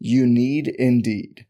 You need Indeed.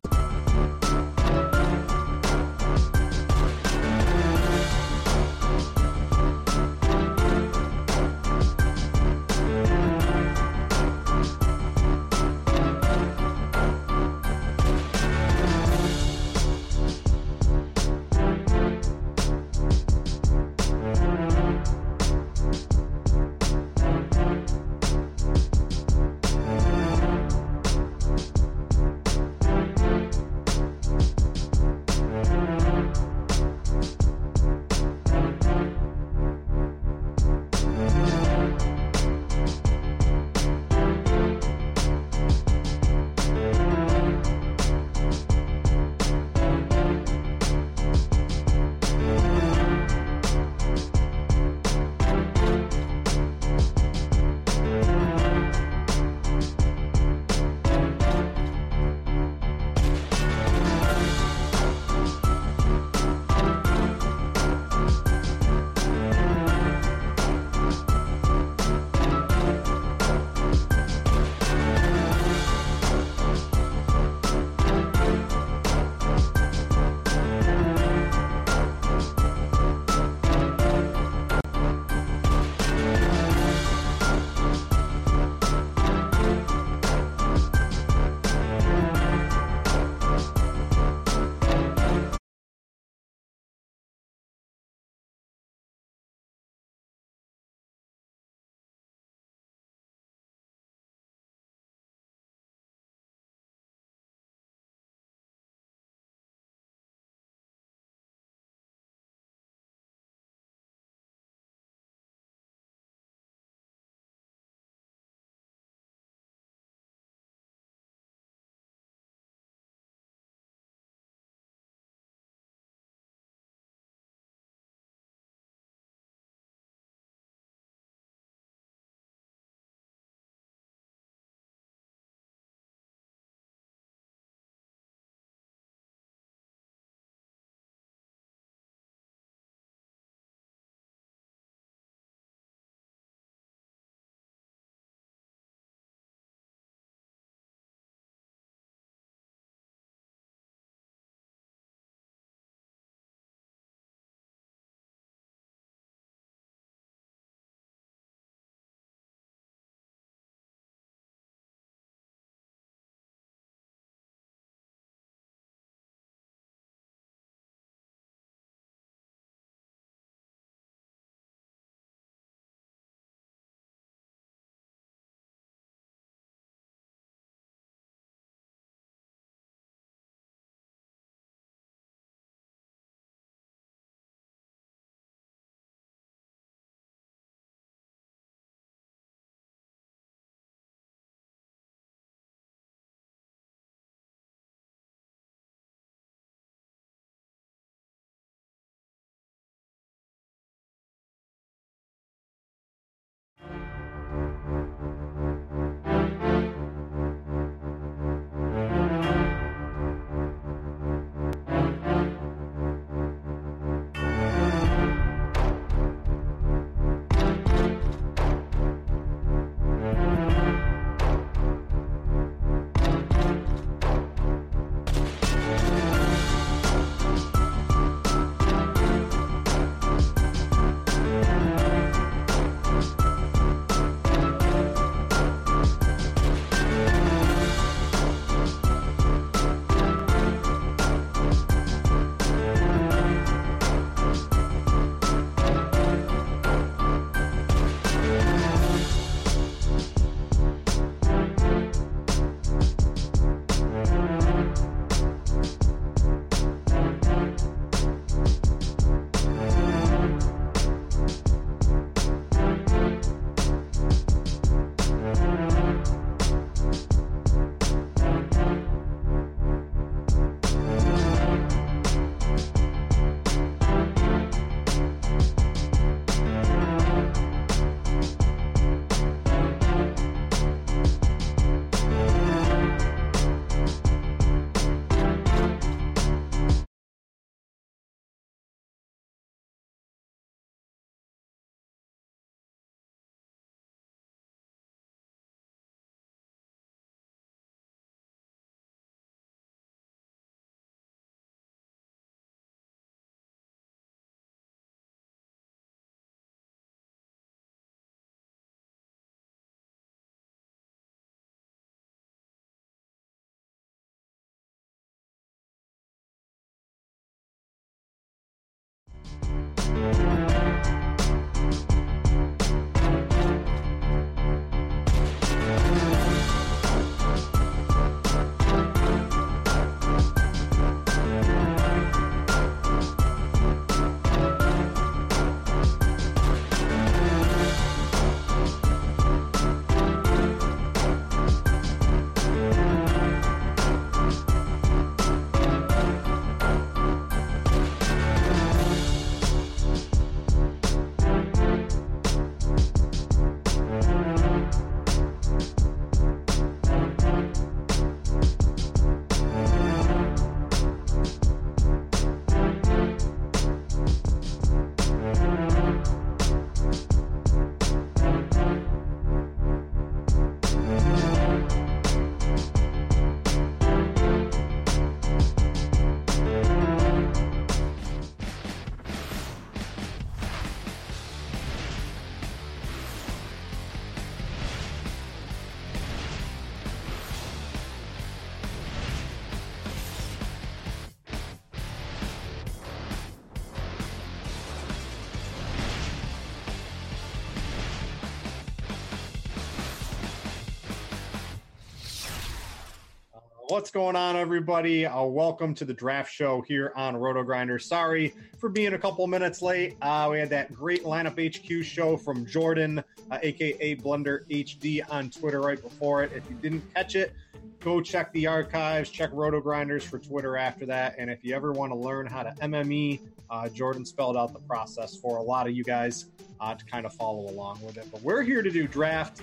What's going on, everybody? Uh, welcome to the draft show here on Roto Grinder. Sorry for being a couple minutes late. Uh, we had that great lineup HQ show from Jordan, uh, aka Blunder HD, on Twitter right before it. If you didn't catch it, go check the archives, check Roto Grinders for Twitter after that. And if you ever want to learn how to MME, uh, Jordan spelled out the process for a lot of you guys uh, to kind of follow along with it. But we're here to do draft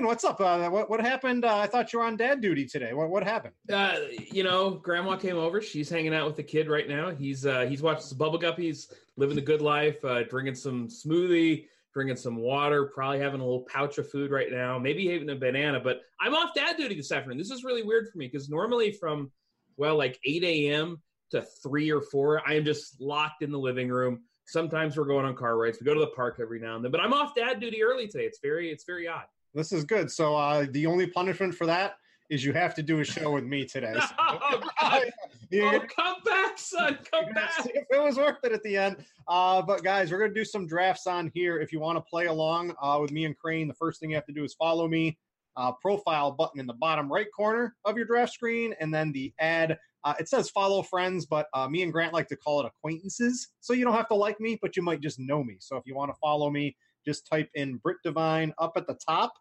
what's up? Uh, what what happened? Uh, I thought you were on dad duty today. What what happened? Uh, you know, grandma came over. She's hanging out with the kid right now. He's uh, he's watching some bubble guppies, living the good life, uh, drinking some smoothie, drinking some water, probably having a little pouch of food right now, maybe even a banana. But I'm off dad duty this afternoon. This is really weird for me because normally from well like 8 a.m. to three or four, I am just locked in the living room. Sometimes we're going on car rides. We go to the park every now and then, but I'm off dad duty early today. It's very it's very odd. This is good. So uh, the only punishment for that is you have to do a show with me today. So, oh, oh, come back, son. Come back. If it was worth it at the end. Uh, but guys, we're going to do some drafts on here. If you want to play along uh, with me and Crane, the first thing you have to do is follow me. Uh, profile button in the bottom right corner of your draft screen, and then the ad. Uh, it says follow friends, but uh, me and Grant like to call it acquaintances. So you don't have to like me, but you might just know me. So if you want to follow me, just type in Brit Devine up at the top.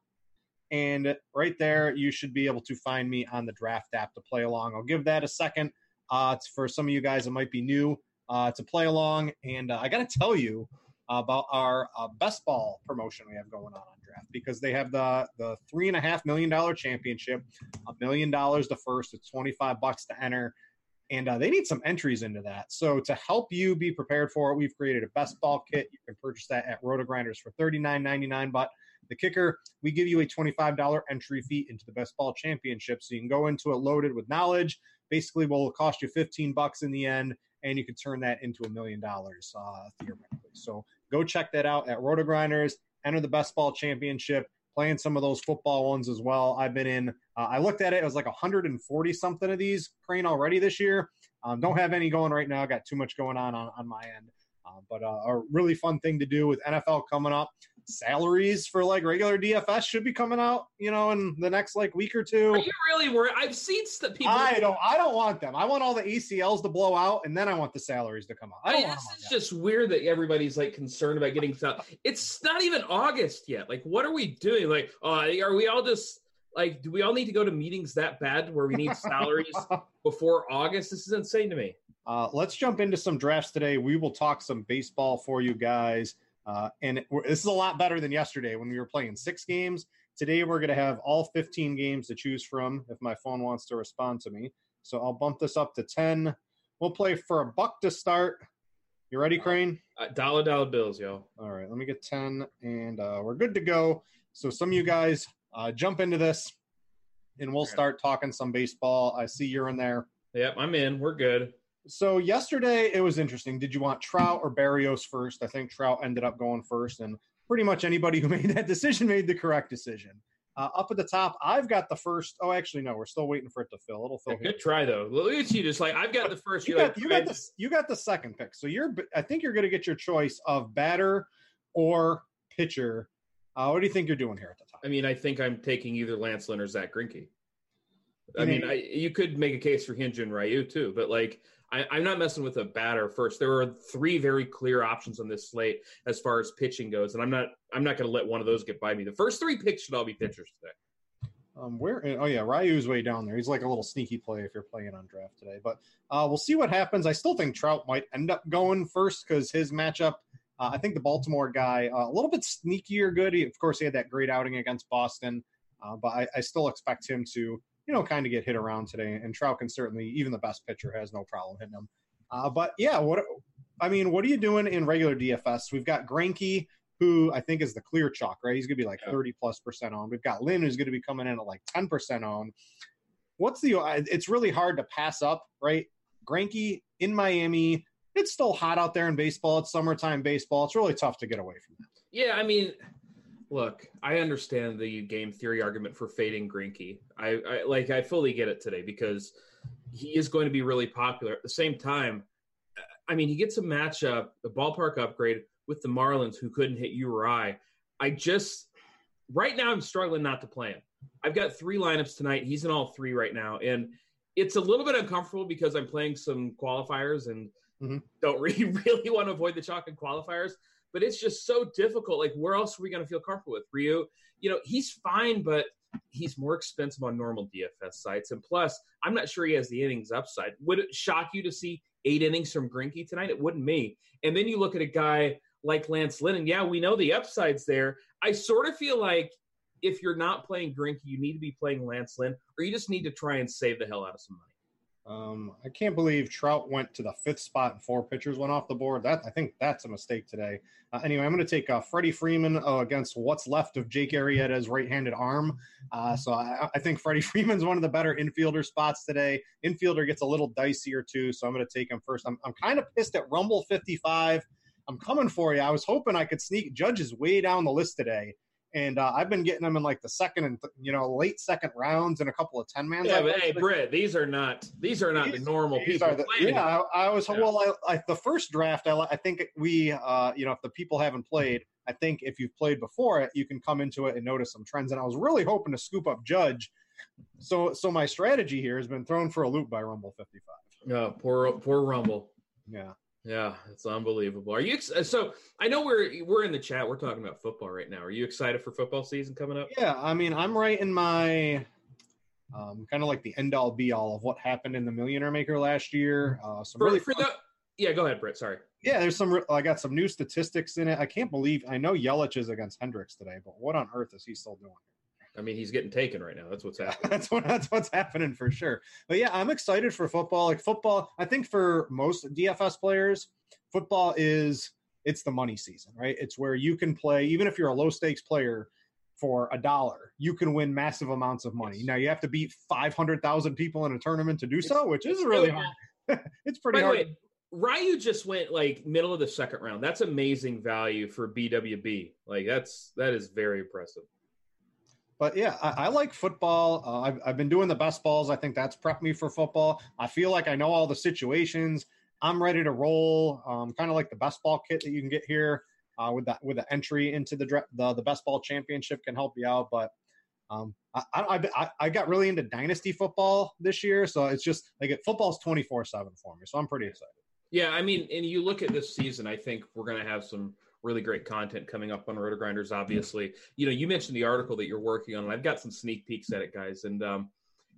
And right there, you should be able to find me on the draft app to play along. I'll give that a second. Uh, it's for some of you guys that might be new uh, to play along. And uh, I got to tell you about our uh, best ball promotion we have going on on draft because they have the the three and a half million dollar championship, a million dollars the first. It's twenty five bucks to enter and uh, they need some entries into that. So to help you be prepared for it, we've created a best ball kit. You can purchase that at RotoGrinders for $39.99. But the kicker, we give you a $25 entry fee into the best ball championship. So you can go into it loaded with knowledge. Basically, will cost you 15 bucks in the end, and you can turn that into a million dollars uh, theoretically. So go check that out at RotoGrinders. Enter the best ball championship playing some of those football ones as well. I've been in, uh, I looked at it, it was like 140 something of these Crane already this year. Um, don't have any going right now. Got too much going on on, on my end. Uh, but uh, a really fun thing to do with NFL coming up. Salaries for like regular DFS should be coming out, you know, in the next like week or two. Are you really worried? I've seen that people. I don't. I don't want them. I want all the ACLs to blow out, and then I want the salaries to come out. I, I mean, this is just weird that everybody's like concerned about getting stuff. It's not even August yet. Like, what are we doing? Like, uh, are we all just like? Do we all need to go to meetings that bad where we need salaries before August? This is insane to me. Uh, let's jump into some drafts today. We will talk some baseball for you guys. Uh, and it, this is a lot better than yesterday when we were playing six games. Today we're going to have all 15 games to choose from if my phone wants to respond to me. So I'll bump this up to 10. We'll play for a buck to start. You ready, Crane? Uh, dollar dollar bills, yo. All right, let me get 10 and uh, we're good to go. So some of you guys uh, jump into this and we'll start talking some baseball. I see you're in there. Yep, I'm in. We're good. So yesterday it was interesting. Did you want Trout or Barrios first? I think Trout ended up going first, and pretty much anybody who made that decision made the correct decision. Uh, up at the top, I've got the first. Oh, actually, no, we're still waiting for it to fill. It'll fill. Yeah, good try though. Look at you, just like I've got the first. you, got, like, you got the you got the second pick. So you're. I think you're going to get your choice of batter or pitcher. Uh, what do you think you're doing here at the top? I mean, I think I'm taking either Lance Lynn or Zach Greinke. I mean, I, you could make a case for Hyun Jin Ryu too, but like I, am not messing with a batter first. There are three very clear options on this slate as far as pitching goes, and I'm not I'm not going to let one of those get by me. The first three picks should all be pitchers today. Um, where? Oh yeah, Ryu's way down there. He's like a little sneaky play if you're playing on draft today. But uh, we'll see what happens. I still think Trout might end up going first because his matchup. Uh, I think the Baltimore guy uh, a little bit sneakier good. He, of course, he had that great outing against Boston, uh, but I, I still expect him to you know, kind of get hit around today. And Trout can certainly, even the best pitcher has no problem hitting him. Uh, but yeah, what I mean, what are you doing in regular DFS? We've got Greinke, who I think is the clear chalk, right? He's going to be like yeah. 30 plus percent on. We've got Lynn, who's going to be coming in at like 10 percent on. What's the? It's really hard to pass up, right? Greinke in Miami. It's still hot out there in baseball. It's summertime baseball. It's really tough to get away from that. Yeah, I mean, Look, I understand the game theory argument for fading Greinke. I, I like I fully get it today because he is going to be really popular. At the same time, I mean, he gets a matchup, a ballpark upgrade with the Marlins who couldn't hit you or I. I just right now I'm struggling not to play him. I've got three lineups tonight. He's in all three right now, and it's a little bit uncomfortable because I'm playing some qualifiers and mm-hmm. don't really really want to avoid the chalk and qualifiers. But it's just so difficult. Like, where else are we going to feel comfortable with Ryu? You know, he's fine, but he's more expensive on normal DFS sites. And plus, I'm not sure he has the innings upside. Would it shock you to see eight innings from Greinke tonight? It wouldn't me. And then you look at a guy like Lance Lynn, and yeah, we know the upside's there. I sort of feel like if you're not playing Greinke, you need to be playing Lance Lynn, or you just need to try and save the hell out of some money. Um, I can't believe Trout went to the fifth spot and four pitchers went off the board. That I think that's a mistake today. Uh, anyway, I'm going to take uh, Freddie Freeman uh, against what's left of Jake Arrieta's right-handed arm. Uh, so I, I, think Freddie Freeman's one of the better infielder spots today. Infielder gets a little dicier too, so I'm going to take him first. I'm, I'm kind of pissed at Rumble 55. I'm coming for you. I was hoping I could sneak Judges way down the list today and uh, I've been getting them in like the second and th- you know late second rounds and a couple of ten man. Yeah, but hey, Britt, these are not these are not these, the normal people. The, yeah, I, I, was yeah. well. I, I, the first draft, I, I think we, uh, you know, if the people haven't played, I think if you've played before it, you can come into it and notice some trends. And I was really hoping to scoop up Judge. So, so my strategy here has been thrown for a loop by Rumble fifty five. Oh, poor, poor Rumble. Yeah. Yeah, it's unbelievable. Are you ex- so? I know we're we're in the chat. We're talking about football right now. Are you excited for football season coming up? Yeah, I mean, I'm right in my um, kind of like the end all be all of what happened in the Millionaire Maker last year. Uh, some for, really for the yeah, go ahead, Britt. Sorry. Yeah, there's some. I got some new statistics in it. I can't believe I know Yelich is against Hendricks today, but what on earth is he still doing? I mean, he's getting taken right now. That's what's happening. that's what that's what's happening for sure. But yeah, I'm excited for football. Like football, I think for most DFS players, football is it's the money season, right? It's where you can play even if you're a low stakes player for a dollar, you can win massive amounts of money. Yes. Now you have to beat 500,000 people in a tournament to do it's, so, which is really hard. it's pretty hard. Way, Ryu just went like middle of the second round. That's amazing value for BWB. Like that's that is very impressive. But yeah, I, I like football. Uh, I've, I've been doing the best balls. I think that's prepped me for football. I feel like I know all the situations. I'm ready to roll. Um, kind of like the best ball kit that you can get here uh, with that with the entry into the the the best ball championship can help you out. But um, I, I, I got really into dynasty football this year, so it's just like it, football's twenty four seven for me. So I'm pretty excited. Yeah, I mean, and you look at this season, I think we're going to have some really great content coming up on Roto Grinders. Obviously, you know, you mentioned the article that you're working on, and I've got some sneak peeks at it, guys. And um,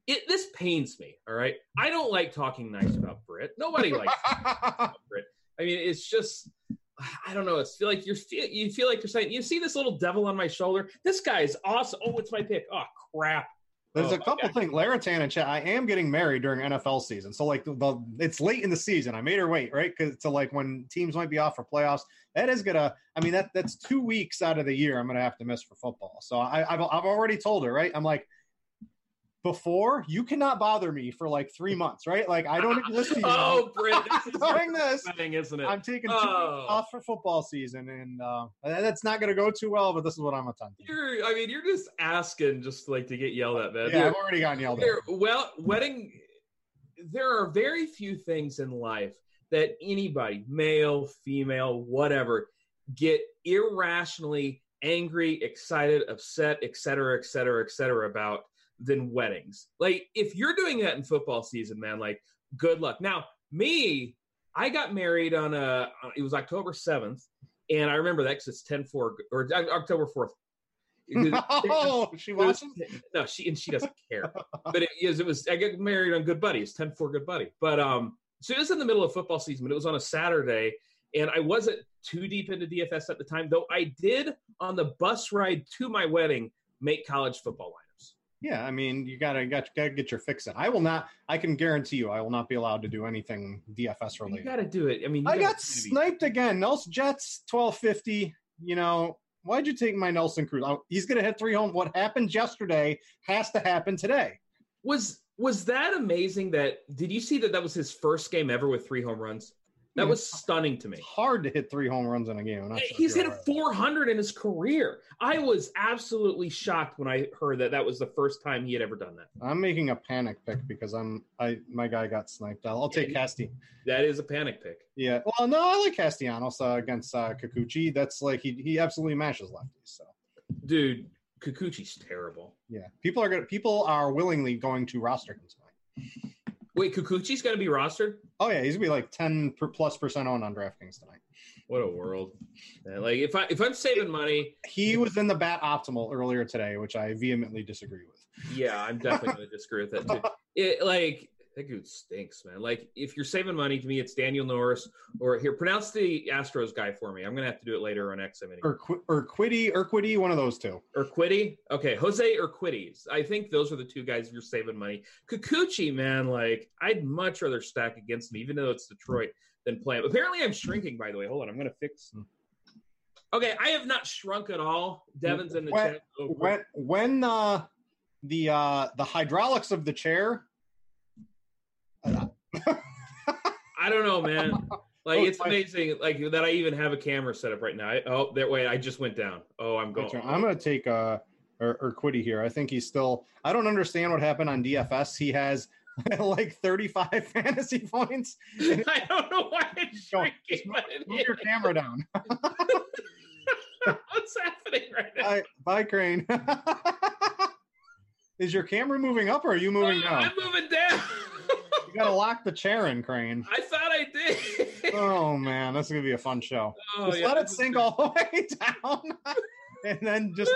it this pains me. All right, I don't like talking nice about Britt. Nobody likes Britt. I mean, it's just. I don't know. It's feel like you're you feel like you're saying you see this little devil on my shoulder. This guy is awesome. Oh, it's my pick. Oh crap! There's oh, a couple okay. things. Laritan and chat. I am getting married during NFL season, so like the, the it's late in the season. I made her wait, right? Because to like when teams might be off for playoffs. That is gonna. I mean that that's two weeks out of the year I'm gonna have to miss for football. So I, I've I've already told her, right? I'm like, before you cannot bother me for like three months, right? Like I don't listen to you. oh, Britt, this is doing this thing, isn't it? I'm taking two oh. off for football season, and uh, that's not going to go too well. But this is what I'm attempting. You're, I mean, you're just asking, just like to get yelled at, man. Yeah, I've already gotten yelled at. Well, wedding. There are very few things in life that anybody, male, female, whatever, get irrationally angry, excited, upset, etc., etc., etc. about than weddings. Like if you're doing that in football season, man, like good luck. Now, me, I got married on a it was October 7th, and I remember that because it's 10 4 or uh, October 4th. No, she wasn't. No, she and she doesn't care. but it, it was I got married on Good Buddy. It's 10 4 Good Buddy. But um, so it was in the middle of football season, but it was on a Saturday, and I wasn't too deep into DFS at the time, though I did on the bus ride to my wedding make college football line. Yeah, I mean, you gotta got gotta get your fix in. I will not. I can guarantee you, I will not be allowed to do anything DFS related. You gotta do it. I mean, I got sniped again. Nelson Jets twelve fifty. You know, why'd you take my Nelson Cruz? Oh, he's gonna hit three home. What happened yesterday has to happen today. Was was that amazing? That did you see that that was his first game ever with three home runs? That was stunning to me. It's hard to hit three home runs in a game. Sure He's hit 400 in his career. I was absolutely shocked when I heard that that was the first time he had ever done that. I'm making a panic pick because I'm I my guy got sniped. I'll, I'll take yeah, Casti. That is a panic pick. Yeah. Well, no, I like Castellanos uh, against uh, Kikuchi. That's like he he absolutely mashes lefties. So, dude, Kikuchi's terrible. Yeah, people are gonna people are willingly going to roster him tonight. Wait, Kikuchi's going to be rostered? Oh yeah, he's gonna be like ten per plus percent on on DraftKings tonight. What a world! Like if I if I'm saving money, He was in the bat optimal earlier today, which I vehemently disagree with. yeah, I'm definitely going to disagree with that too. It like that dude stinks, man. Like if you're saving money, to me, it's Daniel Norris or here pronounce the Astros guy for me. I'm going to have to do it later on XM anyway. Or or Quiddy, Urquidy, one of those two. Urquidy. Okay, Jose Urquidy. I think those are the two guys you're saving money. Kikuchi, man, like I'd much rather stack against him, even though it's Detroit, than play him. Apparently, I'm shrinking. By the way, hold on, I'm going to fix. Okay, I have not shrunk at all. Devin's in the When- chat. Oh, When when uh, the uh, the hydraulics of the chair. I don't know, man. Like Oh, it's amazing, like that. I even have a camera set up right now. I, oh, that way I just went down. Oh, I'm going. I'm going to take uh, or, or Quiddy here. I think he's still. I don't understand what happened on DFS. He has like 35 fantasy points. I don't know why it's shrinking. but it Move your camera down. What's happening right now? Bye, bye Crane. Is your camera moving up or are you moving down? I'm moving down. You got to lock the chair in, Crane. I thought I did. Oh man, this is gonna be a fun show. Oh, Just yeah, let it sink all the way down, and then just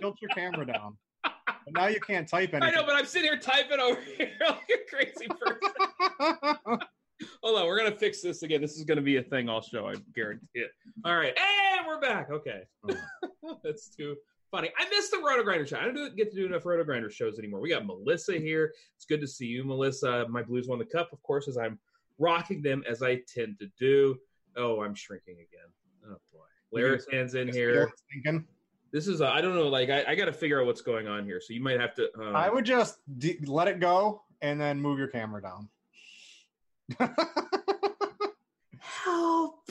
tilt, your camera down. But now you can't type anything. I know, but I'm sitting here typing over here like a crazy person. Hold on, we're gonna fix this again. This is gonna be a thing all show, I guarantee it. All right, and we're back. Okay, oh. that's too funny. I missed the Roto Grinder show. I don't do- get to do enough Roto Grinder shows anymore. We got Melissa here. It's good to see you, Melissa. My Blues won the cup, of course, as I'm rocking them as I tend to do. Oh, I'm shrinking again. Oh boy, Larry's hands in here. feel. This is I I don't know. Like I, I got to figure out what's going on here. So you might have to. Um, I would just d- let it go and then move your camera down. help.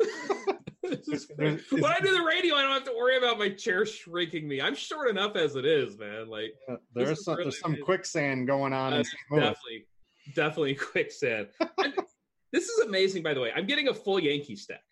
Is- when is- I do the radio, I don't have to worry about my chair shrinking me. I'm short enough as it is, man. Like there's some, really there's some quicksand going on in That's St. Louis. definitely, definitely quicksand. I'm- this is amazing, by the way. I'm getting a full Yankee stack.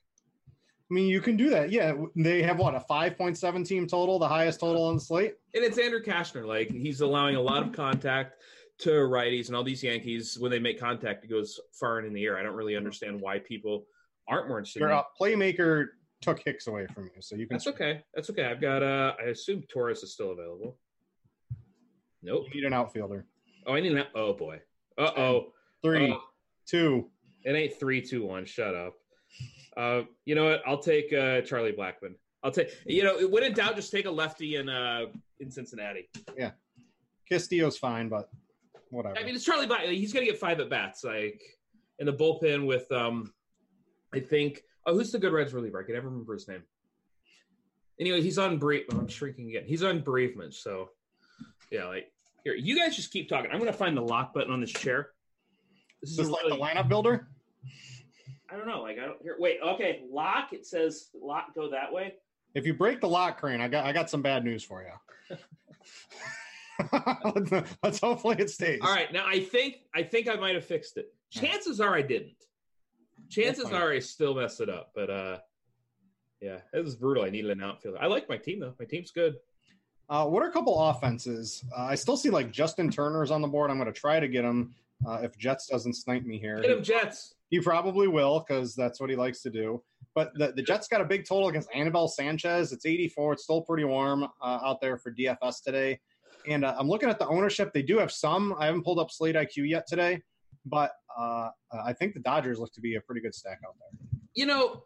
I mean, you can do that. Yeah, they have what a 5.7 team total, the highest total on the slate. And it's Andrew Cashner. Like he's allowing a lot of contact to righties and all these Yankees when they make contact, it goes far and in the air. I don't really understand why people aren't more interested. Your uh, playmaker took Hicks away from you, so you can That's okay. That's okay. I've got. Uh, I assume Torres is still available. Nope. you need an outfielder. Oh, I need that. Oh boy. Uh oh. Three, two. It ain't three, two, one. Shut up. Uh, you know what? I'll take uh, Charlie Blackmon. I'll take. You know, when in doubt, just take a lefty in uh in Cincinnati. Yeah, Castillo's fine, but whatever. I mean, it's Charlie Black. He's gonna get five at bats, like in the bullpen with um, I think. Oh, who's the good Reds reliever? I can never remember his name. Anyway, he's on brief. Oh, I'm shrinking again. He's on bereavement. So, yeah, like here, you guys just keep talking. I'm gonna find the lock button on this chair. This is is this a like the lineup builder? I don't know. Like I don't here. Wait. Okay. Lock. It says lock. Go that way. If you break the lock, Crane, I got I got some bad news for you. let's, let's hopefully it stays. All right. Now I think I think I might have fixed it. Chances are I didn't. Chances are I still messed it up. But uh, yeah, it was brutal. I needed an outfielder. I like my team though. My team's good. Uh, what are a couple offenses? Uh, I still see like Justin Turner's on the board. I'm going to try to get him uh, if Jets doesn't snipe me here. Hit him, Jets. He probably will because that's what he likes to do. But the, the Jets got a big total against Anibal Sanchez. It's 84. It's still pretty warm uh, out there for DFS today. And uh, I'm looking at the ownership. They do have some. I haven't pulled up Slate IQ yet today, but uh, I think the Dodgers look to be a pretty good stack out there. You know,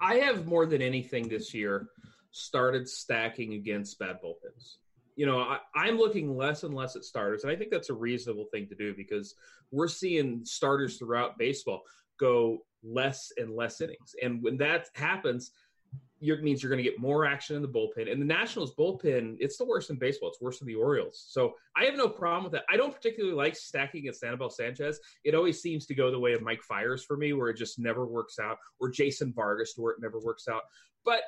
I have more than anything this year started stacking against bad bullpens. You know, I, I'm looking less and less at starters, and I think that's a reasonable thing to do because we're seeing starters throughout baseball go less and less innings, and when that happens, it means you're going to get more action in the bullpen. And the Nationals bullpen, it's the worst in baseball. It's worse than the Orioles. So I have no problem with that. I don't particularly like stacking against Anibal Sanchez. It always seems to go the way of Mike Fiers for me, where it just never works out, or Jason Vargas, where it never works out. But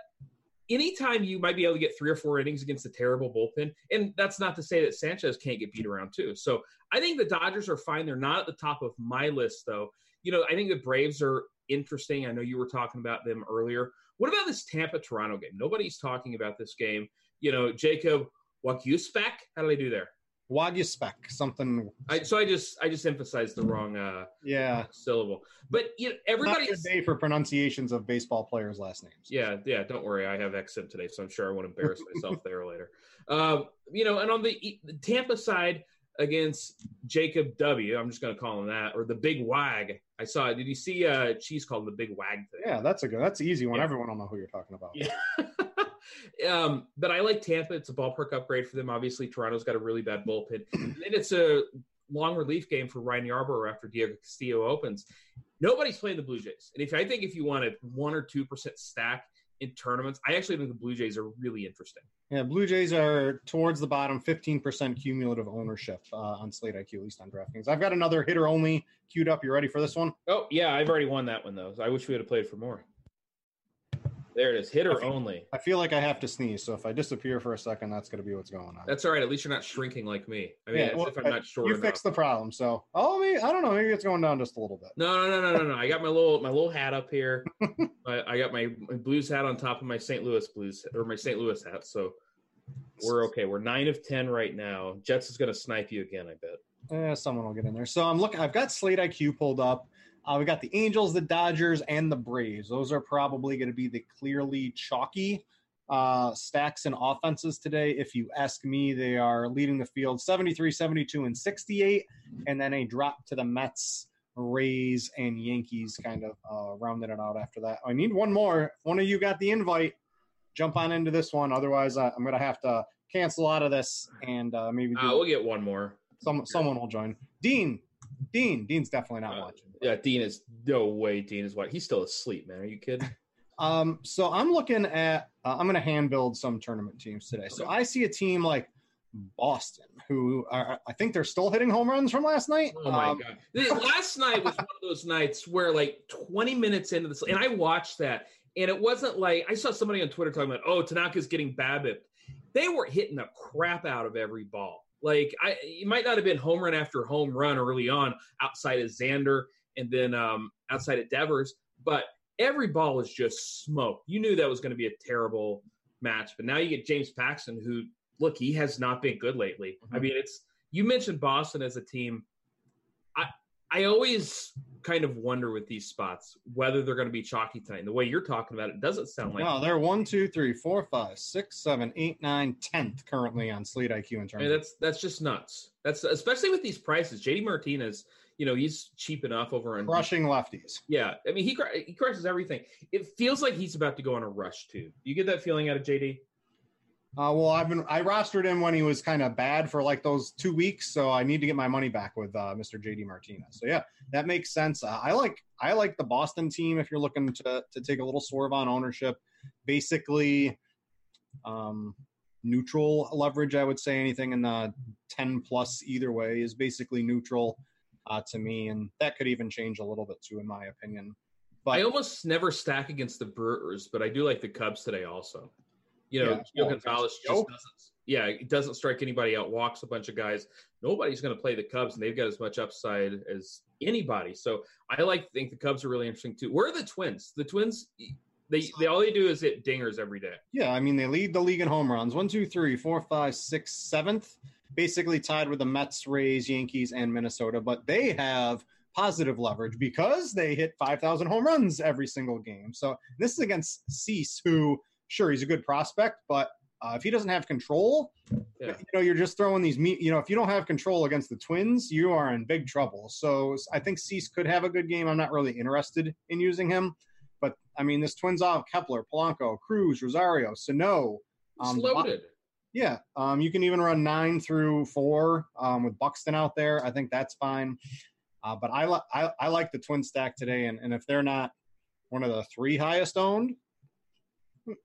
anytime you might be able to get three or four innings against a terrible bullpen, and that's not to say that Sanchez can't get beat around too. So I think the Dodgers are fine. They're not at the top of my list, though. You know, I think the Braves are interesting. I know you were talking about them earlier. What about this Tampa Toronto game? Nobody's talking about this game you know, Jacob Waguespack. How do I do there? Waguspek, something. I, so I just I just emphasized the wrong uh, yeah syllable. But you know, everybody. day for pronunciations of baseball players' last names. Yeah, yeah. Don't worry, I have accent today, so I'm sure I won't embarrass myself there later. Um, you know, and on the, the Tampa side against Jacob W, I'm just going to call him that, or the Big Wag. I saw. It. Did you see? Uh, Cheese called the Big Wag today. Yeah, that's a good. That's an easy one. Yeah. Everyone will know who you're talking about. Yeah. um, but I like Tampa. It's a ballpark upgrade for them. Obviously, Toronto's got a really bad bullpen. and then it's a long relief game for Ryan Yarbrough after Diego Castillo opens. Nobody's playing the Blue Jays, and if I think if you want a one or two percent stack in tournaments, I actually think the Blue Jays are really interesting. Yeah, Blue Jays are towards the bottom, 15% cumulative ownership uh, on Slate IQ, at least on DraftKings. I've got another hitter only queued up. You ready for this one? Oh yeah, I've already won that one though. I wish we would have played for more. There it is, hitter Okay. only. I feel like I have to sneeze, so if I disappear for a second, that's going to be what's going on. That's all right. At least you're not shrinking like me. I mean, Yeah, well, if I'm not short you enough. fixed the problem, so oh, maybe, I don't know. Maybe it's going down just a little bit. No, no, no, no, no, no. I got my little my little hat up here. I, I got my, my Blues hat on top of my St. Louis Blues or my St. Louis hat. So we're okay. We're nine of ten right now. Jets is going to snipe you again. I bet. Eh, someone will get in there. So I'm looking. I've got Slate IQ pulled up. Uh, we got the Angels, the Dodgers, and the Braves. Those are probably going to be the clearly chalky uh, stacks and offenses today. If you ask me, they are leading the field 73, 72, and 68, and then a drop to the Mets, Rays, and Yankees kind of uh, rounding it out after that. I need one more. If one of you got the invite, jump on into this one. Otherwise, uh, I'm going to have to cancel out of this and uh, maybe do Uh, we'll get one more. some someone will join. Dean, Dean, Dean's definitely not Uh, watching. Yeah, Dean is no way. Dean is what? He's still asleep, man. Are you kidding? Um, so I'm looking at. Uh, I'm going to hand build some tournament teams today. So I see a team like Boston, who are, I think they're still hitting home runs from last night. Oh my Um, god! Last night was one of those nights where, like, 20 minutes into this, and I watched that, and it wasn't like I saw somebody on Twitter talking about, "Oh, Tanaka's getting BABIP." They were hitting the crap out of every ball. Like, I it might not have been home run after home run early on, outside of Xander, and then um, outside of Devers, but every ball was just smoke. You knew that was going to be a terrible match, but now you get James Paxton, who look, he has not been good lately. I Mhm. mean, it's you mentioned Boston as a team. I I always kind of wonder with these spots whether they're going to be chalky tonight. And the way you're talking about it doesn't sound like no, they're one, two, three, four, five, six, seven, eight, nine, tenth currently on Slate IQ in terms. of, that's that's just nuts. That's especially with these prices. JD Martinez, you know, he's cheap enough over on crushing lefties. Yeah, I mean, he he crushes everything. It feels like he's about to go on a rush too. You get that feeling out of JD? Uh, well, I've been I rostered him when he was kind of bad for like those two weeks, so I need to get my money back with uh, Mr. JD Martinez. So yeah, that makes sense. Uh, I like I like the Boston team if you're looking to to take a little swerve on ownership. Basically, um, neutral leverage. I would say anything in the ten plus either way is basically neutral uh, to me, and that could even change a little bit too, in my opinion. But I almost never stack against the Brewers, but I do like the Cubs today also. You know, Yeah. Gio Gonzalez just doesn't. Yeah, it doesn't strike anybody out. Walks a bunch of guys. Nobody's going to play the Cubs, and they've got as much upside as anybody. So I like think the Cubs are really interesting too. Where are the Twins? The Twins, they they all they do is hit dingers every day. Yeah, I mean they lead the league in home runs. One, two, three, four, five, six, seventh. Basically tied with the Mets, Rays, Yankees, and Minnesota. But they have positive leverage because they hit five thousand home runs every single game. So this is against Cease, who sure he's a good prospect, but uh, if he doesn't have control, Yeah. you know you're just throwing these. Me- you know if you don't have control against the Twins, you are in big trouble. So I think Cease could have a good game. I'm not really interested in using him. But I mean, this twins off Kepler, Polanco, Cruz, Rosario, Sano. Um, loaded. Yeah, um, you can even run nine through four um, with Buxton out there. I think that's fine. Uh, but I, li- I I like the twin stack today, and, and if they're not one of the three highest owned,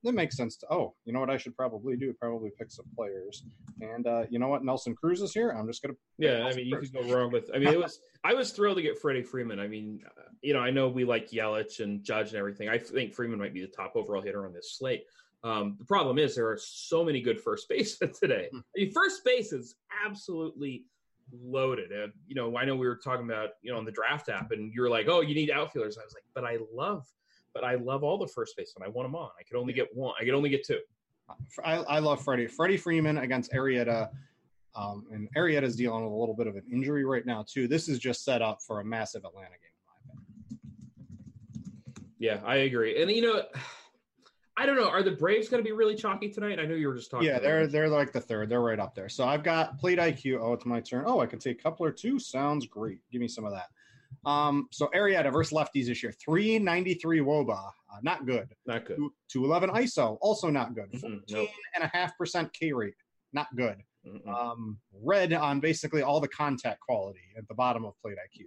that makes sense. To, oh, you know what I should probably do? Probably pick some players. And uh, you know what? Nelson Cruz is here. I'm just gonna. Yeah, I mean, you could go wrong with. I mean, it was. I was thrilled to get Freddie Freeman. I mean, uh, you know, I know we like Yelich and Judge and everything. I think Freeman might be the top overall hitter on this slate. Um, the problem is there are so many good first basemen today. Hmm. I mean, first base is absolutely loaded. Uh, you know, I know we were talking about you know on the draft app, and you were like, "Oh, you need outfielders." I was like, "But I love, but I love all the first basemen. I want them on. I could only get one. I could only get two. I, I love Freddie. Freddie Freeman against Arrieta. Um, and Arrieta's dealing with a little bit of an injury right now too. This is just set up for a massive Atlanta game. Yeah, I agree. And you know, I don't know. Are the Braves going to be really chalky tonight? I know you were just talking. Yeah, they're they're like the third. They're right up there. So I've got Slate IQ. Oh, it's my turn. Oh, I can take Kepler too. Sounds great. Give me some of that. Um, so Arrieta versus lefties this year, 393 Woba, uh, not good. not good. 211 ISO, also not good. Mm-mm, 14 nope. and a half percent K rate, not good. Um, red on basically all the contact quality at the bottom of Slate IQ.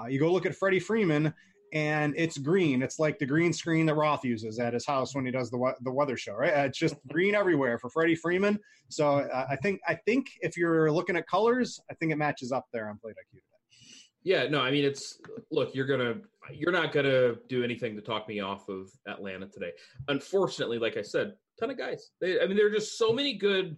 Uh, you go look at Freddie Freeman, and it's green. It's like the green screen that Roth uses at his house when he does the we- the weather show, right? Uh, It's just green everywhere for Freddie Freeman. So uh, I think I think if you're looking at colors, I think it matches up there on Slate IQ. Yeah, no, I mean it's look, you're gonna you're not gonna do anything to talk me off of Atlanta today. Unfortunately, like I said, ton of guys. They, I mean, there are just so many good,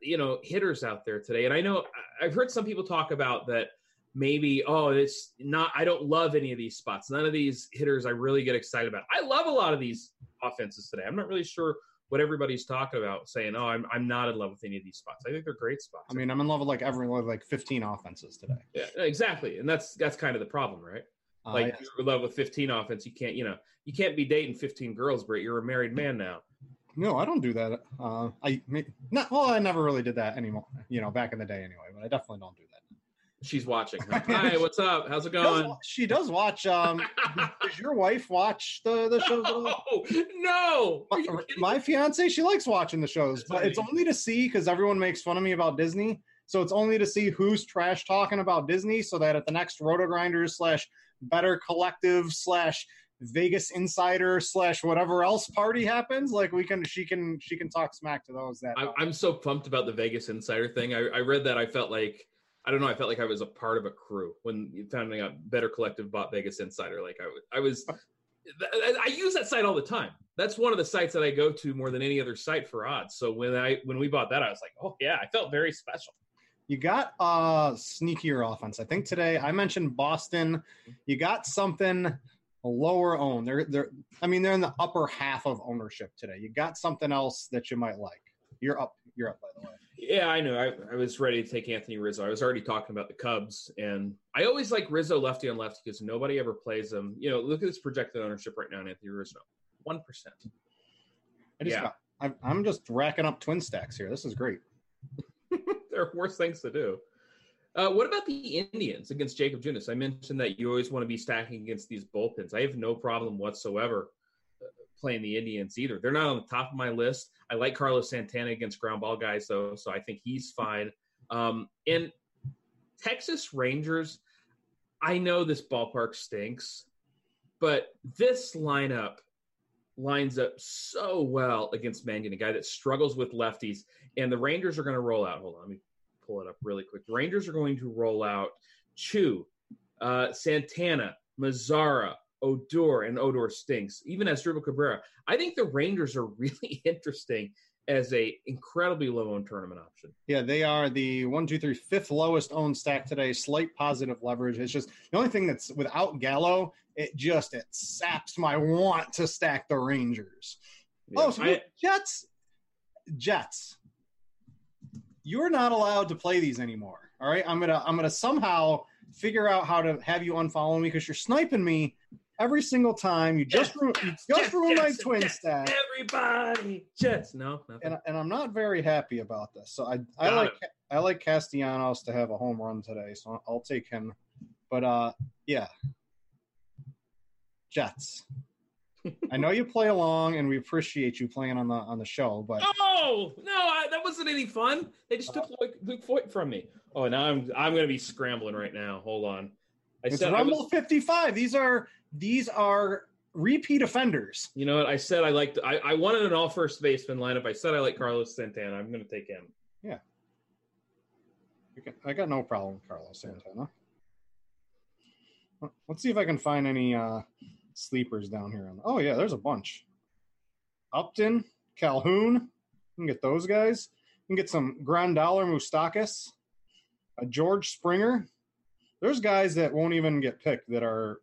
you know, hitters out there today. And I know I've heard some people talk about that maybe oh it's not i don't love any of these spots none of these hitters i really get excited about i love a lot of these offenses today i'm not really sure what everybody's talking about saying oh i'm, I'm not in love with any of these spots i think they're great spots I mean, I'm in love with like every like 15 offenses today. yeah exactly and that's that's kind of the problem right Uh, like yes. you're in love with 15 offense you can't you know you can't be dating 15 girls Brett. you're a married man now No, I don't do that. Uh, I not. Well, I never really did that anymore. You know, back in the day, anyway. But I definitely don't do that. She's watching hi what's up how's it She does, going she does watch. Um, does your wife watch the the shows? at all? oh no Are My, my fiance, she likes watching the shows, That's but it's only to see because everyone makes fun of me about Disney. So it's only to see who's trash talking about Disney, so that at the next Roto Grinders slash Better Collective slash Vegas Insider slash whatever else party happens, like we can, she can, she can talk smack to those that. I, I'm so pumped about the Vegas Insider thing. I, I read that. I felt like I don't know. I felt like I was a part of a crew when you found out Better Collective bought Vegas Insider. Like I, was- I was. I I use that site all the time. That's one of the sites that I go to more than any other site for odds. So when I when we bought that, I was like, oh yeah, I felt very special. You got uh sneakier offense. I think today I mentioned Boston. You got something lower owned. They're they're I mean they're in the upper half of ownership today. You got something else that you might like. You're up. You're up by the way. Yeah, I know. I, I was ready to take Anthony Rizzo. I was already talking about the Cubs, and I always like Rizzo lefty on lefty because nobody ever plays him. You know, look at his projected ownership right now in Anthony Rizzo, one percent. I just Yeah. got, I'm, just racking up twin stacks here. This is great. there are worse things to do. Uh, what about the Indians against Jakob Junis? I mentioned that you always want to be stacking against these bullpens. I have no problem whatsoever playing the Indians either. They're not on the top of my list. I like Carlos Santana against ground ball guys though, so I think he's fine. Um, and Texas Rangers, I know this ballpark stinks, but this lineup lines up so well against Mengden, a guy that struggles with lefties. And the Rangers are going to roll out. Hold on, let me pull it up really quick. The Rangers are going to roll out Choo, uh, Santana, Mazara, Odor, and Odor stinks. Even Asdrubal Cabrera, I think the Rangers are really interesting as a incredibly low owned tournament option. Yeah, they are the one, two, three, fifth lowest owned stack today. Slight positive leverage. It's just the only thing that's without Gallo. It just it saps my want to stack the Rangers. Yeah, oh, so I- Jets, Jets. You're not allowed to play these anymore. All right, I'm gonna I'm gonna somehow figure out how to have you unfollow me because you're sniping me every single time. You just ru- you just ruined my twin stack, Everybody, Jets. No, nothing. and and I'm not very happy about this. So I I Got like I like Castellanos to have a home run today, so I'll take him. But uh, yeah, Jets. I know you play along, and we appreciate you playing on the on the show. But Oh no, I, that wasn't any fun. They just took Luke, Luke Voit from me. Oh, now I'm I'm going to be scrambling right now. Hold on. I it's said Rumble was, 55. These are these are repeat offenders. you know what? I said I liked. I, I wanted an all first baseman lineup. I said I like Carlos Santana. I'm going to take him. Okay, I got no problem with Carlos Santana. Let's see if I can find any uh, sleepers down here. Oh yeah, there's a bunch. Upton, Calhoun, you can get those guys. You can get some Grandollar Moustakas, a George Springer. There's guys that won't even get picked that are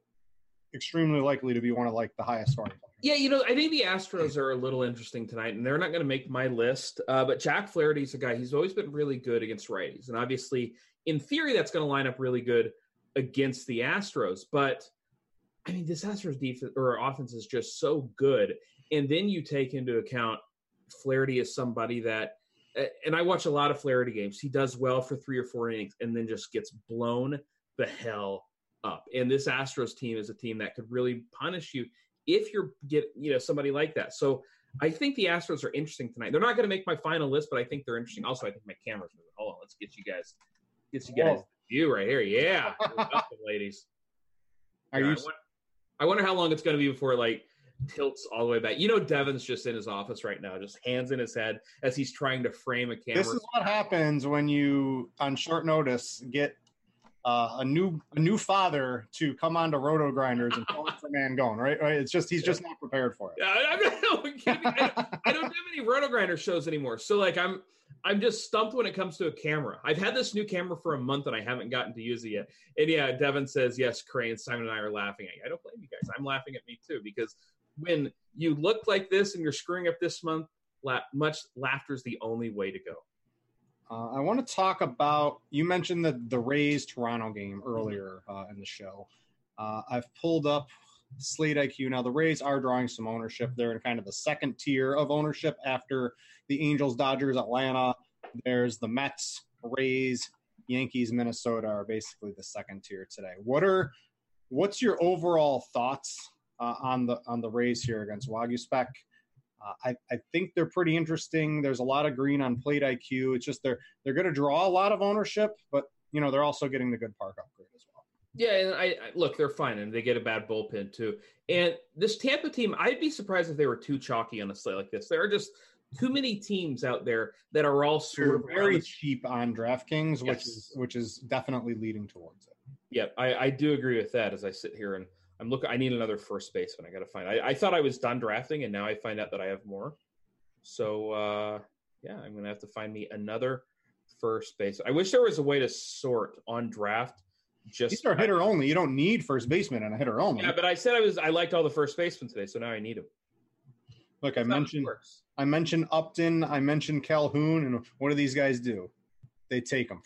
extremely likely to be one of like the highest scoring. Players. Yeah, you know, I think the Astros are a little interesting tonight, and they're not going to make my list. Uh, but Jack Flaherty's a guy; he's always been really good against righties, and obviously, in theory, that's going to line up really good against the Astros. But I mean, this Astros defense or offense is just so good, and then you take into account Flaherty is somebody that, and I watch a lot of Flaherty games. He does well for three or four innings, and then just gets blown the hell up. And this Astros team is a team that could really punish you if you're get you know somebody like that. So I think the Astros are interesting tonight. They're not going to make my final list, but I think they're interesting. Also, I think my camera's moving. Hold on, let's get you guys get you guys oh. view right here. Yeah, ladies. Are you? I wonder, I wonder how long it's going to be before like tilts all the way back. You know, Devin's just in his office right now, just hands in his head as he's trying to frame a camera. This is what happens when you, on short notice, get uh, a new a new father to come on to Roto Grinders and phone for man going right. Right. It's just he's just not prepared for it. Not, I, don't, I don't have any Roto Grinder shows anymore, so like I'm I'm just stumped when it comes to a camera. I've had this new camera for a month and I haven't gotten to use it yet. And yeah, Devin says yes. Crane, Simon, and I are laughing at you. I don't blame you guys. I'm laughing at me too because when you look like this and you're screwing up this month, la- much laughter is the only way to go. Uh, I want to talk about you mentioned the the Rays Toronto game earlier uh, in the show. Uh, I've pulled up Slate IQ now. The Rays are drawing some ownership. They're in kind of the second tier of ownership after the Angels, Dodgers, Atlanta. There's the Mets, Rays, Yankees, Minnesota are basically the second tier today. What are what's your overall thoughts uh, on the on the Rays here against Waguespack? Uh, I, I think they're pretty interesting. There's a lot of green on plate IQ. It's just they're they're going to draw a lot of ownership, but you know they're also getting the good park upgrade as well. Yeah, and I, I look, they're fine, and they get a bad bullpen too. And this Tampa team, I'd be surprised if they were too chalky on a slate like this. There are just too many teams out there that are all sort of very cheap on DraftKings, yes. which is which is definitely leading towards it. Yeah, I, I do agree with that. As I sit here and I'm looking. I need another first baseman. I got to find. I, I, thought I was done drafting, and now I find out that I have more. So uh, yeah, I'm gonna have to find me another first base. I wish there was a way to sort on draft. Just these are hitter only. You don't need first baseman and a hitter only. Yeah, but I said I was. I liked all the first basemen today, so now I need them. Look, That's I mentioned. I mentioned Upton. I mentioned Calhoun, and what do these guys do? They take them.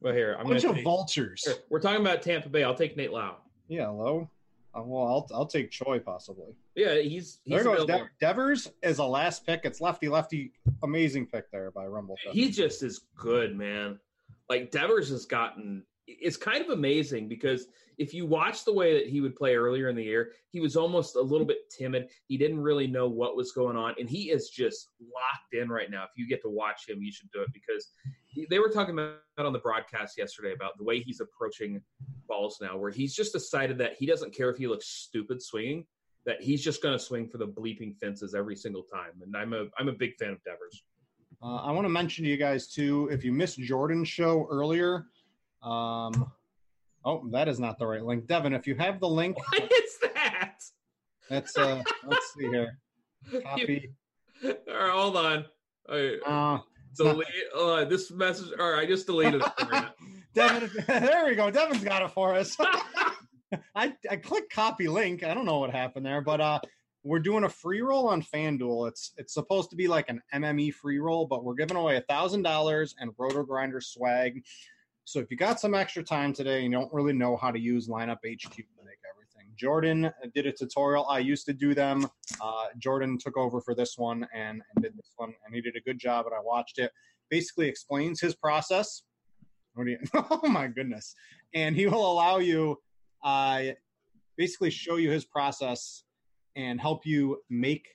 Well, here I'm bunch of take, vultures. Here, we're talking about Tampa Bay. I'll take Nate Lowe. Yeah, Lowe. Uh, well, I'll I'll take Choi possibly. Yeah, he's, he's there goes De- Devers as a last pick. It's lefty lefty, amazing pick there by Rumble. He just is good, man. Like Devers has gotten. It's kind of amazing because if you watch the way that he would play earlier in the year, he was almost a little bit timid. He didn't really know what was going on, and he is just locked in right now. If you get to watch him, you should do it because they were talking about on the broadcast yesterday about the way he's approaching balls now, where he's just decided that he doesn't care if he looks stupid swinging, that he's just going to swing for the bleeping fences every single time. And I'm a I'm a big fan of Devers. Uh, I want to mention to you guys too, if you missed Jordan's show earlier, um, oh, that is not the right link, Devin. If you have the link, what is that? That's uh, let's see here. Copy. All right, hold on. Right. Uh, delete uh, this message. All right, I just deleted it. Devin, there we go. Devin's got it for us. I I clicked copy link. I don't know what happened there, but uh, we're doing a free roll on FanDuel. It's it's supposed to be like an MME free roll, but we're giving away a thousand dollars and Roto Grinder swag. So if you got some extra time today and you don't really know how to use Lineup HQ to make everything, Jordan did a tutorial. I used to do them. Uh, Jordan took over for this one and, and did this one, and he did a good job. And I watched it. Basically explains his process you? Oh my goodness! And he will allow you, uh, basically show you his process and help you make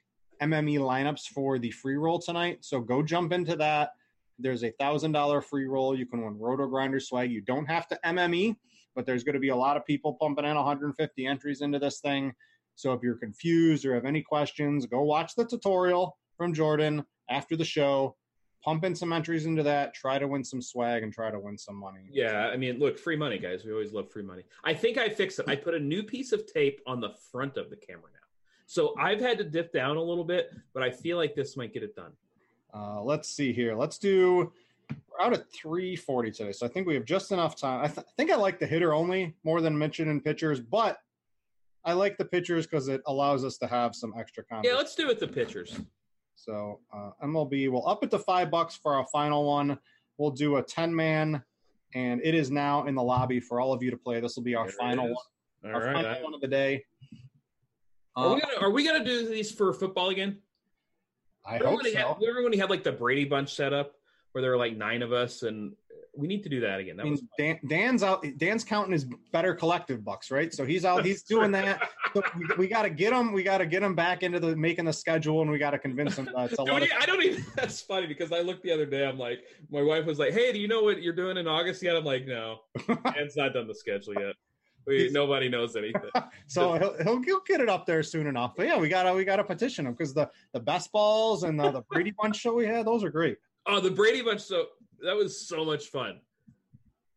MME lineups for the free roll tonight. So go jump into that. There's a thousand dollar free roll. You can win Roto Grinder swag. You don't have to MME, but there's going to be a lot of people pumping in 150 entries into this thing. So if you're confused or have any questions, go watch the tutorial from Jordan after the show pump in some entries into that, try to win some swag, and try to win some money. Yeah, I mean, look, free money, guys. We always love free money. I think I fixed it. I put a new piece of tape on the front of the camera now. So I've had to dip down a little bit, but I feel like this might get it done. Uh, let's see here. Let's do. We're out at 340 today, so I think we have just enough time. I, th- I think I like the hitter only more than mentioned in pitchers, but I like the pitchers because it allows us to have some extra content. Yeah, let's do it. The pitchers. So uh, MLB will up it to five bucks for our final one. We'll do a ten man, and it is now in the lobby for all of you to play. This will be our There final one, All our right. final I- one of the day. Are Uh, we gonna Are we gonna do these for football again? I Remember hope when, he had, remember when he had like the Brady Bunch set up where there were like nine of us, and we need to do that again. I mean, was Dan, Dan's out. Dan's counting his better collective bucks, right? So he's out. He's doing that. So we, we got to get him. We got to get him back into the making the schedule, and we got to convince him uh, to Do let we- us. I don't even. That's funny because I looked the other day. I'm like, my wife was like, "Hey, do you know what you're doing in August yet?" I'm like, "No, Dan's not done the schedule yet. We, nobody knows anything." So he'll, he'll he'll get it up there soon enough. But yeah, we got to we got to petition him because the the best balls and the, the Brady Bunch show we had, those are great. Oh, the Brady Bunch. So that was so much fun.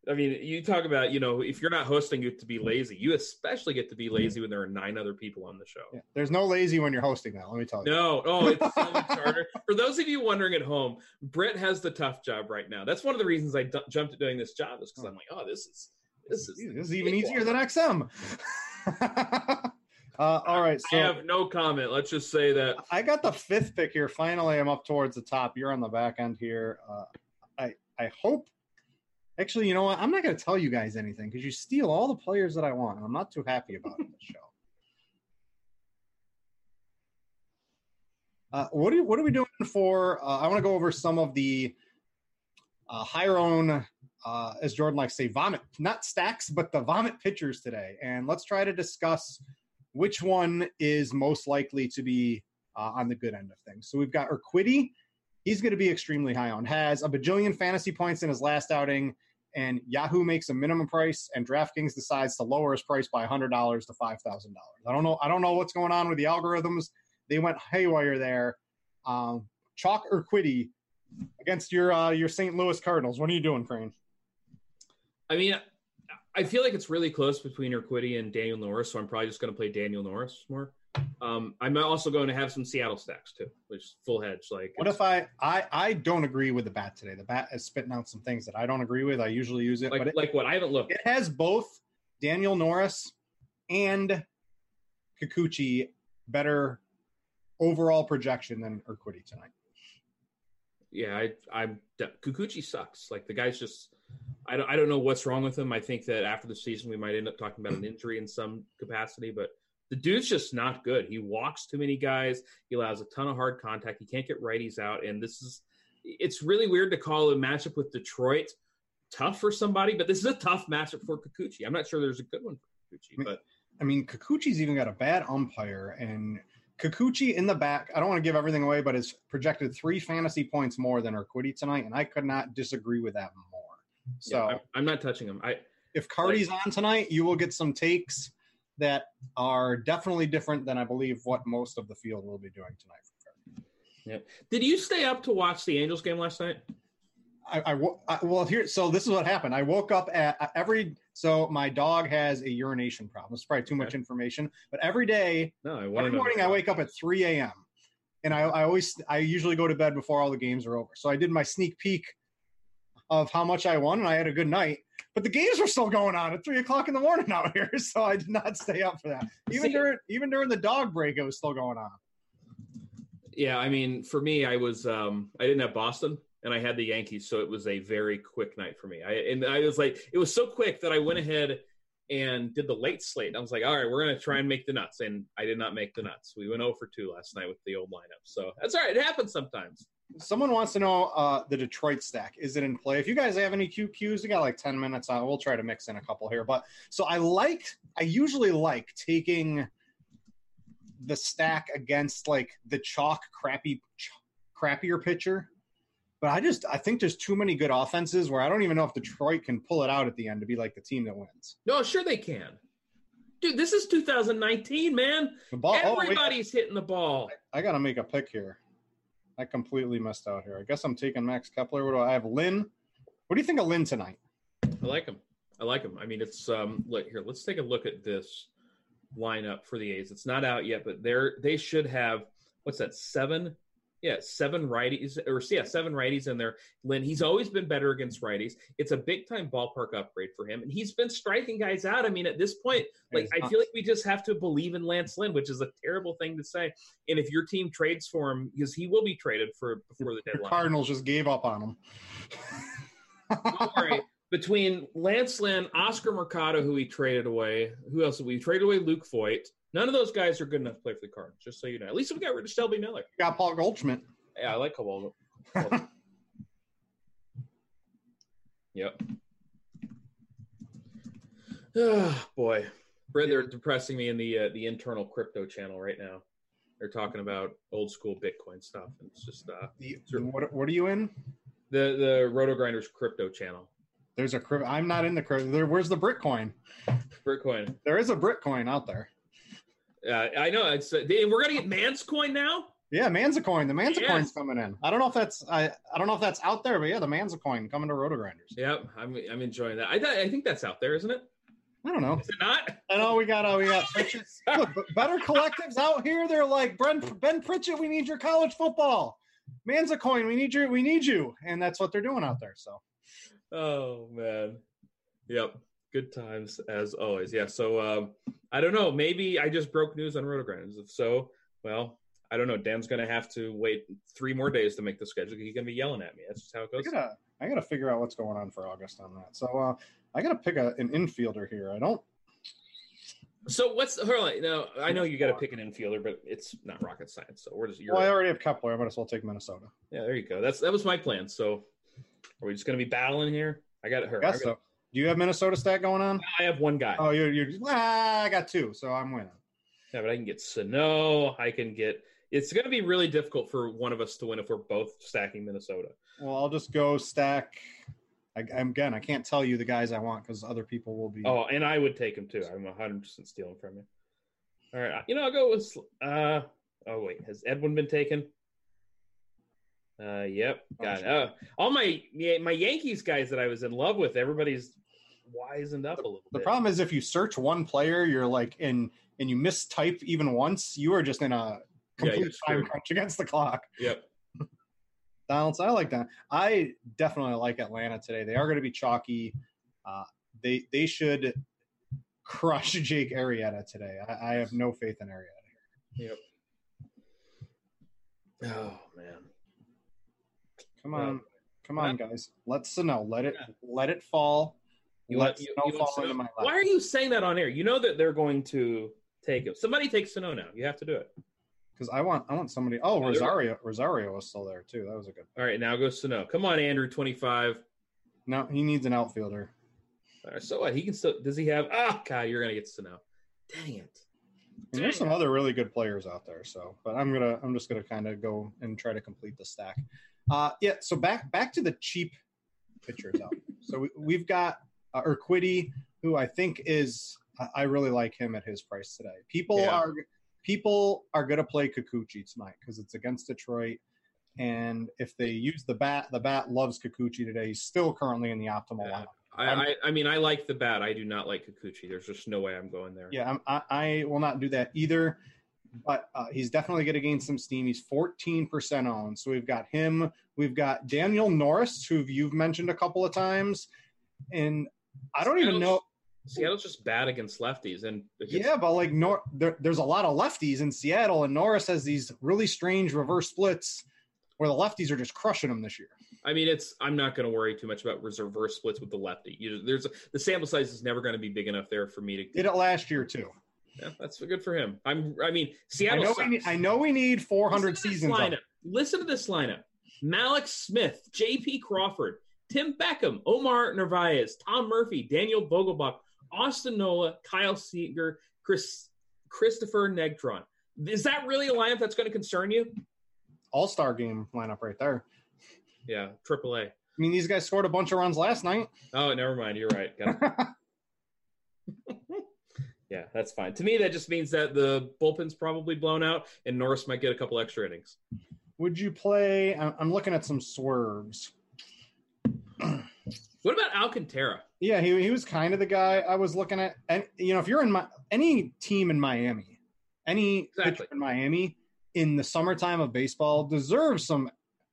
I mean, you talk about you know if you're not hosting, you to be lazy. You especially get to be lazy when there are nine other people on the show. Yeah. There's no lazy when you're hosting that. Let me tell you. No, oh, it's so much harder. For those of you wondering at home, Brett has the tough job right now. That's one of the reasons I d- jumped at doing this job is because I'm like, oh, this is this is This is even easier than XM. uh, all right, I have no comment. Let's just say that I got the fifth pick here. Finally, I'm up towards the top. You're on the back end here. Uh, I I hope. Actually, you know what? I'm not going to tell you guys anything because you steal all the players that I want. and I'm not too happy about it. This show. Uh, what are what are we doing for? Uh, I want to go over some of the uh, higher own, uh, as Jordan likes to say, vomit not stacks, but the vomit pitchers today, and let's try to discuss which one is most likely to be uh, on the good end of things. So we've got Urquidy. He's going to be extremely high on. Has a bajillion fantasy points in his last outing, and Yahoo makes a minimum price, and DraftKings decides to lower his price by hundred dollars to five thousand dollars. I don't know. I don't know what's going on with the algorithms. They went haywire there. Um, Chalk Urquidy against your uh, your St. Louis Cardinals. What are you doing, Crane? I mean, I feel like it's really close between Urquidy and Daniel Norris, so I'm probably just going to play Daniel Norris more. Um, I'm also going to have some Seattle stacks too, which full hedge. Like, What if I, I I don't agree with the bat today? The bat is spitting out some things that I don't agree with. I usually use it, like, but it, like what? I haven't looked. it has both Daniel Norris and Kikuchi better overall projection than Urquidy tonight. Yeah, I, I'm Kikuchi sucks. Like the guy's just, I don't, I don't know what's wrong with him. I think that after the season we might end up talking about an injury in some capacity, but the dude's just not good. He walks too many guys. He allows a ton of hard contact. He can't get righties out, and this is, it's really weird to call a matchup with Detroit tough for somebody, but this is a tough matchup for Kikuchi. I'm not sure there's a good one for Kikuchi, mm, but I mean, Kikuchi's even got a bad umpire, and Kikuchi in the back. I don't want to give everything away, but is projected three fantasy points more than Urquidy tonight, and I could not disagree with that more. So. yeah, I'm, not touching him. I, if Cardi's on tonight, you will get some takes that are definitely different than I believe what most of the field will be doing tonight. did you stay up to watch the Angels game last night? I, I, I well here so this is what happened. I woke up at uh, every so my dog has a urination problem. It's probably too much information, but every day, No, every morning I wake up at 3 a.m. and I, I always I usually go to bed before all the games are over. So I did my sneak peek of how much I won, and I had a good night. But the games were still going on at three o'clock in the morning out here, so I did not stay up for that. Even during even during the dog break, it was still going on. Yeah, I mean, for me, I was um I didn't have Boston and I had the Yankees, so it was a very quick night for me. I and I was like, it was so quick that I went ahead and did the late slate. I was like, all right, we're gonna try and make the nuts, and I did not make the nuts. We went 0 for two last night with the old lineup, so that's all right. It happens sometimes. Someone wants to know uh, the Detroit stack. Is it in play? If you guys have any QQs, we got like 10 minutes. Uh, we'll try to mix in a couple here. But so I like, I usually like taking the stack against like the chalk crappy, ch- crappier pitcher. But I just, I think there's too many good offenses where I don't even know if Detroit can pull it out at the end to be like the team that wins. No, sure they can, dude. This is 2019, man. Ball, oh, Everybody's hitting the ball. I got to make a pick here. I completely missed out here. I guess I'm taking Max Kepler. What do I I have? Lynn. What do you think of Lynn tonight? I like him. I like him. I mean, it's um. Look here. Let's take a look at this lineup for the A's. It's not out yet, but they're they should have what's that seven Yeah, seven righties, or yeah, seven righties in there. Lynn, he's always been better against righties. It's a big time ballpark upgrade for him, and he's been striking guys out. I mean, at this point, like I feel like we just have to believe in Lance Lynn, which is a terrible thing to say. And if your team trades for him, because he will be traded for before the deadline. The Cardinals just gave up on him. Don't worry. Between Lance Lynn, Oscar Mercado, who we traded away, who else? We traded away Luke Voit. None of those guys are good enough to play for the Cardinals, just so you know. At least we got rid of Shelby Miller. Got Paul Goldschmidt. Yeah, I like Kowal. yep. Oh, boy. Brent, they're depressing me in the uh, the internal crypto channel right now. They're talking about old school Bitcoin stuff. And it's just uh, the, what, what are you in? The the Roto Grinders crypto channel. There's a I'm not in the crypto. There, where's the Bitcoin? Bitcoin. There is a Bitcoin out there. Uh, I know. It's uh, we're gonna get Man's coin now. Yeah, Manzacoin. The Manzacoin's yes. coming in. I don't know if that's I, I don't know if that's out there, but yeah, the Manzacoin coming to Roto Grinders. Yep, I'm I'm enjoying that. I I think that's out there, isn't it? I don't know. Is it not? I know we got uh, we got Look, better collectives out here. They're like Ben Ben Pritchett. We need your college football. Manzacoin. We need your we need you, and that's what they're doing out there. So. Oh man. Yep good times as always. Yeah. So um, I don't know. Maybe I just broke news on Rotogrinders. If so, well, I don't know. Dan's going to have to wait three more days to make the schedule. He's going to be yelling at me. That's just how it goes. I gotta, I gotta figure out what's going on for August on that. So uh, I gotta pick a, an infielder here. I don't. So what's hold on? No, I know you got to pick an infielder, but it's not rocket science. So where does your? Well, I already have Kepler. I might as well take Minnesota. Yeah, there you go. That's that was my plan. So are we just going to be battling here? I got her. I guess I so. Do you have Minnesota stat going on? I have one guy. Oh, you're, you're ah, I got two, so I'm winning. Yeah, but I can get Sano. I can get. It's going to be really difficult for one of us to win if we're both stacking Minnesota. Well, I'll just go stack. I, am again. I can't tell you the guys I want because other people will be. Oh, and I would take them too. I'm 100 percent stealing from you. All right, you know I'll go with. Uh, oh wait, has Edwin been taken? Uh, yep, got it. Uh, all my my Yankees guys that I was in love with, everybody's wisened up a little the bit. The problem is if you search one player, you're like in and you mistype even once, you are just in a complete yeah, time crunch against the clock. Yep. Donaldson, I like that. I definitely like Atlanta today. They are going to be chalky. Uh, they they should crush Jake Arrieta today. I, I have no faith in Arrieta here. Yep. Oh man. Come on. Come on, guys. Let Sano let it let it fall. You Let you, fall into my Why are you saying that on air? You know that they're going to take it. Somebody takes Sano now. You have to do it. Because I want I want somebody. Oh, Rosario Rosario was still there too. That was a good. All right, now go Sano. Come on, Andrew, twenty five. No, he needs an outfielder. All right, so what? He can still. Does he have? Oh God, you're gonna get Sano. Dang it. Dang there's some other really good players out there. So, but I'm gonna I'm just gonna kind of go and try to complete the stack. Uh, yeah. So back back to the cheap pitchers out. So we, we've got uh, Urquidy, who I think is I really like him at his price today. People yeah. are people are going to play Kikuchi tonight because it's against Detroit, and if they use the bat, the bat loves Kikuchi today. He's still currently in the optimal yeah. lineup. I, I, I, mean, I like the bat. I do not like Kikuchi. There's just no way I'm going there. Yeah, I, I will not do that either. But uh, he's definitely going to gain some steam. He's 14% owned. So we've got him. We've got Daniel Norris, who you've mentioned a couple of times. And I don't even know. Seattle's just bad against lefties, and against- yeah, but like Nor- there, there's a lot of lefties in Seattle, and Norris has these really strange reverse splits where the lefties are just crushing them this year. I mean, it's I'm not going to worry too much about reverse splits with the lefty. You, there's a, the sample size is never going to be big enough there for me to did it last year too. Yeah, that's good for him. I'm. I mean, Seattle. I know, we need, I know we need 400 seasons. Lineup. Listen to this lineup: Mallex Smith, J.P. Crawford, Tim Beckham, Omar Narvaez, Tom Murphy, Daniel Vogelbach, Austin Nola, Kyle Seager, Chris Christopher Negron. Is that really a lineup that's going to concern you? All star game lineup right there. Yeah, triple A. I mean, these guys scored a bunch of runs last night. Oh, never mind. You're right. yeah, that's fine. To me, that just means that the bullpen's probably blown out, and Norris might get a couple extra innings. Would you play? I'm looking at some swerves. What about Alcantara? Yeah, he he was kind of the guy I was looking at. And you know, if you're in my any team in Miami, any exactly. in Miami, in the summertime of baseball deserves some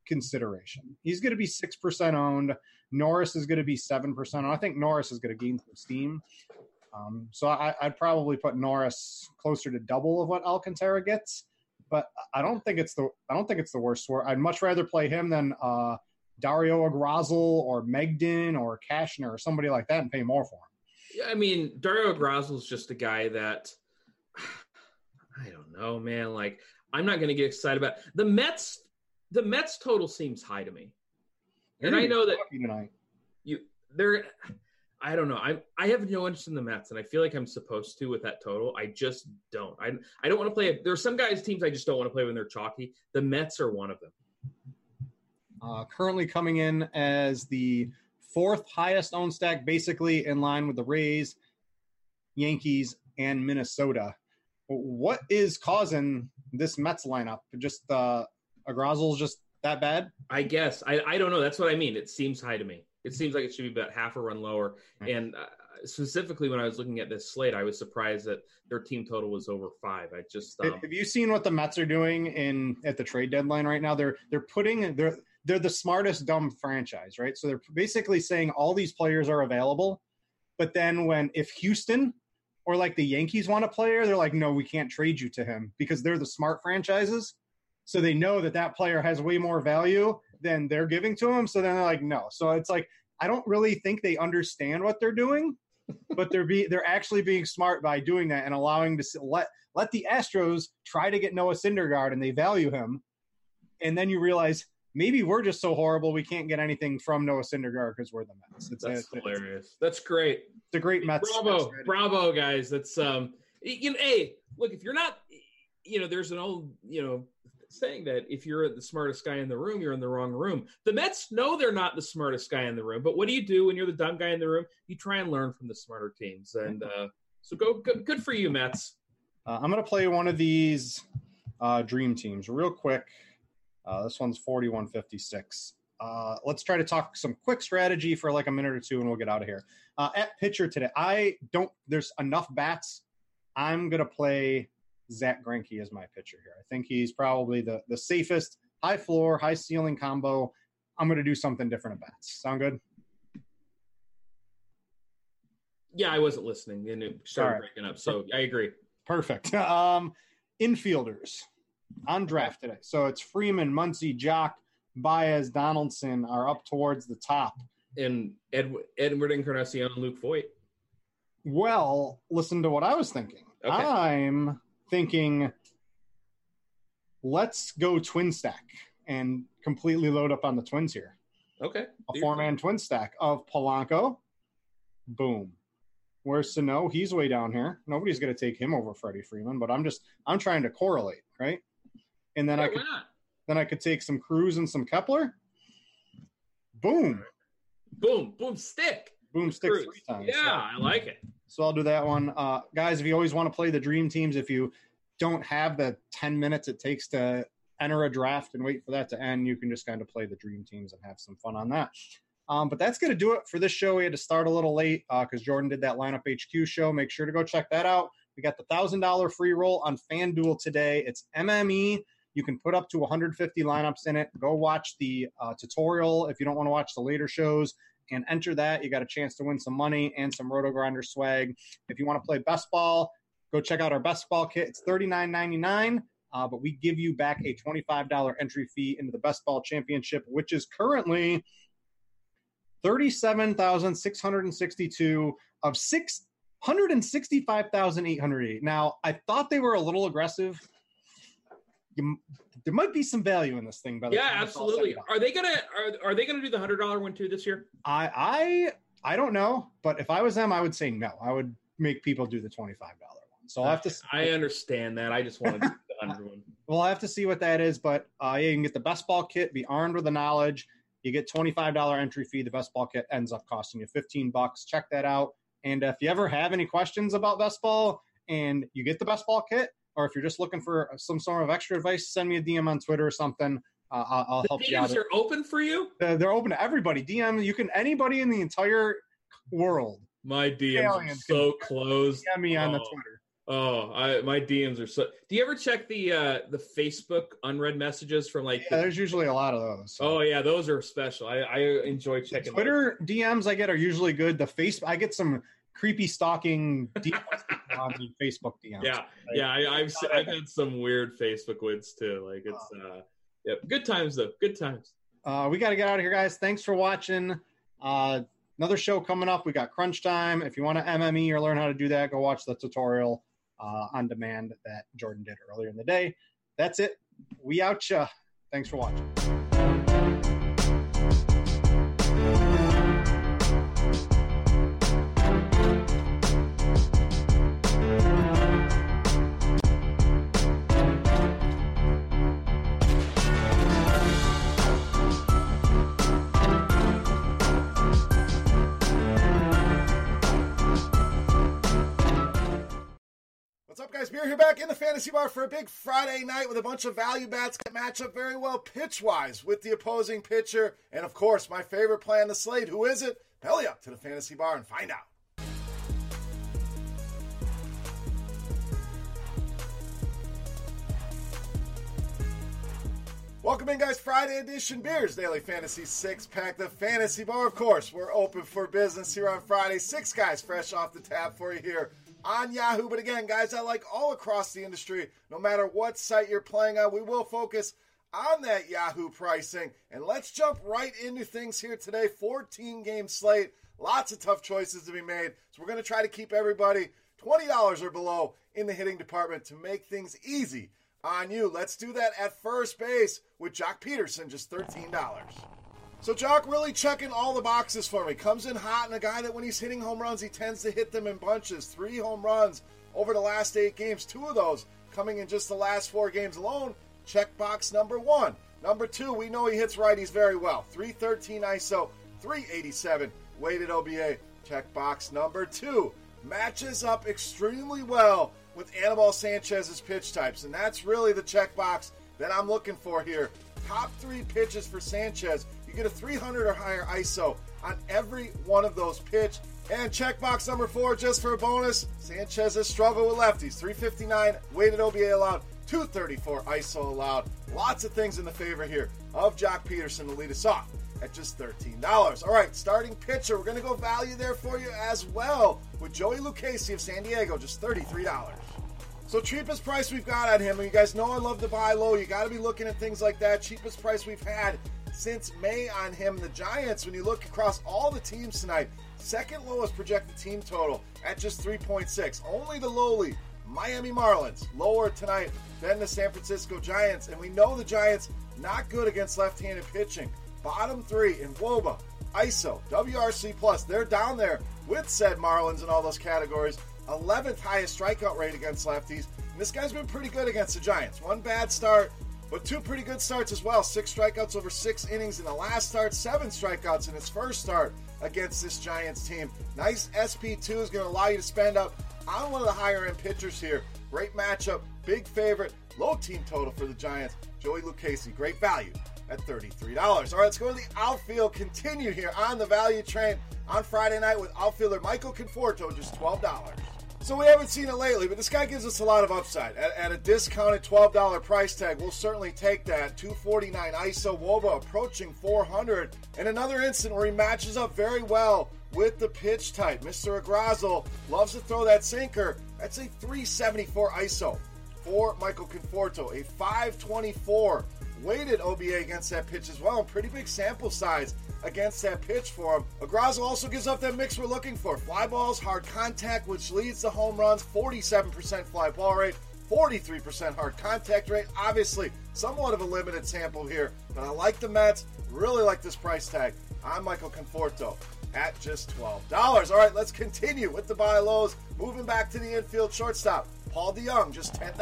consideration. He's going to be 6% owned. Norris is going to be 7% owned. I think Norris is going to gain some steam. Um, so I, would probably put Norris closer to double of what Alcantara gets, but I don't think it's the I don't think it's the worst score. I'd much rather play him than uh, Dario Agrazal or Mengden or Cashner or somebody like that and pay more for him. Yeah, I mean Dario Agrazal is just a guy that I don't know, man. Like I'm not going to get excited about the Mets. The Mets total seems high to me, and I know that tonight. you they're. I don't know. I I have no interest in the Mets, and I feel like I'm supposed to with that total. I just don't. I I don't want to play. There are some guys teams I just don't want to play when they're chalky. The Mets are one of them. Uh, currently coming in as the fourth highest owned stack, basically in line with the Rays, Yankees, and Minnesota. What is causing this Mets lineup? Just uh, Agrazal's just that bad? I guess. I, I don't know. That's what I mean. It seems high to me. It seems like it should be about half a run lower. And uh, specifically, when I was looking at this slate, I was surprised that their team total was over five. I just um, have you seen what the Mets are doing in at the trade deadline right now? They're they're putting they're they're the smartest dumb franchise, right? So they're basically saying all these players are available, but then when if Houston or like the Yankees want a player, they're like, no, we can't trade you to him because they're the smart franchises. So they know that that player has way more value than they're giving to him. So then they're like, no. So it's like I don't really think they understand what they're doing, but they're be they're actually being smart by doing that and allowing to let let the Astros try to get Noah Syndergaard and they value him, and then you realize maybe we're just so horrible we can't get anything from Noah Syndergaard because we're the Mets. It's, That's a, hilarious. It's, That's great. It's a great Mets. Bravo, Mets bravo, guys. That's um. You know, hey, look, if you're not, you know, there's an old, you know, saying that if you're the smartest guy in the room, you're in the wrong room. The Mets know they're not the smartest guy in the room, but what do you do when you're the dumb guy in the room? You try and learn from the smarter teams, and uh, so go good, good for you, Mets. Uh, I'm going to play one of these uh, dream teams real quick. Uh, this one's 4156. Uh, let's try to talk some quick strategy for like a minute or two and we'll get out of here. Uh, at pitcher today, I don't, there's enough bats. I'm going to play Zack Greinke as my pitcher here. I think he's probably the, the safest, high floor, high ceiling combo. I'm going to do something different at bats. Sound good? Yeah, I wasn't listening and it started right. breaking up. So I agree. Perfect. Um, infielders on draft today. So it's Freeman, Muncy, Joc, Baez, Donaldson are up towards the top. And Ed, Edwin Encarnacion, Luke Voit. Well, listen to what I was thinking. Okay. I'm thinking, let's go twin stack and completely load up on the twins here. Okay. A four man twin stack of Polanco. Boom. Where's Sano? He's way down here. Nobody's going to take him over Freddie Freeman, but I'm just I'm trying to correlate, right? And then I could then I could take some Cruz and some Kepler. Boom. Boom. Boom. Stick. Boom. Stick Cruz. three times. Yeah, so, I like it. So I'll do that one. Uh, guys, if you always want to play the dream teams, if you don't have the 10 minutes it takes to enter a draft and wait for that to end, you can just kind of play the dream teams and have some fun on that. Um, but that's going to do it for this show. We had to start a little late because uh, Jordan did that lineup HQ show. Make sure to go check that out. We got the thousand dollar free roll on FanDuel today. It's MME. You can put up to 150 lineups in it. Go watch the uh, tutorial if you don't want to watch the later shows and enter that. You got a chance to win some money and some Roto Grinder swag. If you want to play best ball, go check out our best ball kit. It's $39.99. Uh, but we give you back a $25 entry fee into the best ball championship, which is currently 37,662 of 665,808. Now, I thought they were a little aggressive you, there might be some value in this thing. By the yeah, absolutely. Are they gonna are, are they gonna do the hundred dollar one too this year? I I I don't know, but if I was them, I would say no. I would make people do the twenty five dollar one. So I'll have to. I understand that. I just wanted the hundred one. Well, I have to see what that is, but uh, yeah, you can get the best ball kit, be armed with the knowledge. You get twenty five dollar entry fee. The best ball kit ends up costing you fifteen bucks. Check that out. And if you ever have any questions about best ball and you get the best ball kit, or if you're just looking for some sort of extra advice, send me a DM on Twitter or something. Uh, I'll, I'll help DMs you out. are open for you. Uh, they're open to everybody. DM you can anybody in the entire world. My DMs are so closed. DM me on oh. the Twitter. Oh, I, my DMs are so. Do you ever check the uh the Facebook unread messages from like? Yeah, there's usually a lot of those. So. Oh yeah, those are special. I, I enjoy checking. The Twitter those. DMs I get are usually good. The face I get some creepy stalking DMs on the Facebook DMs. Yeah, yeah. I, have I've had some weird Facebook wins too. Like it's uh, yeah, good times though. Good times. Uh, we got to get out of here, guys. Thanks for watching. Uh, another show coming up. We got Crunch Time. If you want to MME or learn how to do that, go watch the tutorial uh, on demand that Jordan did earlier in the day. That's it. We out ya. Thanks for watching. Beer here back in the fantasy bar for a big Friday night with a bunch of value bats that match up very well pitch wise with the opposing pitcher. And of course, my favorite play on the slate. Who is it? Belly up to the fantasy bar and find out. Welcome in, guys. Friday edition Beers Daily Fantasy Six Pack. The Fantasy Bar, of course. We're open for business here on Friday. Six guys fresh off the tap for you here on Yahoo. But again, guys, I like all across the industry, no matter what site you're playing on, we will focus on that Yahoo pricing. And let's jump right into things here today. 14 game slate, lots of tough choices to be made. So we're going to try to keep everybody $20 or below in the hitting department to make things easy on you. Let's do that at first base with Joc Pederson, just $13. So Joc really checking all the boxes for me. Comes in hot and a guy that when he's hitting home runs, he tends to hit them in bunches. Three home runs over the last eight games. Two of those coming in just the last four games alone. Check box number one. Number two, we know he hits righties very well. 313 ISO, 387 weighted OBA. Check box number two. Matches up extremely well with Anibal Sanchez's pitch types. And that's really the check box that I'm looking for here. Top three pitches for Sanchez you get a 300 or higher ISO on every one of those pitch. And checkbox number four, just for a bonus, Sanchez has struggled with lefties. 359 weighted OBA allowed, 234 ISO allowed. Lots of things in the favor here of Joc Pederson to lead us off at just $13. All right, starting pitcher. We're going to go value there for you as well with Joey Lucchesi of San Diego, just $33. So cheapest price we've got on him, and you guys know I love to buy low. You got to be looking at things like that. Cheapest price we've had since May on him. The Giants, when you look across all the teams tonight, second lowest projected team total at just 3.6. Only the lowly Miami Marlins lower tonight than the San Francisco Giants. And we know the Giants not good against left-handed pitching. Bottom three in WOBA, ISO, WRC plus. They're down there with said Marlins in all those categories. 11th highest strikeout rate against lefties. And this guy's been pretty good against the Giants. One bad start, but two pretty good starts as well. Six strikeouts over six innings in the last start, seven strikeouts in his first start against this Giants team. Nice SP2 is going to allow you to spend up on one of the higher end pitchers here. Great matchup, big favorite, low team total for the Giants. Joey Lucchesi, great value at $33. All right, let's go to the outfield. Continue here on the value train on Friday night with outfielder Michael Conforto, just $12. So we haven't seen it lately, but this guy gives us a lot of upside. At, at a discounted $12 price tag, we'll certainly take that. 249 ISO Woba approaching 400. And another instant where he matches up very well with the pitch type. Mr. Agrazal loves to throw that sinker. That's a 374 ISO for Michael Conforto. A 524 weighted OBA against that pitch as well. Pretty big sample size against that pitch for him. Agrazal also gives up that mix we're looking for. Fly balls, hard contact, which leads to home runs, 47% fly ball rate, 43% hard contact rate. Obviously, somewhat of a limited sample here, but I like the Mets. Really like this price tag. I'm Michael Conforto at just $12. All right, let's continue with the buy lows. Moving back to the infield shortstop, Paul DeJong, just $10.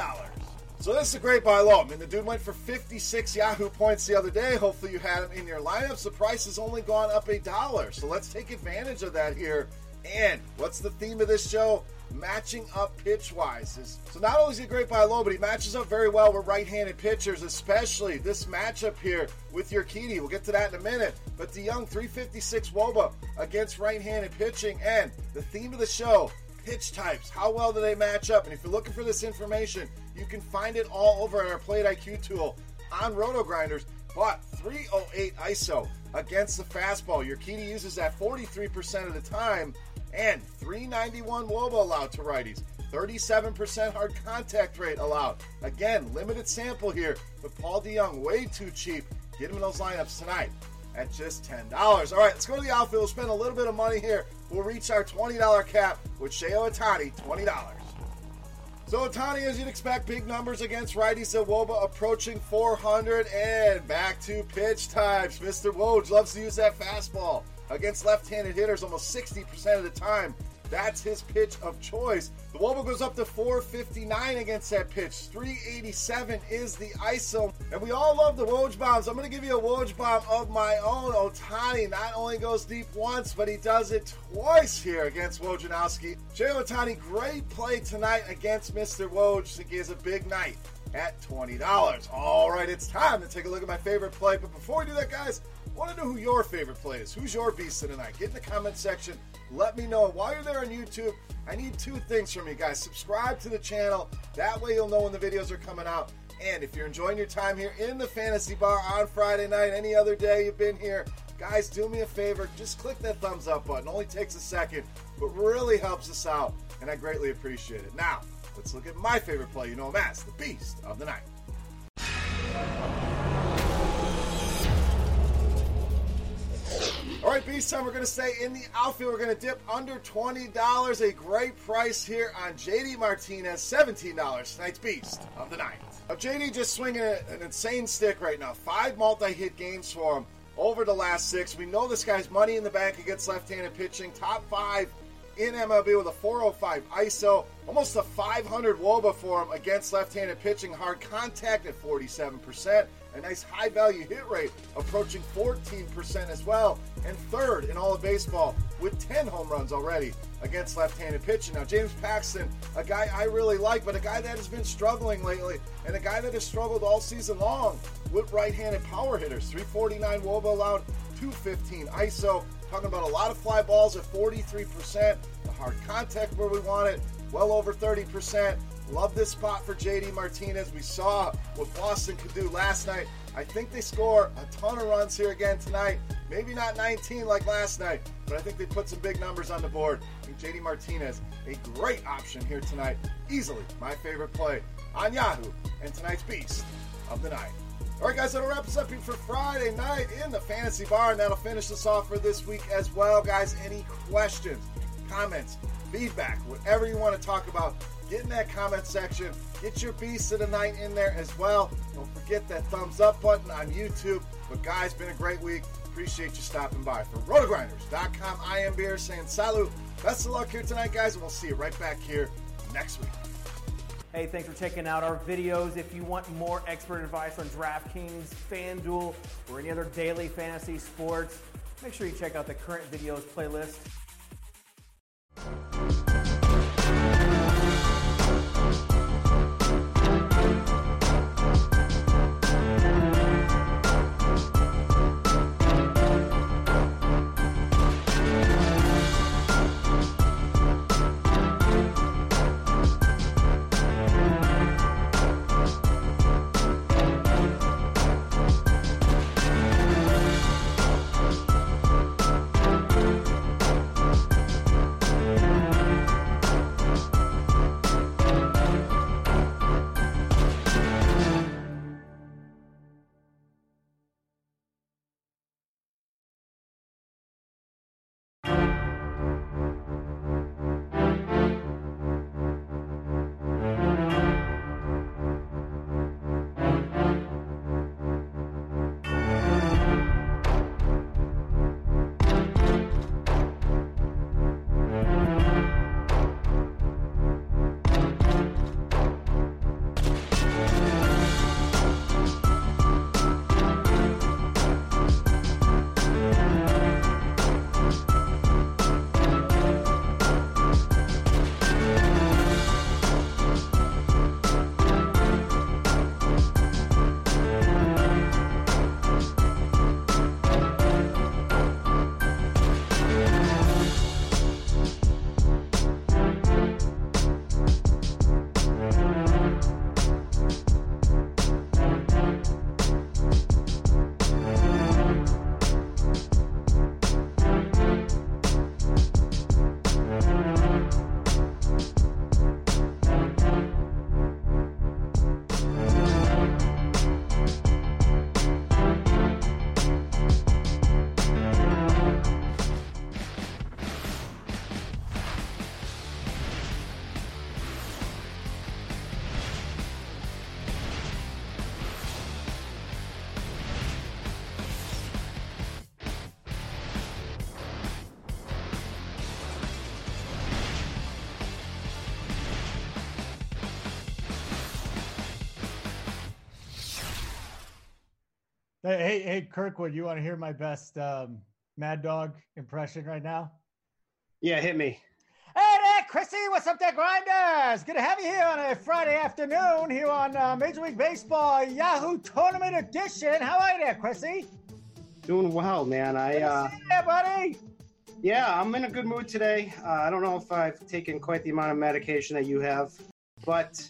So this is a great buy low. I mean, the dude went for 56 Yahoo points the other day. Hopefully you had him in your lineups. The price has only gone up a dollar. So let's take advantage of that here. And what's the theme of this show? Matching up pitch wise. So not only is he a great buy low, but he matches up very well with right-handed pitchers, especially this matchup here with your Urquidy. We'll get to that in a minute. But DeJong 356 Woba against right-handed pitching. And the theme of the show pitch types. How well do they match up? And if you're looking for this information, you can find it all over at our Plate IQ tool on Roto Grinders. But 308 ISO against the fastball. Your key to use is at 43% of the time, and 391 woba allowed to righties. 37% hard contact rate allowed. Again, limited sample here, but Paul DeJong way too cheap. Get him in those lineups tonight at just $10. All right, let's go to the outfield. We'll spend a little bit of money here. We'll reach our $20 cap with Shohei Ohtani, $20. So Ohtani, as you'd expect, big numbers against righties. Woba approaching 400 and back to pitch types. Mr. Woj loves to use that fastball against left-handed hitters almost 60% of the time. That's his pitch of choice. The Woba goes up to 459 against that pitch. 387 is the ISO. And we all love the Woj bombs. I'm going to give you a Woj bomb of my own. Ohtani not only goes deep once, but he does it twice here against Wojciechowski. Jay Ohtani, great play tonight against Mr. Woj. He has a big night at $20. All right, it's time to take a look at my favorite play. But before we do that, guys, I want to know who your favorite play is. Who's your beast of the night? Get in the comment section. Let me know. While you're there on YouTube, I need two things from you guys. Subscribe to the channel. That way you'll know when the videos are coming out. And if you're enjoying your time here in the Fantasy Bar on Friday night, any other day you've been here, guys, do me a favor. Just click that thumbs up button. Only takes a second, but really helps us out. And I greatly appreciate it. Now, let's look at my favorite play. You know him as the Beast of the Night. All right, Beast time. We're going to stay in the outfield. We're going to dip under $20. A great price here on JD Martinez, $17. Tonight's Beast of the Night. Now, JD just swinging a, an insane stick right now. Five multi hit games for him over the last six. We know this guy's money in the bank against left handed pitching. Top five in MLB with a 405 ISO, almost a 500 WOBA for him against left handed pitching. Hard contact at 47% a nice high value hit rate approaching 14% as well, and third in all of baseball with 10 home runs already against left handed pitching. Now, James Paxton, a guy I really like, but a guy that has been struggling lately, and a guy that has struggled all season long with right handed power hitters. 349 Woba allowed, 215 ISO. Talking about a lot of fly balls at 43%, the hard contact where we want it, well over 30%. Love this spot for JD Martinez. We saw what Boston could do last night. I think they score a ton of runs here again tonight. Maybe not 19 like last night, but I think they put some big numbers on the board. I think JD Martinez, a great option here tonight. Easily my favorite play on Yahoo and tonight's Beast of the Night. All right, guys, that'll wrap us up here for Friday night in the Fantasy Bar, and that'll finish us off for this week as well, guys. Any questions, comments, feedback, whatever you want to talk about, get in that comment section. Get your beast of the night in there as well. Don't forget that thumbs up button on YouTube. But guys, been a great week. Appreciate you stopping by. For rotogrinders.com, I am Beer saying salut. Best of luck here tonight, guys, and we'll see you right back here next week. Hey, thanks for checking out our videos. If you want more expert advice on DraftKings, FanDuel, or any other daily fantasy sports, make sure you check out the current videos playlist. Hey, hey, Kirkwood, you want to hear my best um, Mad Dog impression right now? Yeah, hit me. Hey there, Chrissy. What's up there, Grinders? Good to have you here on a Friday afternoon here on uh, Major League Baseball Yahoo Tournament Edition. How are you there, Chrissy? Doing well, man. I uh, See you there, buddy. yeah, I'm in a good mood today. Uh, I don't know if I've taken quite the amount of medication that you have, but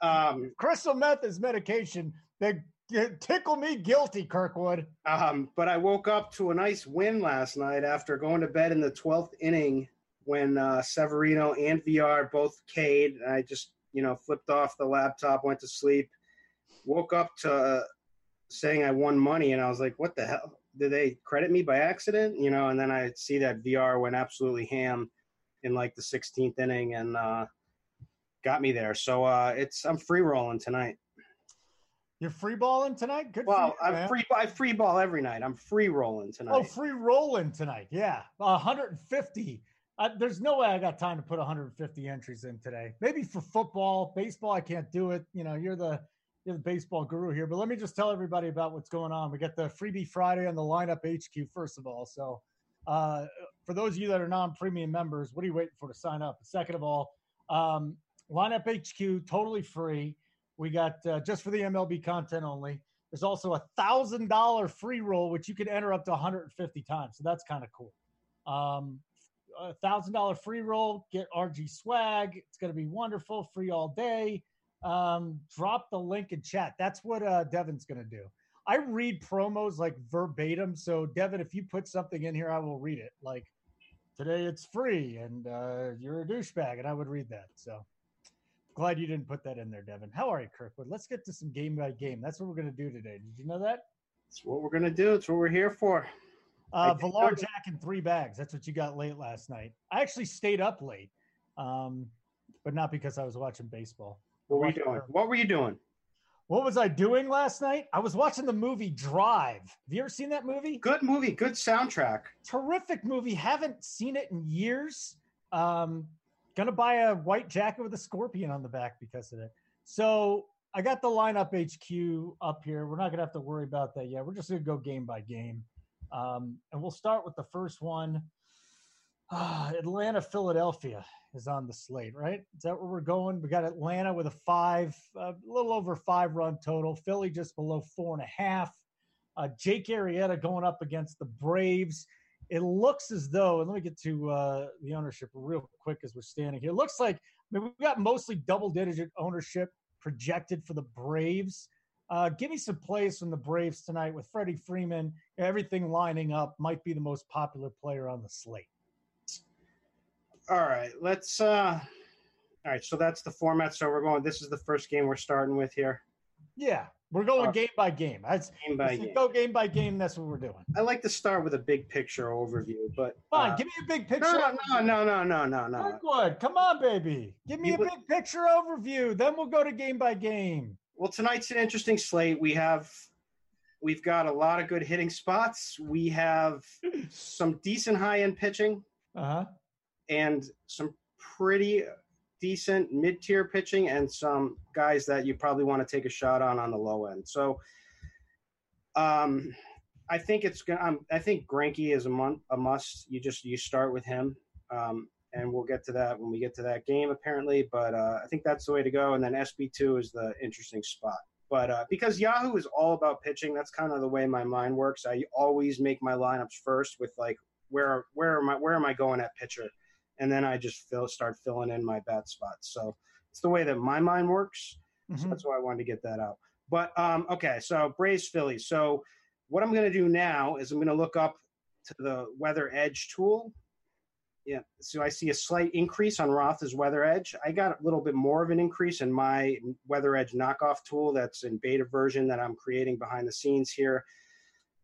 um, Crystal meth is medication that tickle me guilty, Kirkwood. um, but I woke up to a nice win last night after going to bed in the 12th inning when uh, Severino and VR both K'd. And I just, you know, flipped off the laptop, went to sleep, woke up to uh, saying I won money, and I was like, "What the hell? Did they credit me by accident?" You know, and then I see that VR went absolutely ham in like the 16th inning and uh, got me there. So uh, it's I'm free rolling tonight. You're free balling tonight? Good Well, for you, I'm man. free. I free ball every night. I'm free rolling tonight. Oh, free rolling tonight. Yeah. 150. Uh, there's no way I got time to put 150 entries in today. Maybe for football, baseball, I can't do it. You know, you're the you're the baseball guru here. But let me just tell everybody about what's going on. We got the freebie Friday on the lineup HQ, first of all. So uh, for those of you that are non-premium members, what are you waiting for to sign up? Second of all, um, lineup HQ, totally free. We got uh, just for the MLB content only. There's also a thousand dollar free roll, which you can enter up to 150 times. So that's kind of cool. Um, a thousand dollar free roll, get RG swag. It's going to be wonderful, free all day. Um, drop the link in chat. That's what uh, Devin's going to do. I read promos like verbatim. So Devin, if you put something in here, I will read it. Like today, it's free, and uh, you're a douchebag, and I would read that. So glad you didn't put that in there, Devin. How are you, Kirkwood? Let's get to some game by game. That's what we're going to do today. Did you know that? That's what we're gonna do. It's what we're here for. Uh, Valar Jack in three bags. That's what you got late last night. I actually stayed up late, um, but not because I was watching baseball. What were you doing? What were you doing? What was I doing last night? I was watching the movie Drive. Have you ever seen that movie? Good movie. Good soundtrack. Terrific movie. Haven't seen it in years. Um, gonna buy a white jacket with a scorpion on the back because of it. So I got the lineup HQ up here. We're not gonna have to worry about that yet. We're just gonna go game by game, um, and we'll start with the first one. Ah, Atlanta, Philadelphia is on the slate, right? Is that where we're going? We got Atlanta with a five, a little over five run total. Philly just below four and a half. Uh, Jake Arrieta going up against the Braves. It looks as though, and let me get to uh, the ownership real quick as we're standing here. It looks like I mean, we've got mostly double digit ownership projected for the Braves. Uh, give me some plays from the Braves tonight with Freddie Freeman. Everything lining up might be the most popular player on the slate. All right, let's. uh All right, so that's the format. So we're going. This is the first game we're starting with here. Yeah, we're going Uh, game by game. That's, Game by game. go game by game. That's what we're doing. I like to start with a big picture overview, but Fine, uh, give me a big picture. no, no, no, no, no, no, no. Kirkwood, come on, baby. Give me You a would- big picture overview. Then we'll go to game by game. Well, tonight's an interesting slate. We have we've got a lot of good hitting spots. We have some decent high end pitching Uh huh. and some pretty decent mid tier pitching, and some guys that you probably want to take a shot on on the low end. So, um, I think it's gonna. Um, I think Greinke is a, mon- a must. You just you start with him. Um, and we'll get to that when we get to that game, apparently. But uh, I think that's the way to go. And then SP2 is the interesting spot. But uh, because Yahoo is all about pitching, that's kind of the way my mind works. I always make my lineups first with like where where am I where am I going at pitcher, and then I just fill start filling in my bat spots. So it's the way that my mind works. So Mhm. that's why I wanted to get that out. But um, okay, so Braves Phillies. So what I'm going to do now is I'm going to look up to the Weather Edge tool. Yeah, so I see a slight increase on Roth's Weather Edge. I got a little bit more of an increase in my Weather Edge knockoff tool that's in beta version that I'm creating behind the scenes here.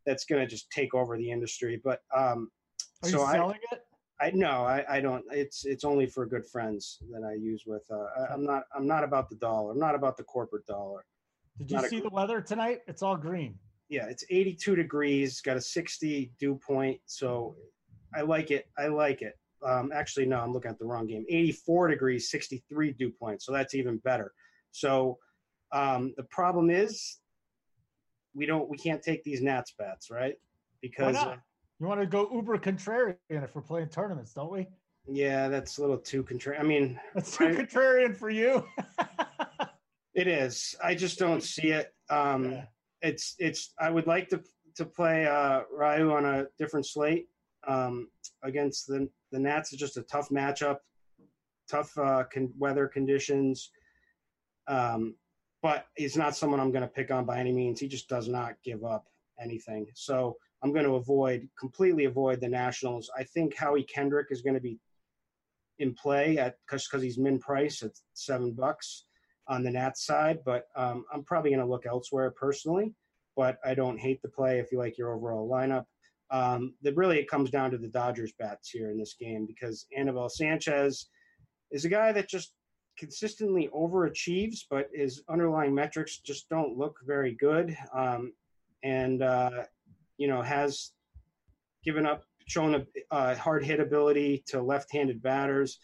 That's going to just take over the industry. But um, Are so you I, selling it? I no, I, I don't. It's it's only for good friends that I use with. Uh, I, I'm not I'm not about the dollar. I'm not about the corporate dollar. Did you not see gr- the weather tonight? It's all green. Yeah, it's 82 degrees. Got a 60 dew point, so I like it. I like it. Um, actually, no, I'm looking at the wrong game. 84 degrees, 63 dew point, so that's even better. So um, the problem is we don't we can't take these Nats bats right? Because Why uh, not? You want to go uber contrarian if we're playing tournaments, don't we? yeah, that's a little too contrary. I mean, That's too Right. contrarian for you. it is. I just don't see it. Um, Yeah. It's it's. I would like to to play uh, Ryu on a different slate um, against the the Nats. Is just a tough matchup, tough uh, con- weather conditions. Um, but he's not someone I'm going to pick on by any means. He just does not give up anything. So I'm going to avoid completely avoid the Nationals. I think Howie Kendrick is going to be in play at because he's min price at seven bucks on the Nats side, but um, I'm probably going to look elsewhere personally. But I don't hate the play if you like your overall lineup. Um, that really it comes down to the Dodgers bats here in this game because Anibal Sanchez is a guy that just consistently overachieves, but his underlying metrics just don't look very good. Um, and uh, you know has given up, shown a, a hard hit ability to left-handed batters.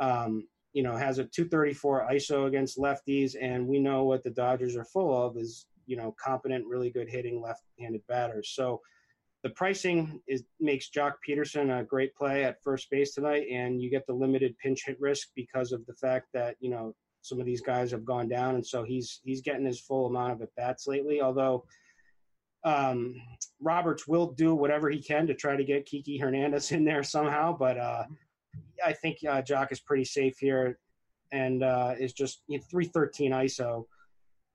Um, you know, has a 234 ISO against lefties, and we know what the Dodgers are full of is you know competent, really good hitting left-handed batters. So the pricing is makes Joc Pederson a great play at first base tonight, and you get the limited pinch hit risk because of the fact that you know some of these guys have gone down, and so he's he's getting his full amount of at bats lately. Although um, Roberts will do whatever he can to try to get Kiki Hernandez in there somehow, but uh, I think uh, Joc is pretty safe here, and uh, is just you know, three thirteen ISO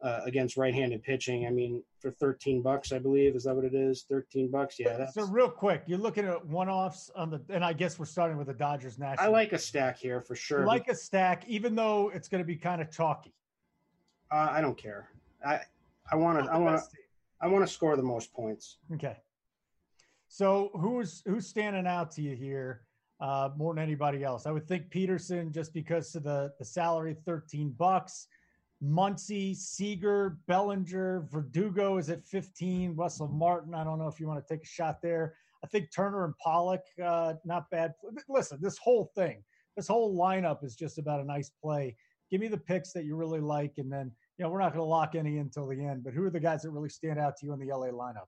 uh, against right-handed pitching. I mean, for thirteen bucks, I believe is that what it is? Thirteen bucks, yeah. That's, so real quick, you're looking at one-offs on the, and I guess we're starting with the Dodgers National. I like a stack here for sure. Like a stack, even though it's going to be kind of chalky. uh, I don't care. I I want to I want to. I want to score the most points. Okay. So who's who's standing out to you here uh, more than anybody else? I would think Pederson just because of the the salary, thirteen bucks. Muncy, Seager, Bellinger, Verdugo is at fifteen. Russell Martin, I don't know if you want to take a shot there. I think Turner and Pollock, uh, not bad. Listen, this whole thing, this whole lineup is just about a nice play. Give me the picks that you really like, and then you know we're not going to lock any in until the end. But who are the guys that really stand out to you in the LA lineup?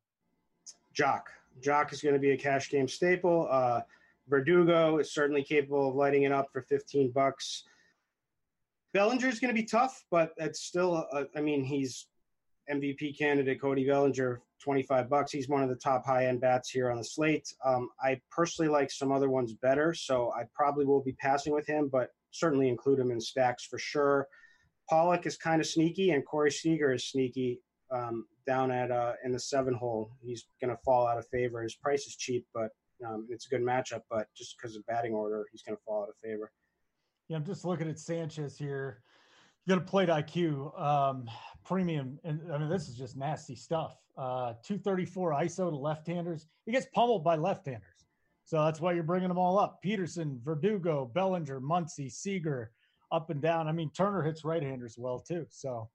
Joc. Joc is going to be a cash game staple. Uh, Verdugo is certainly capable of lighting it up for 15 bucks. Bellinger is going to be tough, but it's still, uh, I mean, he's MVP candidate Cody Bellinger, 25 bucks. He's one of the top high end bats here on the slate. Um, I personally like some other ones better, so I probably will be passing with him, but certainly include him in stacks for sure. Pollock is kind of sneaky, and Corey Seager is sneaky um, down at uh, in the seven hole. He's going to fall out of favor. His price is cheap, but um, it's a good matchup. But just because of batting order, he's going to fall out of favor. Yeah, I'm just looking at Sanchez here. You got to Plate IQ um, premium, and I mean this is just nasty stuff. Uh, 234 ISO to left-handers. He gets pummeled by left-handers, so that's why you're bringing them all up. Pederson, Verdugo, Bellinger, Muncy, Seager, up and down. I mean Turner hits right-handers well too. So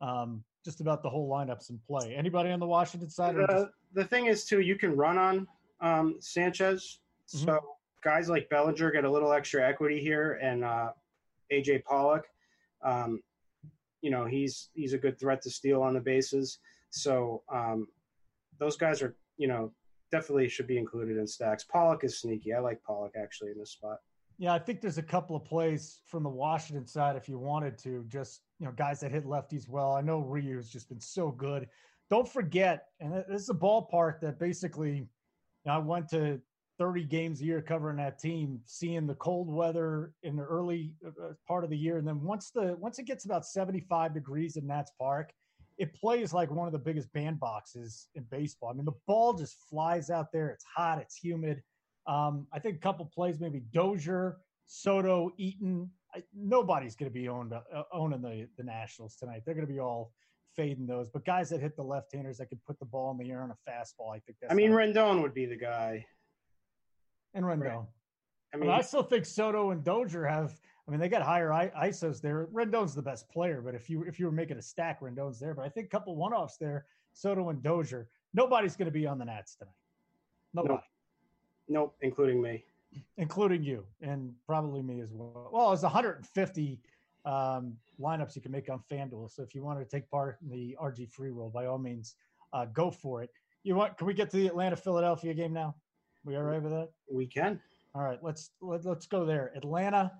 um, just about the whole lineup's in play. Anybody on the Washington side? The, just, the thing is, too, you can run on um, Sanchez. Mhm. So guys like Bellinger get a little extra equity here, and uh, AJ Pollock. Um, you know, he's he's a good threat to steal on the bases. So um, those guys are, you know, definitely should be included in stacks. Pollock is sneaky. I like Pollock actually in this spot. Yeah, I think there's a couple of plays from the Washington side if you wanted to, just you know, guys that hit lefties well. I know Ryu has just been so good. Don't forget, and this is a ballpark that basically, you know, I went to 30 games a year covering that team, seeing the cold weather in the early uh, part of the year, and then once the once it gets about 75 degrees in Nats Park, it plays like one of the biggest bandboxes in baseball. I mean, the ball just flies out there. It's hot. It's humid. Um, I think a couple plays, maybe Dozier, Soto, Eaton. I, nobody's going to be owned, uh, owning the, the Nationals tonight. They're going to be all fading those. But guys that hit the left-handers that can put the ball in the air on a fastball, I think that's. I mean, Rendon would be the guy. and Rendon. I I mean, mean, I still think Soto and Dozier have. I mean, they got higher I, ISOs there. Rendon's the best player, but if you if you were making a stack, Rendon's there. But I think a couple one-offs there, Soto and Dozier. Nobody's going to be on the Nats tonight. Nobody. nope, including me. including you and probably me as well. Well, it's 150 um, lineups you can make on FanDuel. So if you want to take part in the RG free roll, by all means, uh, go for it. You want? Can we get to the Atlanta Philadelphia game now? We all right with that? We can. All right, let's let, let's go there. Atlanta.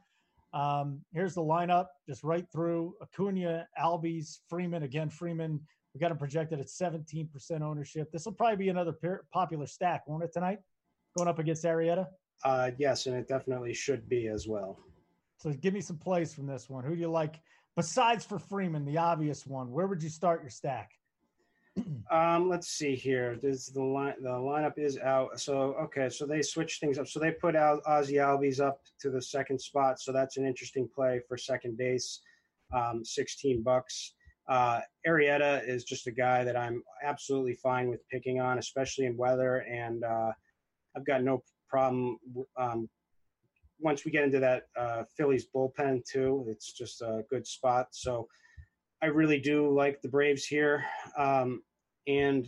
Um, here's the lineup, just right through Acuna, Albies, Freeman. Again, Freeman. We got him projected at 17% ownership. This will probably be another popular stack, won't it tonight? Going up against Arrieta. Uh, yes, and it definitely should be as well. So give me some plays from this one. Who do you like besides for Freeman, the obvious one? Where would you start your stack? um, let's see here. Does the line the lineup is out? So okay, so they switched things up. So they put out Ozzy Albies up to the second spot. So that's an interesting play for second base. Um, Sixteen bucks. Uh, Arrieta is just a guy that I'm absolutely fine with picking on, especially in weather, and uh, I've got no problem. Um, once we get into that uh, Phillies bullpen too, it's just a good spot. So I really do like the Braves here, um, and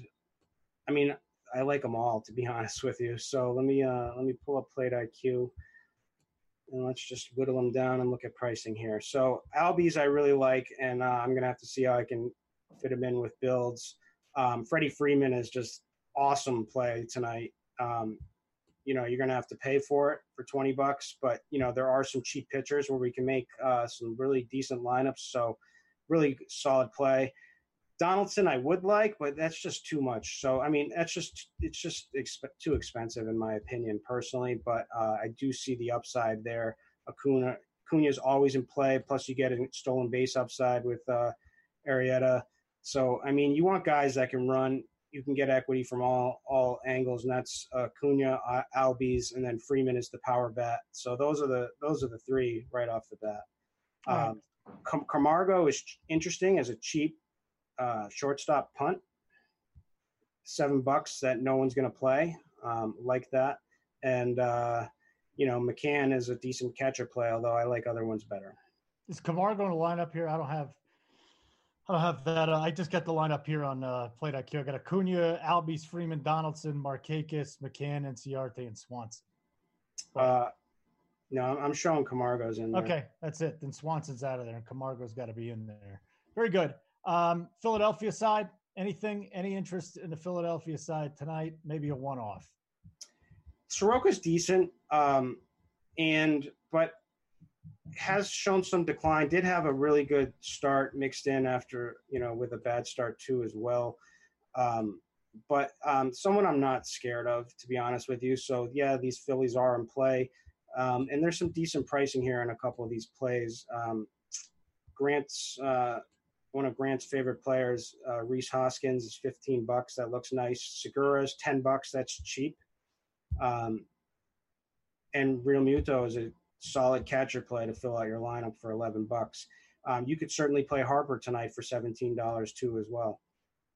I mean I like them all to be honest with you. So let me uh, let me pull up Plate IQ, and let's just whittle them down and look at pricing here. So Albies I really like, and uh, I'm gonna have to see how I can fit them in with builds. Um, Freddie Freeman is just awesome play tonight. Um, you know, you're going to have to pay for it for 20 bucks, but you know, there are some cheap pitchers where we can make uh, some really decent lineups. So really solid play. Donaldson, I would like, but that's just too much. So, I mean, that's just, it's just exp- too expensive in my opinion personally, but uh, I do see the upside there. Acuna, is always in play. Plus you get a stolen base upside with uh, Arrieta. So, I mean, you want guys that can run you can get equity from all all angles, and that's uh, Cunha, uh, Albies, and then Freeman is the power bet. So those are the those are the three right off the bat. Um, Camargo is interesting as a cheap uh, shortstop punt, seven bucks that no one's going to play, um, like that, and uh, you know McCann is a decent catcher play, although I like other ones better. Is Camargo going to line up here? I don't have I don't have that. Uh, I just got the lineup here on uh, Plate IQ. I got Acuna, Albies, Freeman, Donaldson, Markakis, McCann, Inciarte, and Swanson. Uh, no, I'm showing Camargo's in there. Okay, that's it. Then Swanson's out of there, and Camargo's got to be in there. Very good. Um, Philadelphia side, anything, any interest in the Philadelphia side tonight? Maybe a one-off. Soroka's decent, um, and but has shown some decline. Did have a really good start mixed in after you know with a bad start too as well. Um, but um, someone I'm not scared of, to be honest with you. So yeah, these Phillies are in play, um, and there's some decent pricing here in a couple of these plays. Um, Grant's uh, one of Grant's favorite players, uh, Rhys Hoskins, is 15 bucks. That looks nice. Segura's 10 bucks. That's cheap. Um, and Realmuto is a solid catcher play to fill out your lineup for 11 bucks. Um, you could certainly play Harper tonight for $17 too as well.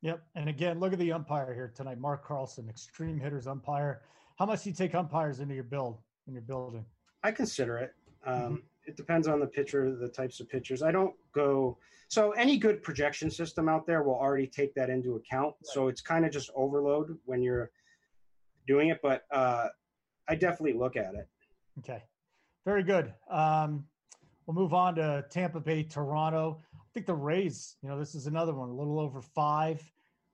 Yep. And again, look at the umpire here tonight. Mark Carlson, extreme hitters umpire. How much do you take umpires into your build in you're building? I consider it. Um, mm-hmm. It depends on the pitcher, the types of pitchers. I don't go so any good projection system out there will already take that into account. Right. So it's kind of just overload when you're doing it, but uh, I definitely look at it. Okay. Very good. Um, we'll move on to Tampa Bay, Toronto. I think the Rays, you know, this is another one, a little over five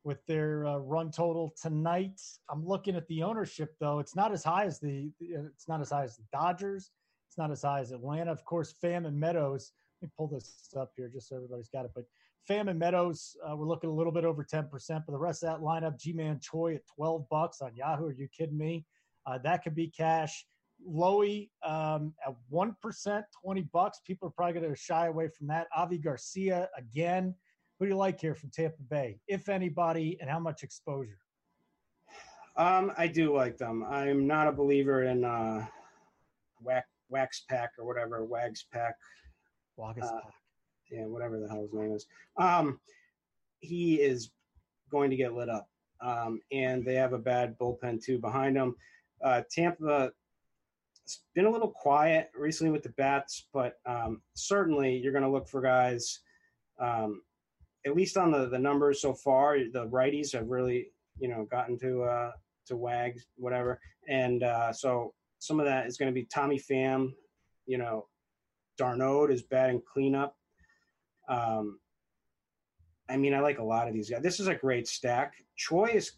with their uh, run total tonight. I'm looking at the ownership though; it's not as high as the it's not as high as the Dodgers. It's not as high as Atlanta. Of course, Pham and Meadows. Let me pull this up here just so everybody's got it. But Pham and Meadows, uh, we're looking a little bit over 10%. But the rest of that lineup, Ji-Man Choi at 12 bucks on Yahoo. Are you kidding me? Uh, that could be cash. Lowy um, at 1%, 20 bucks. People are probably going to shy away from that. Avi Garcia again. Who do you like here from Tampa Bay, if anybody, and how much exposure? Um, I do like them. I'm not a believer in uh, wax, wax pack or whatever, wags pack. Wagas uh, pack. Yeah, whatever the hell his name is. Um, he is going to get lit up. Um, and they have a bad bullpen too behind them. Uh, Tampa it's been a little quiet recently with the bats, but um, certainly you're going to look for guys. Um, at least on the the numbers so far, the righties have really you know gotten to uh, to wags whatever, and uh, so some of that is going to be Tommy Pham. You know, d'Arnaud is batting cleanup. Um, I mean, I like a lot of these guys. This is a great stack. Choi is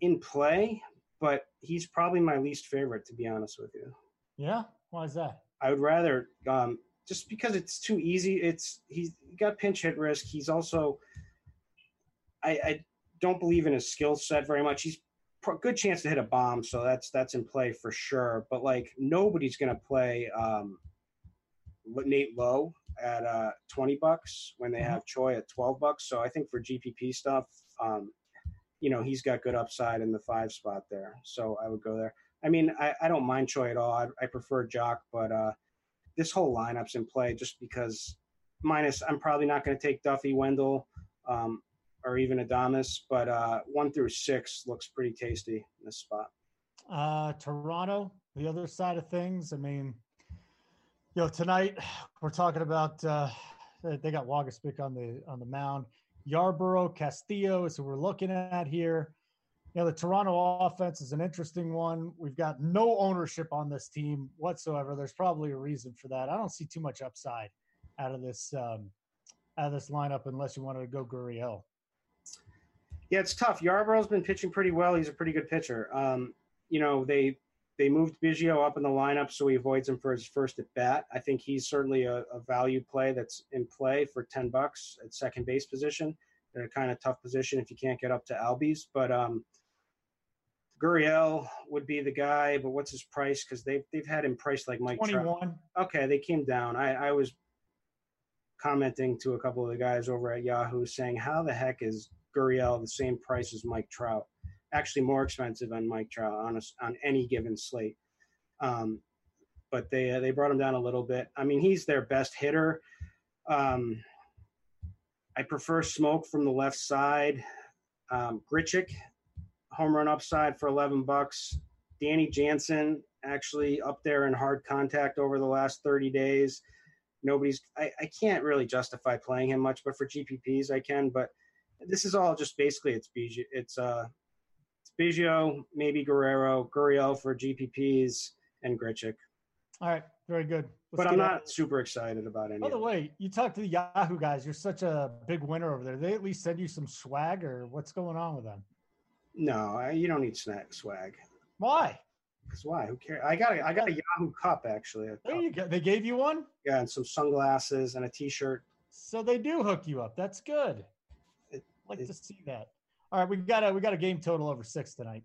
in play, but he's probably my least favorite, to be honest with you. Yeah, why is that? I would rather um, just because it's too easy. It's he's got pinch hit risk. He's also I, I don't believe in his skill set very much. He's good chance to hit a bomb, so that's that's in play for sure. But like nobody's going to play um, Nate Lowe at uh, twenty bucks when they mm-hmm. have Choi at twelve bucks. So I think for GPP stuff, um, you know, he's got good upside in the five spot there. So I would go there. I mean, I, I don't mind Choi at all. I, I prefer Joc, but uh, this whole lineup's in play just because. Minus, I'm probably not going to take Duffy Wendle. Um, or even Adames, but uh, one through six looks pretty tasty in this spot. Uh, Toronto, the other side of things. I mean, you know, tonight we're talking about uh, they got Waguespack on the on the mound. Yarbrough, Castillo is who we're looking at here. You know, the Toronto offense is an interesting one. We've got no ownership on this team whatsoever. There's probably a reason for that. I don't see too much upside out of this um, out of this lineup unless you wanted to go Gurriel. Yeah, it's tough. Yarbrough's been pitching pretty well. He's a pretty good pitcher. Um, you know, they they moved Biggio up in the lineup so he avoids him for his first at bat. I think he's certainly a, a value play that's in play for ten bucks at second base position. They're a kind of tough position if you can't get up to Albies, but um, Gurriel would be the guy. But what's his price? Because they've they've had him priced like Mike. Twenty one. Okay, they came down. I, I was commenting to a couple of the guys over at Yahoo saying, "How the heck is Gurriel the same price as Mike Trout. Actually, more expensive than Mike Trout on a, on any given slate. Um, but they uh, they brought him down a little bit. I mean, he's their best hitter. Um, I prefer Smoak from the left side. Um, Grichuk, home run upside for eleven bucks. Danny Jansen actually up there in hard contact over the last thirty days. Nobody's. I, I can't really justify playing him much, but for GPPs I can. But this is all just basically it's Biggio, it's uh it's Biggio, maybe Guerrero, Gurriel for GPPs, and Grichuk. All right, very good. Let's but I'm not super excited about any. By the way, you talk to the Yahoo guys. You're such a big winner over there. They at least send you some swag, or what's going on with them? No, you don't need snack swag. Why? Because why? Who cares? I got a, I got a Yahoo cup actually. There you go. They gave you one. Yeah, and some sunglasses and a T-shirt. So they do hook you up. That's good like to see that. All right, we got a we got a game total over six tonight.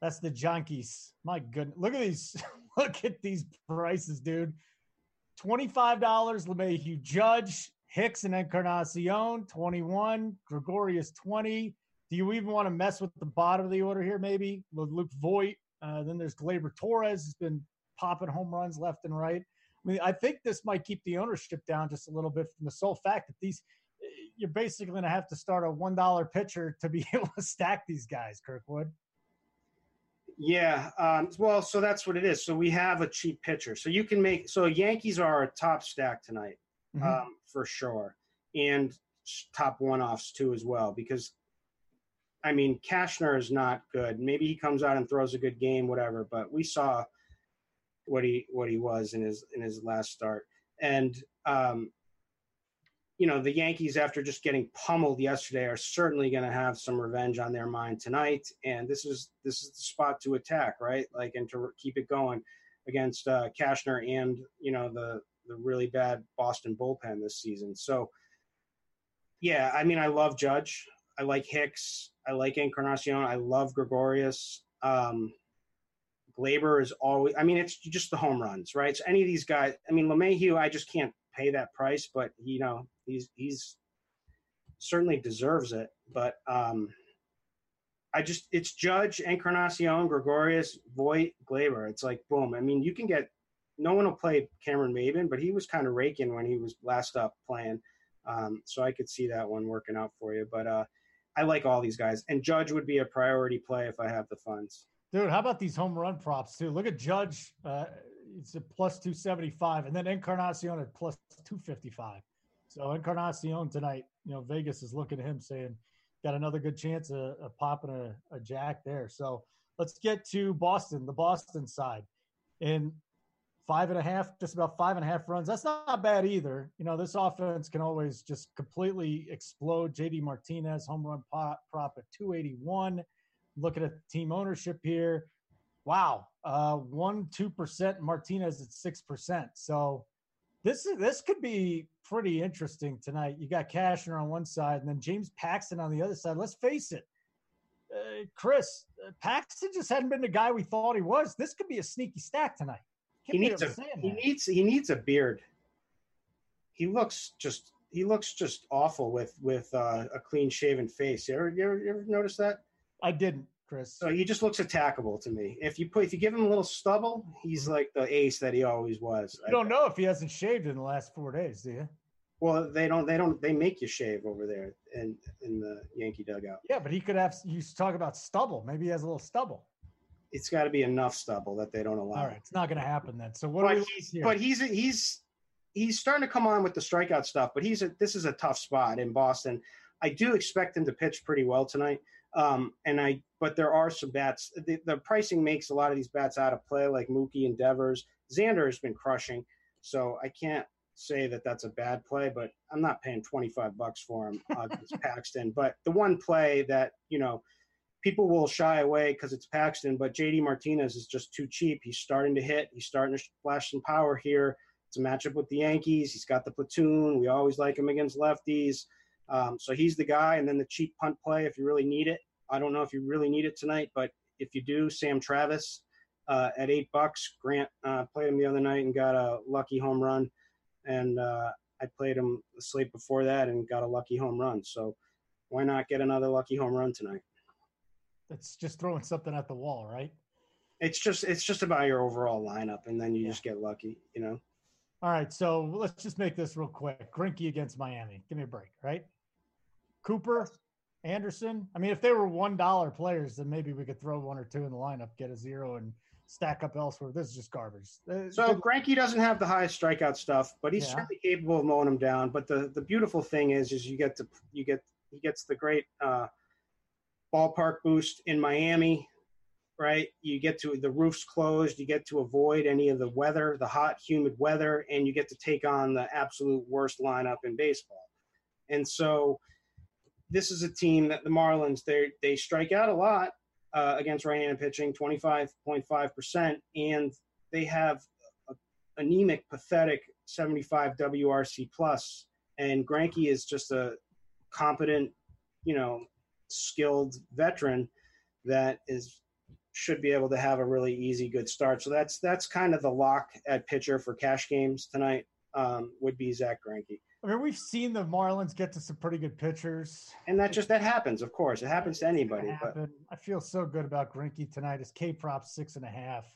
That's the Yankees. My goodness, look at these! look at these prices, dude. Twenty-five dollars. LeMahieu Judge, Hicks, and Encarnacion. Twenty-one. Gregorius twenty. Do you even want to mess with the bottom of the order here? Maybe with Luke Voit. Uh, then there's Gleyber Torres has been popping home runs left and right. I mean, I think this might keep the ownership down just a little bit from the sole fact that these you're basically going to have to start a one dollar pitcher to be able to stack these guys, Kirkwood. Yeah, um, well, so that's what it is. So we have a cheap pitcher, so you can make. So Yankees are a top stack tonight, mm-hmm. um, for sure, and top one offs too as well. Because, I mean, Cashner is not good. Maybe he comes out and throws a good game, whatever. But we saw what he what he was in his in his last start, and um, you know, the Yankees, after just getting pummeled yesterday, are certainly going to have some revenge on their mind tonight. And this is this is the spot to attack, right? Like, and to keep it going against uh, Cashner and you know the the really bad Boston bullpen this season. So, yeah, I mean, I love Judge. I like Hicks. I like Encarnacion. I love Gregorius. Um, Gleyber is always. I mean, it's just the home runs, right? So any of these guys. I mean, LeMahieu, I just can't pay that price, but you know, he's he's certainly deserves it. But um, I just it's Judge, Encarnacion, Gregorius, Voit, Gleyber. It's like boom. I mean, you can get no one will play Cameron Maybin, but he was kind of raking when he was last up playing. Um, so I could see that one working out for you. But uh, I like all these guys, and Judge would be a priority play if I have the funds. Dude, how about these home run props too? Look at Judge. Uh, it's a plus 275, and then Encarnacion at plus 255. So Encarnacion tonight, you know, Vegas is looking at him saying, got another good chance of, of popping a, a, jack there. So let's get to Boston, the Boston side. And five and a half, just about five and a half runs. That's not bad either. You know, this offense can always just completely explode. JD Martinez, home run prop, prop at 281. Looking at team ownership here. Wow. Uh, one, 2%, Martinez at 6%. So this is, this could be pretty interesting tonight. You got Cashner on one side and then James Paxton on the other side. Let's face it. Uh, Chris, uh, Paxton just hadn't been the guy we thought he was. This could be a sneaky stack tonight he needs a he that. needs he needs a beard. He looks just he looks just awful with with uh, a clean shaven face. You ever, you ever you ever notice that? I didn't, Chris. So he just looks attackable to me. If you put if you give him a little stubble, he's like the ace that he always was. You don't know if he hasn't shaved in the last four days, do you? Well, they don't. They don't. They make you shave over there in in the Yankee dugout. Yeah, but he could have. You talk about stubble. Maybe he has a little stubble it's got to be enough stubble that they don't allow. All right, it's not going to happen then. So what? But he's here? but he's he's he's starting to come on with the strikeout stuff. But he's a, this is a tough spot in Boston. I do expect him to pitch pretty well tonight. Um, and I but there are some bats. The, the, pricing makes a lot of these bats out of play, like Mookie and Devers. Xander has been crushing, so I can't say that that's a bad play. But I'm not paying 25 bucks for him uh, against Paxton. But the one play that you know people will shy away because it's Paxton, but JD Martinez is just too cheap. He's starting to hit. He's starting to flash some power here. It's a matchup with the Yankees. He's got the platoon. We always like him against lefties. Um, so he's the guy. And then the cheap punt play if you really need it. I don't know if you really need it tonight, but if you do, Sam Travis uh, at eight bucks. Grant uh, played him the other night and got a lucky home run. And uh, I played him slate before that and got a lucky home run. So why not get another lucky home run tonight? That's just throwing something at the wall, right? It's just it's just about your overall lineup, and then you yeah. just get lucky, you know. All right, so let's just make this real quick. Greinke against Miami. Give me a break, right? Cooper, Anderson. I mean, if they were one dollar players, then maybe we could throw one or two in the lineup, get a zero, and stack up elsewhere. This is just garbage. Uh, so Greinke doesn't have the highest strikeout stuff, but he's yeah. certainly capable of mowing them down. But the the beautiful thing is, is you get to you get he gets the great uh, ballpark boost in Miami, right? You get to the roof's closed, you get to avoid any of the weather, the hot, humid weather, and you get to take on the absolute worst lineup in baseball. And so this is a team that the Marlins they they strike out a lot uh, against right-handed pitching, 25.5%, and they have a, anemic, pathetic 75 WRC plus. And Greinke is just a competent, you know, skilled veteran that is should be able to have a really easy good start. So that's that's kind of the lock at pitcher for cash games tonight. Um, would be Zack Greinke. I mean, we've seen the Marlins get to some pretty good pitchers, and that just that happens. Of course, it happens to anybody. But I feel so good about Greinke tonight. His K prop six and a half,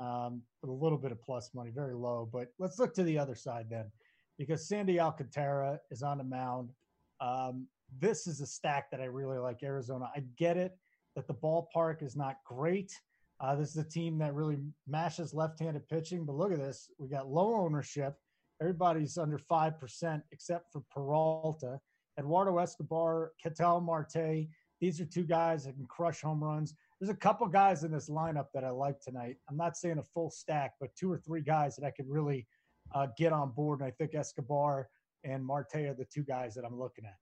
um, with a little bit of plus money, very low. But let's look to the other side then, because Sandy Alcantara is on the mound. Um, this is a stack that I really like Arizona. I get it that the ballpark is not great. Uh, this is a team that really mashes left-handed pitching, but look at this. We got low ownership. Everybody's under 5% except for Peralta. Eduardo Escobar, Ketel Marte. These are two guys that can crush home runs. There's a couple guys in this lineup that I like tonight. I'm not saying a full stack, but two or three guys that I could really uh, get on board. And I think Escobar and Marte are the two guys that I'm looking at.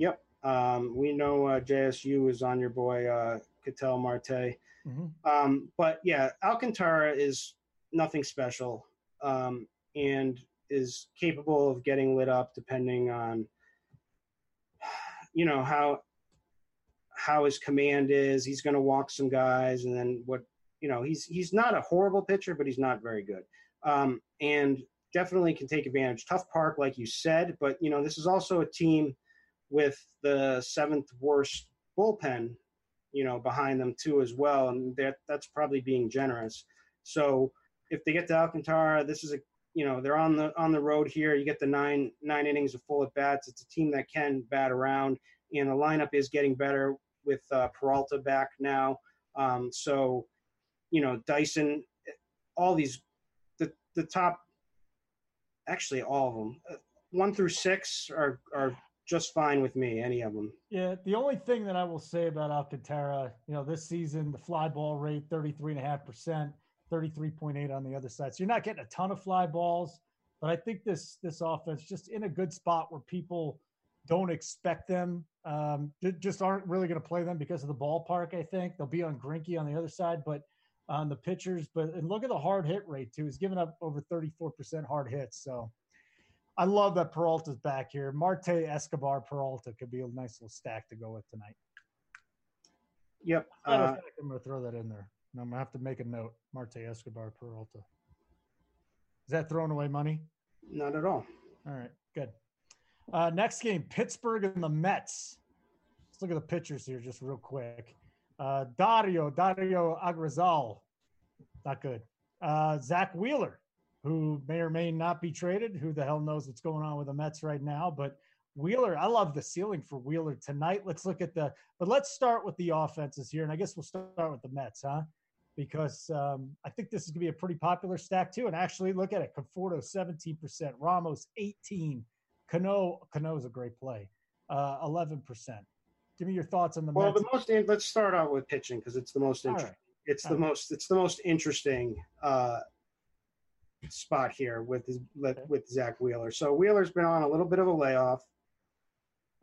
Yep. Um, we know uh, JSU is on your boy uh, Ketel Marte. Mm-hmm. Um, but yeah, Alcantara is nothing special um, and is capable of getting lit up depending on, you know, how how his command is. He's going to walk some guys, and then what you know, he's he's not a horrible pitcher, but he's not very good. Um, and definitely can take advantage. Tough park, like you said, but you know, this is also a team with the seventh worst bullpen, you know, behind them too as well, and that that's probably being generous. So if they get to Alcantara, this is a you know they're on the on the road here. You get the nine nine innings of full at bats. It's a team that can bat around, and the lineup is getting better with uh, Peralta back now. Um, so you know Dyson, all these the the top, actually all of them, uh, one through six are are just fine with me, any of them. Yeah, the only thing that I will say about Alcantara, you know, this season, the fly ball rate, 33.5%, 33.8 on the other side. So you're not getting a ton of fly balls, but I think this this offense just in a good spot where people don't expect them, um, just aren't really going to play them because of the ballpark. I think they'll be on Greinke on the other side, but on the pitchers. But and look at the hard hit rate too. He's given up over 34% hard hits. So I love that Peralta's back here. Marte Escobar Peralta could be a nice little stack to go with tonight. Yep. Uh, I'm going to throw that in there. I'm going to have to make a note. Marte Escobar Peralta. Is that throwing away money? Not at all. All right, good. Uh, next game, Pittsburgh and the Mets. Let's look at the pitchers here just real quick. Uh, Dario, Dario Agrazal, not good. Uh, Zack Wheeler, who may or may not be traded. Who the hell knows what's going on with the Mets right now? But Wheeler, I love the ceiling for Wheeler tonight. Let's look at the, but let's start with the offenses here. And I guess we'll start with the Mets, huh? Because um, I think this is going to be a pretty popular stack too. And actually, look at it Conforto, 17%, Ramos, 18 Cano, Cano is a great play, uh, 11%. Give me your thoughts on the well, Mets. the most, let's start out with pitching because it's the most interesting. Right. It's All the right. most, it's the most interesting uh, spot here with his, okay. with Zack Wheeler. So Wheeler's been on a little bit of a layoff,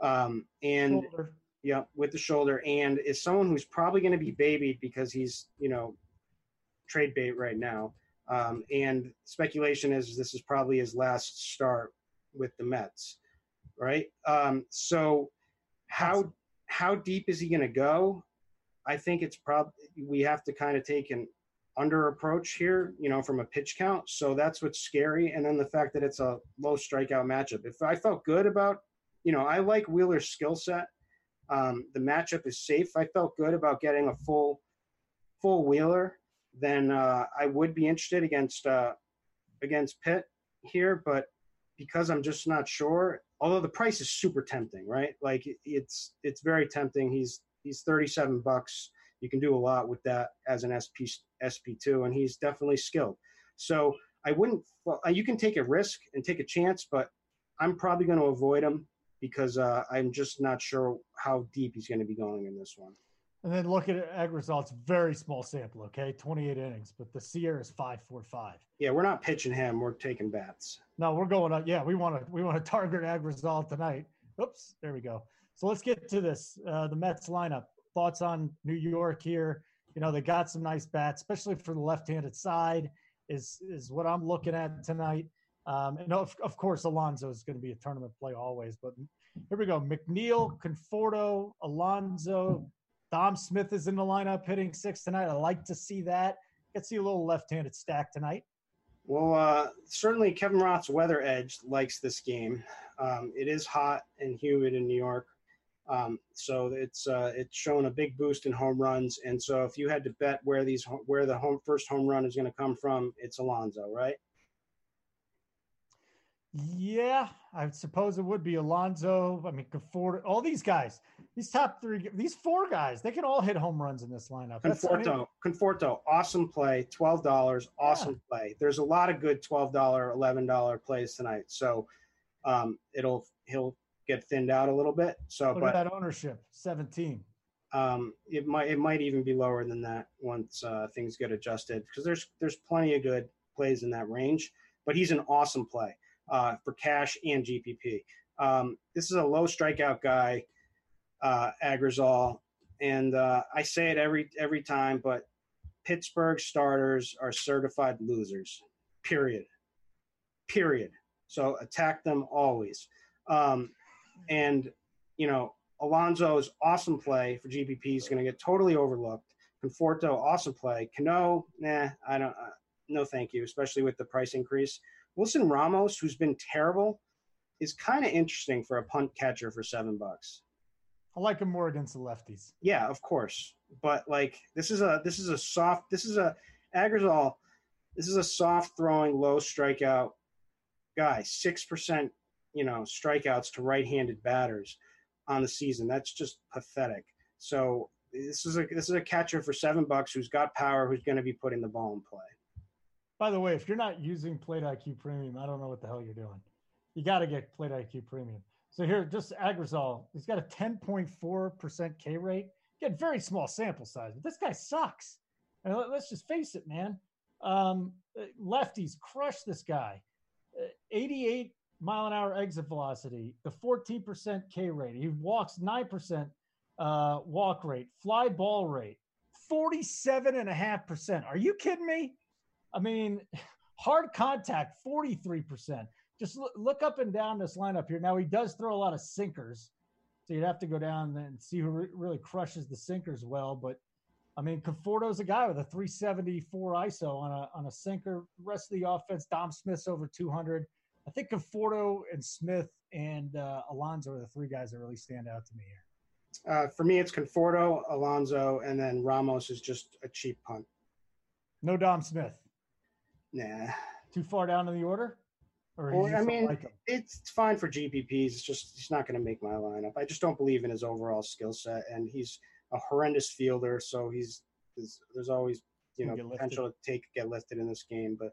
um, and shoulder. yeah, with the shoulder, and is someone who's probably going to be babied because he's you know trade bait right now. Um, and speculation is this is probably his last start with the Mets, right? Um, so how how deep is he going to go? I think it's probably we have to kind of take an under approach here, you know, from a pitch count. So that's what's scary. And then the fact that it's a low strikeout matchup. If I felt good about, you know, I like Wheeler's skill set. Um, the matchup is safe. I felt good about getting a full, full Wheeler. Then uh, I would be interested against uh, against Pitt here, but because I'm just not sure. Although the price is super tempting, right? Like it's it's very tempting. He's he's 37 bucks you can do a lot with that as an SP SP2, and he's definitely skilled. So I wouldn't. Well, you can take a risk and take a chance, but I'm probably going to avoid him because uh, I'm just not sure how deep he's going to be going in this one. And then look at Agrazal's. Very small sample, okay, 28 innings, but the SIERA is five four five. Yeah, we're not pitching him. We're taking bats. No, we're going up. Yeah, we want to we want to target Agrazal tonight. Oops, there we go. So let's get to this. Uh, the Mets lineup thoughts on New York here? You know, they got some nice bats, especially for the left-handed side. Is is what I'm looking at tonight. Um, and of, of course, Alonso is going to be a tournament play always. But here we go: McNeil, Conforto, Alonso, Dom Smith is in the lineup hitting six tonight. I like to see that. Get see a little left-handed stack tonight. Well, uh, certainly Kevin Roth's weather edge likes this game. Um, it is hot and humid in New York. Um, so it's uh, it's shown a big boost in home runs, and so if you had to bet where these where the home first home run is going to come from, it's Alonso, right? Yeah, I suppose it would be Alonso. I mean, Conforto, all these guys, these top three, these four guys, they can all hit home runs in this lineup. Conforto, I mean, Conforto, awesome play, twelve dollars, awesome yeah. play. There's a lot of good twelve dollar, eleven dollar plays tonight, so um, it'll he'll get thinned out a little bit. So, Look but that ownership, seventeen. Um, it might it might even be lower than that once uh, things get adjusted because there's there's plenty of good plays in that range. But he's an awesome play uh, for cash and GPP. Um, this is a low strikeout guy, uh, Agrazal, and uh, I say it every every time, but Pittsburgh starters are certified losers. Period. Period. So attack them always. Um, and, you know, Alonso's awesome play for GPP is going to get totally overlooked. Conforto, awesome play. Cano, nah, I don't, uh, no thank you, especially with the price increase. Wilson Ramos, who's been terrible, is kind of interesting for a punt catcher for seven bucks. I like him more against the lefties. Yeah, of course. But like this is a this is a soft this is a Agrazal this is a soft throwing low strikeout guy. Six percent you know strikeouts to right-handed batters on the season. That's just pathetic. So this is a this is a catcher for seven bucks who's got power, who's going to be putting the ball in play. By the way, if you're not using Plate IQ Premium, I don't know what the hell you're doing. You got to get Plate IQ Premium. So here, just Agrazal, he's got a 10.4% K rate. Get very small sample size, but this guy sucks. And let's just face it, man. Um, lefties crush this guy. Uh, 88 mile an hour exit velocity, the 14% K rate. He walks 9% uh, walk rate, fly ball rate, 47.5%. Are you kidding me? I mean, hard contact, 43%. Just look, up and down this lineup here. Now, he does throw a lot of sinkers. So you'd have to go down and see who re- really crushes the sinkers well. But I mean, Conforto's a guy with a 374 ISO on a on a sinker. Rest of the offense, Dom Smith's over 200. I think Conforto and Smith and uh, Alonso are the three guys that really stand out to me here. Uh, for me, it's Conforto, Alonso, and then Ramos is just a cheap punt. No Dom Smith. Nah. Too far down in the order? Or, or I mean, like it's, it's fine for GPPs. It's just he's not going to make my lineup. I just don't believe in his overall skill set, and he's a horrendous fielder. So he's there's, there's always you know potential to take get lifted in this game. But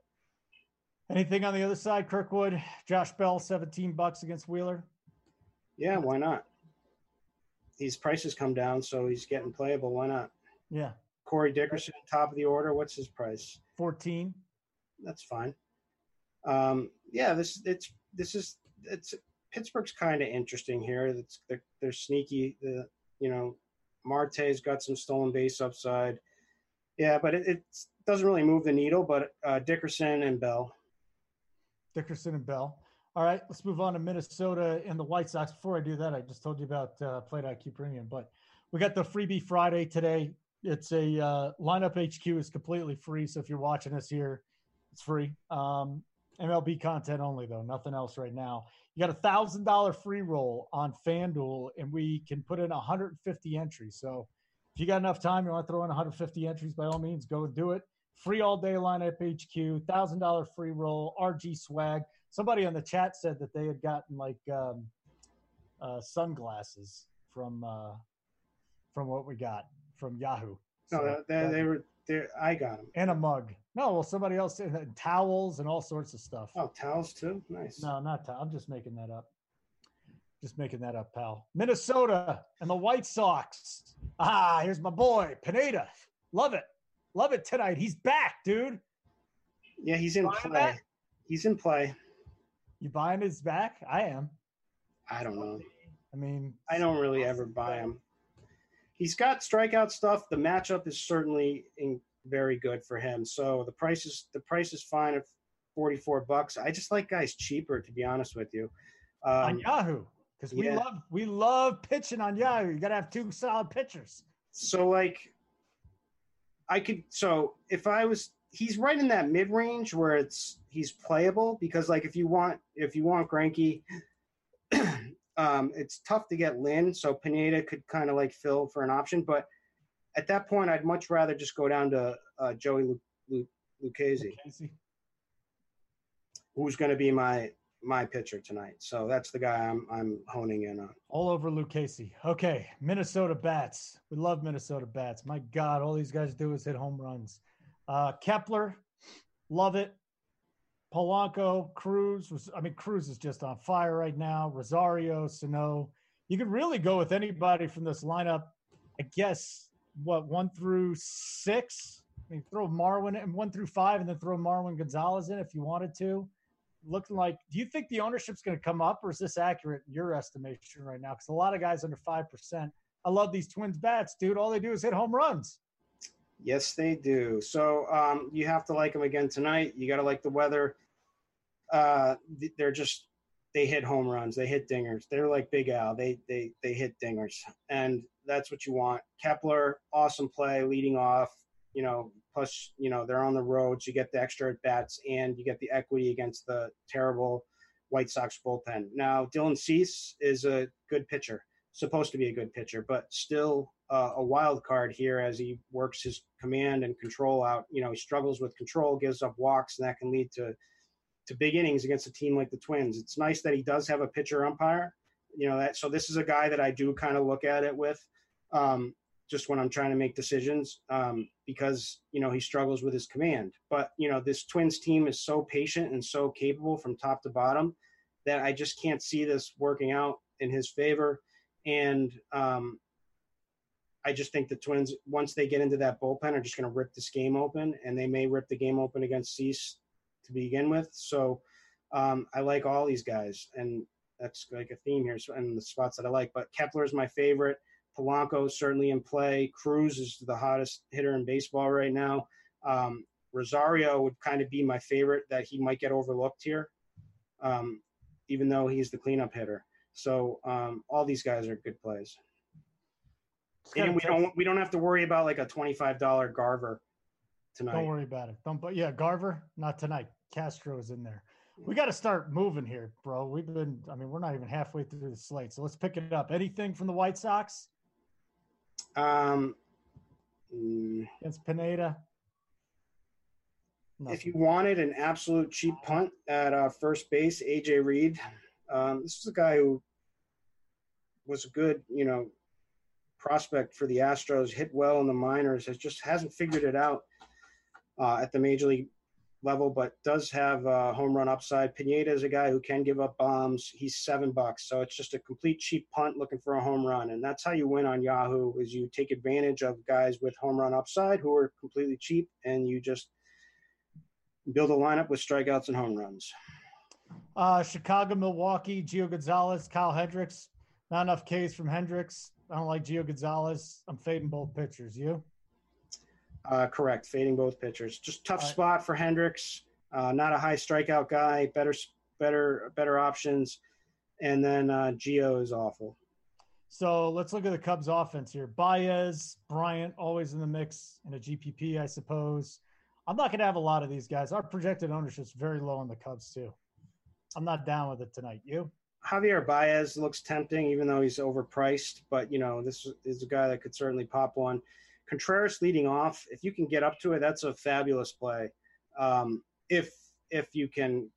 anything on the other side, Kirkwood, Josh Bell, seventeen bucks against Wheeler. Yeah, why not? These prices come down, so he's getting playable. Why not? Yeah. Corey Dickerson, top of the order. What's his price? Fourteen. That's fine. Um, yeah, this it's this is it's Pittsburgh's kind of interesting here. It's they're, they're sneaky. The you know Marte's got some stolen base upside. Yeah, but it, it doesn't really move the needle. But uh, Dickerson and Bell. Dickerson and Bell. All right, let's move on to Minnesota and the White Sox. Before I do that, I just told you about uh, Plate IQ Premium, but we got the freebie Friday today. It's a uh, lineup HQ is completely free, so if you're watching us here, it's free. Um, MLB content only though, nothing else right now. You got a thousand dollar free roll on FanDuel, and we can put in 150 entries. So if you got enough time, you want to throw in 150 entries, by all means, go and do it. Free all day lineup HQ, thousand dollar free roll, RG swag. Somebody on the chat said that they had gotten like um, uh, sunglasses from uh, from what we got from Yahoo. So no, they, they were there. I got them and a mug. No, well, somebody else and towels and all sorts of stuff. Oh, towels too. Nice. No, not towels. I'm just making that up. Just making that up, pal. Minnesota and the White Sox. Ah, here's my boy Pineda. Love it, love it tonight. He's back, dude. Yeah, he's in play. That? He's in play. You buying his back? I am. I don't know. I mean, I don't really ever buy him. He's got strikeout stuff. The matchup is certainly in, very good for him. So the price is the price is fine at forty four bucks. I just like guys cheaper, to be honest with you. Um, on Yahoo, because we yeah. love we love pitching on Yahoo. You got to have two solid pitchers. So like, I could. So if I was, he's right in that mid range where it's he's playable because like if you want if you want Greinke, um, it's tough to get Lynn, so Pineda could kind of like fill for an option, but at that point, I'd much rather just go down to uh, Joey Lu- Lu- Lucchesi, who's going to be my my pitcher tonight. So that's the guy I'm I'm honing in on. All over Lucchesi. Okay, Minnesota bats. We love Minnesota bats. My God, all these guys do is hit home runs. Uh, Kepler, love it. Polanco, Cruz was. I mean, Cruz is just on fire right now. Rosario, Sano. You could really go with anybody from this lineup. I guess what one through six. I mean, throw Marwin and one through five, and then throw Marwin Gonzalez in if you wanted to. Looking like, do you think the ownership's going to come up, or is this accurate in your estimation right now? Because a lot of guys under five percent. I love these Twins bats, dude. All they do is hit home runs. Yes, they do. So um, you have to like them again tonight. You got to like the weather. Uh, they're just they hit home runs. They hit dingers. They're like Big Al. They they they hit dingers, and that's what you want. Kepler, awesome play, leading off. You know, plus you know they're on the road, so you get the extra at bats and you get the equity against the terrible White Sox bullpen. Now, Dylan Cease is a good pitcher, supposed to be a good pitcher, but still uh, a wild card here as he works his command and control out. You know, he struggles with control, gives up walks, and that can lead to to big innings against a team like the Twins. It's nice that he does have a pitcher umpire. You know that so this is a guy that I do kind of look at it with um, just when I'm trying to make decisions um, because you know he struggles with his command. But you know this Twins team is so patient and so capable from top to bottom that I just can't see this working out in his favor. And um, I just think the Twins, once they get into that bullpen, are just going to rip this game open, and they may rip the game open against Cease to begin with. So um, I like all these guys, and that's like a theme here, and the spots that I like. But Kepler is my favorite. Polanco certainly in play. Cruz is the hottest hitter in baseball right now. Um, Rosario would kind of be my favorite that he might get overlooked here, um, even though he's the cleanup hitter. So um, all these guys are good plays. And we don't we don't have to worry about like a twenty five dollar Garver tonight. Don't worry about it. Don't. But yeah, Garver not tonight. Castro is in there. We got to start moving here, bro. We've been. I mean, we're not even halfway through the slate, so let's pick it up. Anything from the White Sox? Um, against Pineda. If you wanted an absolute cheap punt at uh, first base, AJ Reed. Um, this is a guy who was a good, you know, prospect for the Astros. Hit well in the minors. Has just hasn't figured it out uh, at the major league level, but does have a home run upside. Pineda is a guy who can give up bombs. He's seven bucks, so it's just a complete cheap punt looking for a home run, and that's how you win on Yahoo. Is you take advantage of guys with home run upside who are completely cheap, and you just build a lineup with strikeouts and home runs. Uh, Chicago, Milwaukee, Gio Gonzalez, Kyle Hendricks. Not enough K's from Hendricks. I don't like Gio Gonzalez. I'm fading both pitchers. You? Uh, correct. Fading both pitchers. Just tough spot for Hendricks. Uh, not a high strikeout guy. Better, better, better options. And then uh, Gio is awful. So let's look at the Cubs offense here. Baez, Bryant, always in the mix in a GPP, I suppose. I'm not going to have a lot of these guys. Our projected ownership is very low on the Cubs too. I'm not down with it tonight. You? Javier Baez looks tempting, even though he's overpriced. But you know, this is a guy that could certainly pop one. Contreras leading off, if you can get up to it, that's a fabulous play. Um, if if you can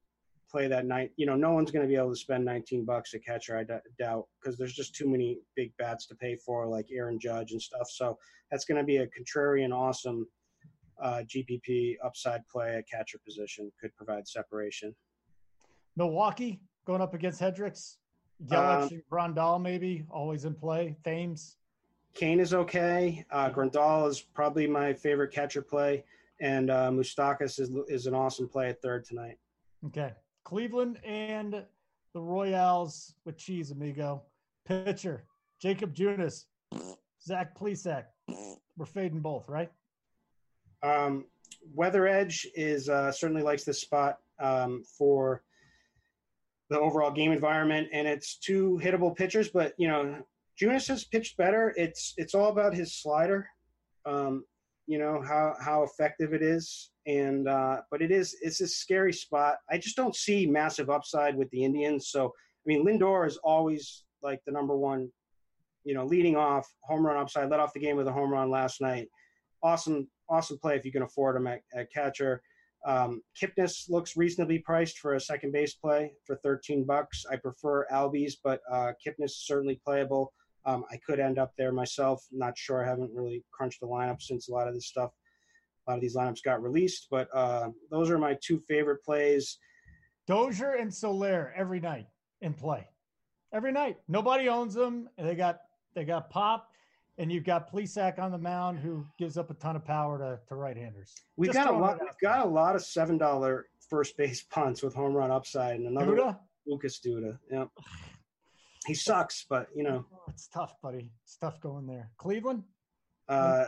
play that night, you know, no one's going to be able to spend 19 bucks a catcher, I d- doubt, because there's just too many big bats to pay for, like Aaron Judge and stuff. So that's going to be a contrarian, awesome uh, GPP upside play at catcher position. Could provide separation. Milwaukee going up against Hendricks. Yelich um, and Grandal maybe always in play. Thames. Cain is okay. Uh, Grandal is probably my favorite catcher play, and uh, Moustakas is is an awesome play at third tonight. Okay, Cleveland and the Royals with cheese, amigo. Pitcher Jakob Junis, Zach Plesac. We're fading both, right? Um, Weather Edge is uh, certainly likes this spot um, for the overall game environment, and it's two hittable pitchers. But you know, Junis has pitched better. It's it's all about his slider. Um, you know how how effective it is, and uh, but it is it's a scary spot. I just don't see massive upside with the Indians. So I mean, Lindor is always like the number one, you know, leading off home run upside. Led off the game with a home run last night. Awesome awesome play if you can afford him at, at catcher. Um, Kipnis looks reasonably priced for a second base play for 13 bucks. I prefer Albies, but uh, Kipnis is certainly playable. Um, I could end up there myself. Not sure. I haven't really crunched the lineup since a lot of this stuff, a lot of these lineups got released. But uh, those are my two favorite plays. Dozier and Soler every night in play, every night. Nobody owns them. They got they got pop and you've got Plesac on the mound who gives up a ton of power to, to right-handers. We've Just got a lot. We've got a lot of seven dollar first base punts with home run upside, and another Duda? Lucas Duda. Yeah, he sucks, but you know oh, it's tough, buddy. It's tough going there. Cleveland. Uh,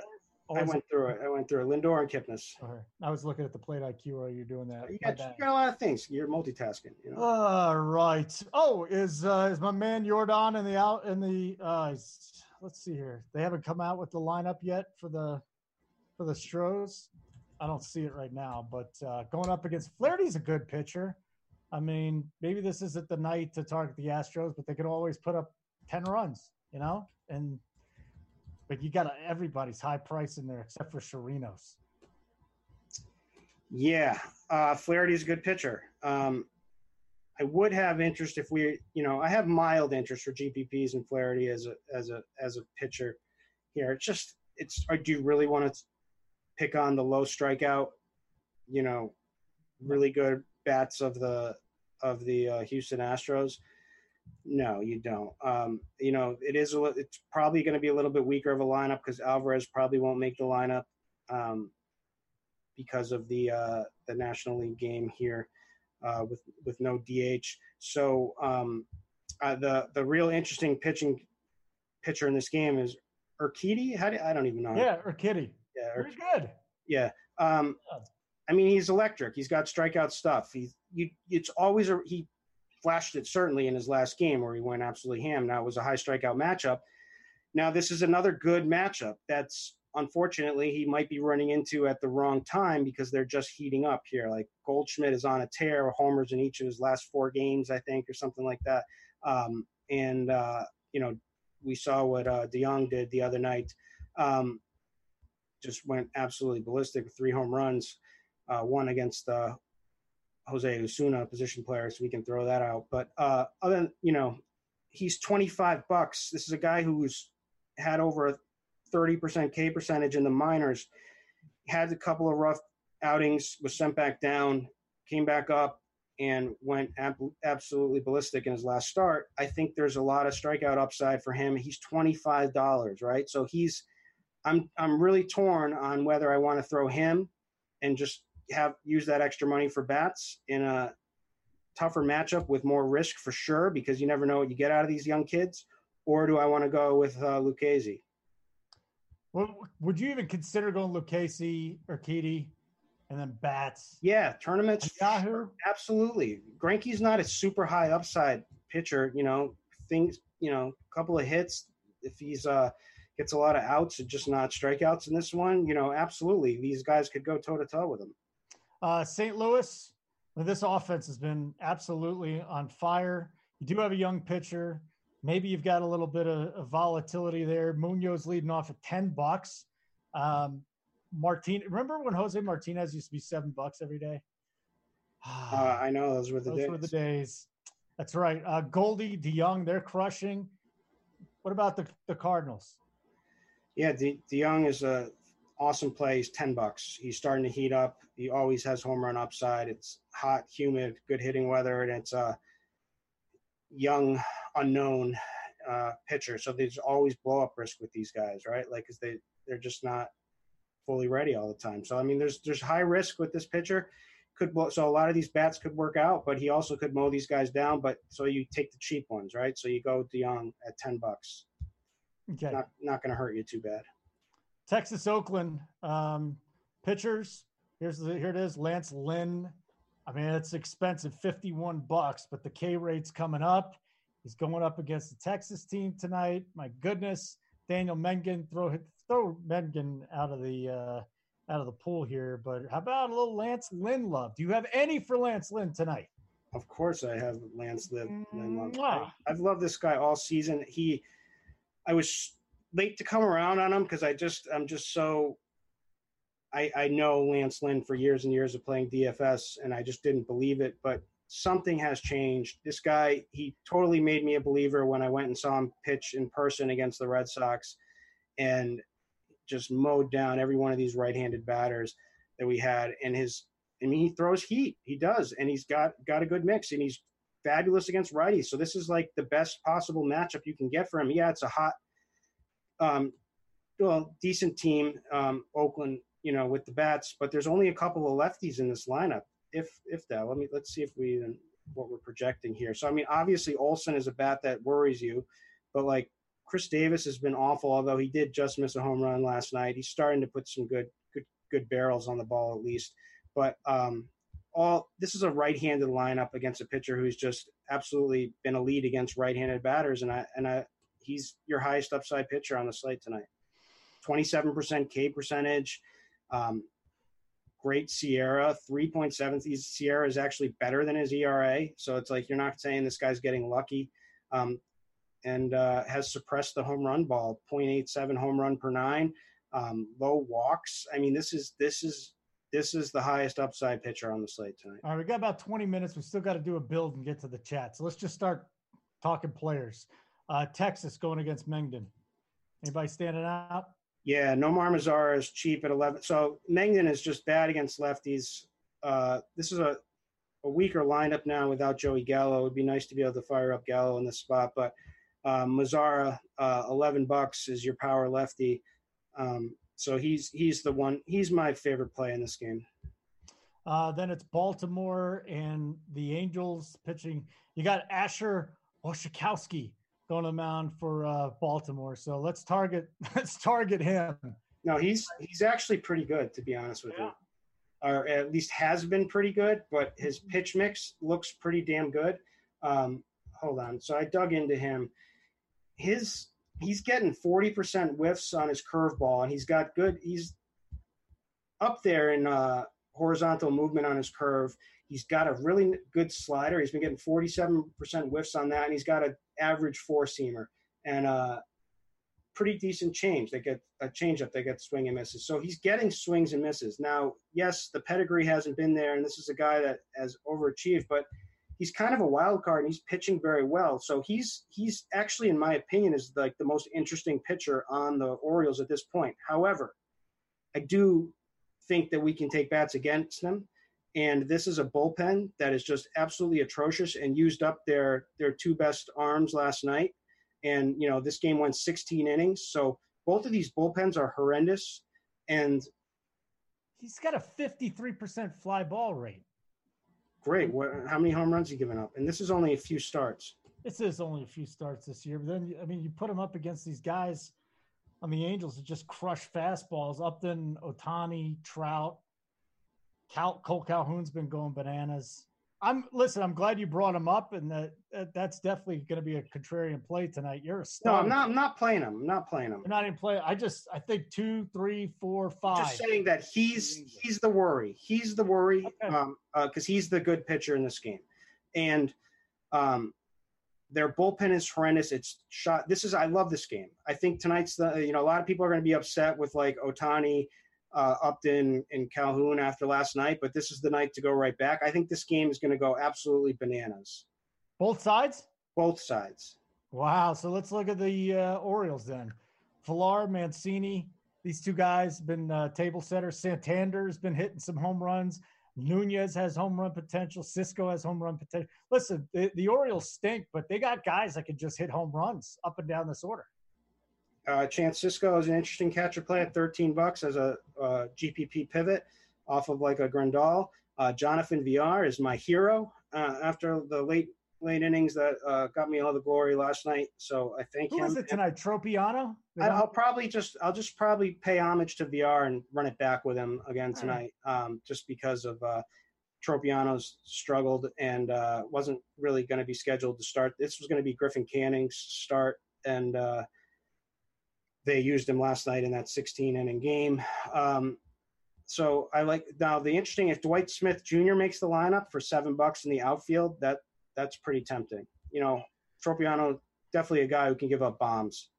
I went through it. I went through it. Lindor and Kipnis. Okay. I was looking at the plate IQ while you're doing that. You got, you got a lot of things. You're multitasking. You know. All right. Oh, is uh, is my man Jordan in the out in the uh, let's see here. They haven't come out with the lineup yet for the for the Stros. I don't see it right now, but uh, going up against Flaherty's a good pitcher. I mean, maybe this isn't the night to target the Astros, but they could always put up ten runs, you know. And but you got everybody's high price in there except for Chirinos. Yeah, uh, Flaherty's a good pitcher. Um, I would have interest if we, you know, I have mild interest for GPPs and Flaherty as a as a as a pitcher here. It's just it's. Or do really want to pick on the low strikeout, you know, really good bats of the of the uh, Houston Astros? No, you don't. Um, you know, it is. A, it's probably going to be a little bit weaker of a lineup because Alvarez probably won't make the lineup um, because of the uh, the National League game here uh, with with no DH. So um, uh, the the real interesting pitching pitcher in this game is Urquidy. How do I don't even know. Yeah, Urquidy. Yeah, Pretty good. yeah. Um, I mean, he's electric. He's got strikeout stuff. He's you. It's always a he flashed it certainly in his last game where he went absolutely ham. Now it was a high strikeout matchup. Now this is another good matchup. That's unfortunately he might be running into at the wrong time because they're just heating up here. Like Goldschmidt is on a tear, homers in each of his last four games, I think, or something like that. Um, and uh, you know, we saw what uh, DeJong did the other night. Um, just went absolutely ballistic with three home runs, uh, one against uh, Jose Osuna, position player, so we can throw that out. But uh, other than you know, he's twenty five bucks. This is a guy who's had over a thirty percent K percentage in the minors. Had a couple of rough outings, was sent back down, came back up, and went ab- absolutely ballistic in his last start. I think there's a lot of strikeout upside for him. He's twenty five dollars, right? So he's I'm I'm really torn on whether I want to throw him and just have use that extra money for bats in a tougher matchup with more risk for sure because you never know what you get out of these young kids, or do I want to go with uh, Lucchesi? Well, would you even consider going Lucchesi or Kitty and then bats? Yeah, tournaments. Yahoo. Absolutely. Greinke's not a super high upside pitcher. You know, things. You know, a couple of hits. If he's uh gets a lot of outs and just not strikeouts in this one, you know, absolutely, these guys could go toe to toe with him. Uh, St. Louis, this offense has been absolutely on fire. You do have a young pitcher. Maybe you've got a little bit of, of volatility there. Munoz leading off at 10 bucks. Um, Martin, remember when Jose Martinez used to be seven bucks every day? Uh, I know those were the Those days. were the days. That's right. Uh, Goldie, DeJong, they're crushing. What about the, the Cardinals? Yeah, De, DeJong is a awesome play. He's ten bucks. He's starting to heat up. He always has home run upside. It's hot, humid, good hitting weather, and it's a young, unknown uh, pitcher. So there's always blow up risk with these guys, right? Like, because they they're just not fully ready all the time. So I mean, there's there's high risk with this pitcher. Could blow, so a lot of these bats could work out, but he also could mow these guys down. But so you take the cheap ones, right? So you go with DeJong at ten bucks. Okay. Not not going to hurt you too bad. Texas Oakland um, pitchers. Here's the here it is. Lance Lynn. I mean, it's expensive, fifty-one bucks, but the K rate's coming up. He's going up against the Texas team tonight. My goodness, Daniel Mengden throw throw Mengden out of the uh, out of the pool here. But how about a little Lance Lynn love? Do you have any for Lance Lynn tonight? Of course, I have Lance Lynn. Lynn love. I've loved this guy all season. He, I was late to come around on him because I just I'm just so. I I know Lance Lynn for years and years of playing DFS, and I just didn't believe it. But something has changed. This guy, he totally made me a believer when I went and saw him pitch in person against the Red Sox, and just mowed down every one of these right-handed batters that we had. And his, I mean, he throws heat. He does, and he's got got a good mix, and he's fabulous against righties. So this is like the best possible matchup you can get for him. Yeah, it's a hot, um, well, decent team, um, Oakland, you know, with the bats, but there's only a couple of lefties in this lineup. If if that, let me let's see if we what we're projecting here. So I mean, obviously Olson is a bat that worries you, but like Khris Davis has been awful. Although he did just miss a home run last night, he's starting to put some good good good barrels on the ball at least. But um, all this is a right-handed lineup against a pitcher who's just absolutely been a lead against right-handed batters, and I and I he's your highest upside pitcher on the slate tonight. Twenty-seven percent K percentage. Um, great SIERA, 3.7. SIERA is actually better than his ERA. So it's like you're not saying this guy's getting lucky. Um, and uh, has suppressed the home run ball, 0.87 home run per nine, um, low walks. I mean, this is this is this is the highest upside pitcher on the slate tonight. All right, we got about 20 minutes. We still got to do a build and get to the chat. So let's just start talking players. Uh, Texas going against Mengden. Anybody standing out? Yeah, Nomar Mazara is cheap at 11. So Mengden is just bad against lefties. Uh, this is a a weaker lineup now without Joey Gallo. It would be nice to be able to fire up Gallo in this spot, but um, Mazara, uh, eleven bucks is your power lefty. Um, so he's he's the one. He's my favorite play in this game. Uh, then it's Baltimore and the Angels pitching. You got Asher Wojciechowski going to mound for uh, Baltimore. So let's target let's target him. No, he's he's actually pretty good to be honest with yeah. you, or at least has been pretty good. But his pitch mix looks pretty damn good. Um, hold on, so I dug into him. His he's getting forty percent whiffs on his curveball, and he's got good. He's up there in uh, horizontal movement on his curve. He's got a really good slider. He's been getting 47% whiffs on that, and he's got an average four seamer and a uh, pretty decent change. They get a changeup, they get swing and misses. So he's getting swings and misses. Now, yes, the pedigree hasn't been there, and this is a guy that has overachieved, but he's kind of a wild card and he's pitching very well. So he's he's actually, in my opinion, is like the most interesting pitcher on the Orioles at this point. However, I do think that we can take bats against them. And this is a bullpen that is just absolutely atrocious and used up their their two best arms last night. And you know this game went 16 innings, so both of these bullpens are horrendous. And he's got a 53% fly ball rate. Great. What, how many home runs he given up? And this is only a few starts. This is only a few starts this year, but then I mean, you put him up against these guys on the Angels that just crush fastballs. Upton, Ohtani, Trout, Cal, Cole Calhoun's been going bananas. I'm listen. I'm glad you brought him up, and that, that that's definitely going to be a contrarian play tonight. You're a star. No, I'm not. I'm not playing him. I'm not playing him. You're not even playing. I just I think two, three, four, five. Just saying that he's he's the worry. He's the worry because okay. um, uh, he's the good pitcher in this game, and um, their bullpen is horrendous. It's shot. This is I love this game. I think tonight's the you know a lot of people are going to be upset with like Ohtani, uh, Upton, and Calhoun after last night, but this is the night to go right back. I think this game is going to go absolutely bananas. Both sides. Both sides. Wow. So let's look at the uh, Orioles then. Villar, Mancini, these two guys been uh, table setters. Santander's been hitting some home runs. Nunez has home run potential. Sisco has home run potential. Listen, the, the Orioles stink, but they got guys that can just hit home runs up and down this order. Uh, Chance Sisco is an interesting catcher play at 13 bucks as a uh, GPP pivot off of like a Grandal. Uh, Jonathan VR is my hero uh, after the late late innings that uh, got me all the glory last night. So I thank Who him. Who is it tonight? Tropeano? I'll probably just I'll just probably pay homage to VR and run it back with him again tonight, right. um, just because of uh, Tropeano's struggled and uh, wasn't really going to be scheduled to start. This was going to be Griffin Canning's start, and uh, they used him last night in that 16 inning game. Um, so I like now the interesting if Dwight Smith Jr. makes the lineup for seven bucks in the outfield, that that's pretty tempting. You know, Tropeano definitely a guy who can give up bombs.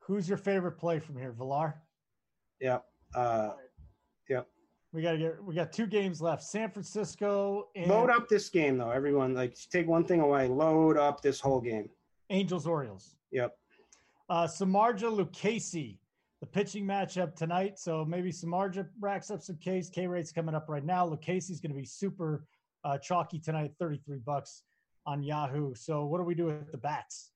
Who's your favorite play from here, Villar? Yep. Uh, yep. We got to get. We got two games left. San Francisco. And load up this game though. Everyone, like, take one thing away. Load up this whole game. Angels Orioles. Yep. Uh, Samardzija Lucchesi, the pitching matchup tonight. So maybe Samardzija racks up some Ks. K rate's coming up right now. Lucchesi's going to be super uh, chalky tonight, 33 bucks on Yahoo. So what do we do with the bats?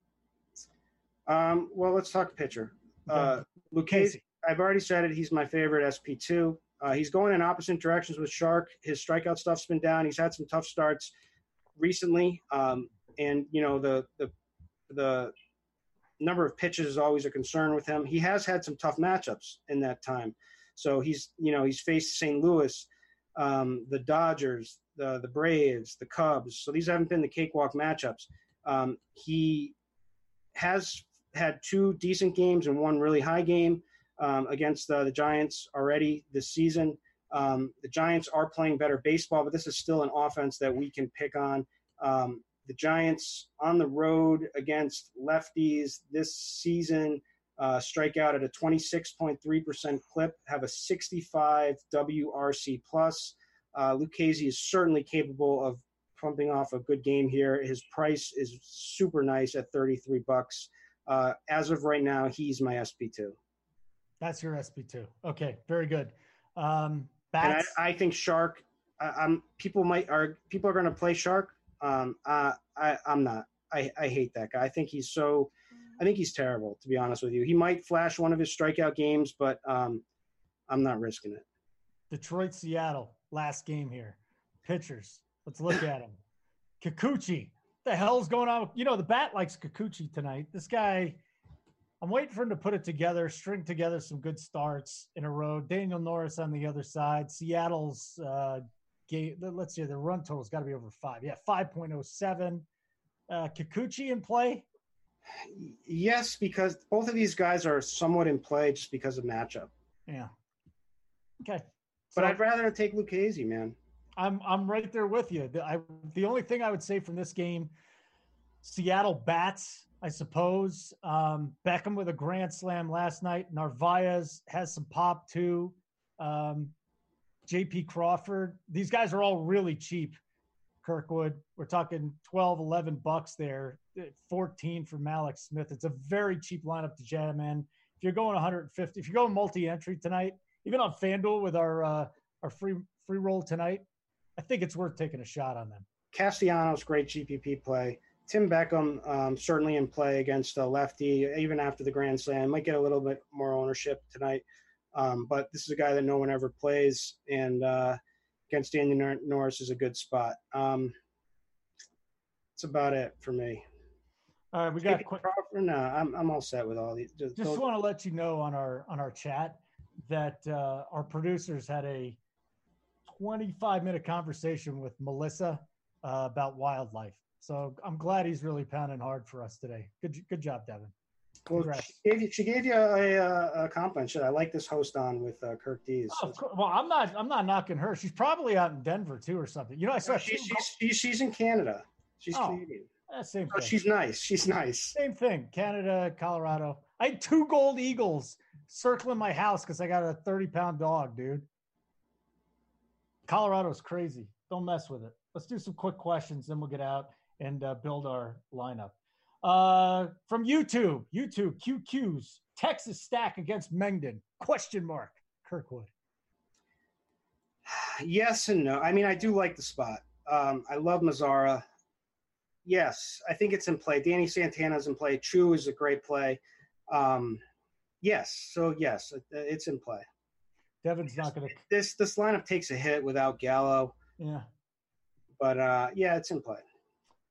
Um, well, let's talk pitcher. Uh, Lucchesi, I've already said it. He's my favorite SP2. Uh, he's going in opposite directions with Shark. His strikeout stuff's been down. He's had some tough starts recently. Um, and, you know, the, the, the number of pitches is always a concern with him. He has had some tough matchups in that time. So he's, you know, he's faced St. Louis, um, the Dodgers, the the Braves, the Cubs. So these haven't been the cakewalk matchups. Um, he has had two decent games and one really high game um, against uh, the Giants already this season. Um, the Giants are playing better baseball, but this is still an offense that we can pick on. Um, the Giants on the road against lefties this season uh, strike out at a 26.3% clip, have a 65 WRC plus. Uh, Lucchesi is certainly capable of pumping off a good game here. His price is super nice at 33 bucks. Uh, as of right now, he's my SP2. That's your SP2. Okay, very good. Um, I, I think Shark I, am people might are people are going to play Shark. Um, uh, I I'm not. I I hate that guy. I think he's so. I think he's terrible. To be honest with you, he might flash one of his strikeout games, but um, I'm not risking it. Detroit, Seattle, last game here. Pitchers. Let's look at him. Kikuchi. The hell's going on? You know, the bat likes Kikuchi tonight. This guy, I'm waiting for him to put it together, string together some good starts in a row. Daniel Norris on the other side. Seattle's uh, game, let's see, the run total's got to be over five. Yeah, 5.07. Uh, Kikuchi in play? Yes, because both of these guys are somewhat in play just because of matchup. Yeah. Okay. But so, I'd rather take Lucchesi, man. I'm I'm right there with you. The, I, the only thing I would say from this game, Seattle bats, I suppose. Um, Beckham with a grand slam last night. Narvaez has some pop too. Um, J.P. Crawford. These guys are all really cheap. Kirkwood, we're talking 12, 11 bucks there. 14 for Mallex Smith. It's a very cheap lineup to jam in. If you're going 150, if you're going multi-entry tonight, even on FanDuel with our uh, our free free roll tonight, I think it's worth taking a shot on them. Castellanos, great GPP play. Tim Beckham um, certainly in play against a lefty, even after the Grand Slam. Might get a little bit more ownership tonight, um, but this is a guy that no one ever plays, and uh, against Daniel Norris is a good spot. Um, that's about it for me. All right, we got quick. No, I'm I'm all set with all these. Just, just want to let you know on our on our chat that uh, our producers had a 25 minute conversation with Melissa uh, about wildlife. So I'm glad he's really pounding hard for us today. Good good job, Devin. Well, she gave you, she gave you a, a, a compliment. Should I like this host on with uh, Kirk Dees? Oh, well, I'm not. I'm not knocking her. She's probably out in Denver too, or something. You know, I saw. she's, she's, she's in Canada. She's oh, Canadian. Same thing. she's nice. She's nice. Same thing. Canada, Colorado. I had two gold eagles circling my house because I got a 30 pound dog, dude. Colorado's crazy. Don't mess with it. Let's do some quick questions, then we'll get out and uh, build our lineup. Uh, from YouTube, YouTube QQs, Texas stack against Mengden? Question mark. Kirkwood. Yes and no. I mean, I do like the spot. Um, I love Mazara. Yes, I think it's in play. Danny Santana's in play. Choo is a great play. Um, yes, so yes, it's in play. Devin's not going to. This this lineup takes a hit without Gallo. Yeah, but uh, yeah, it's in play.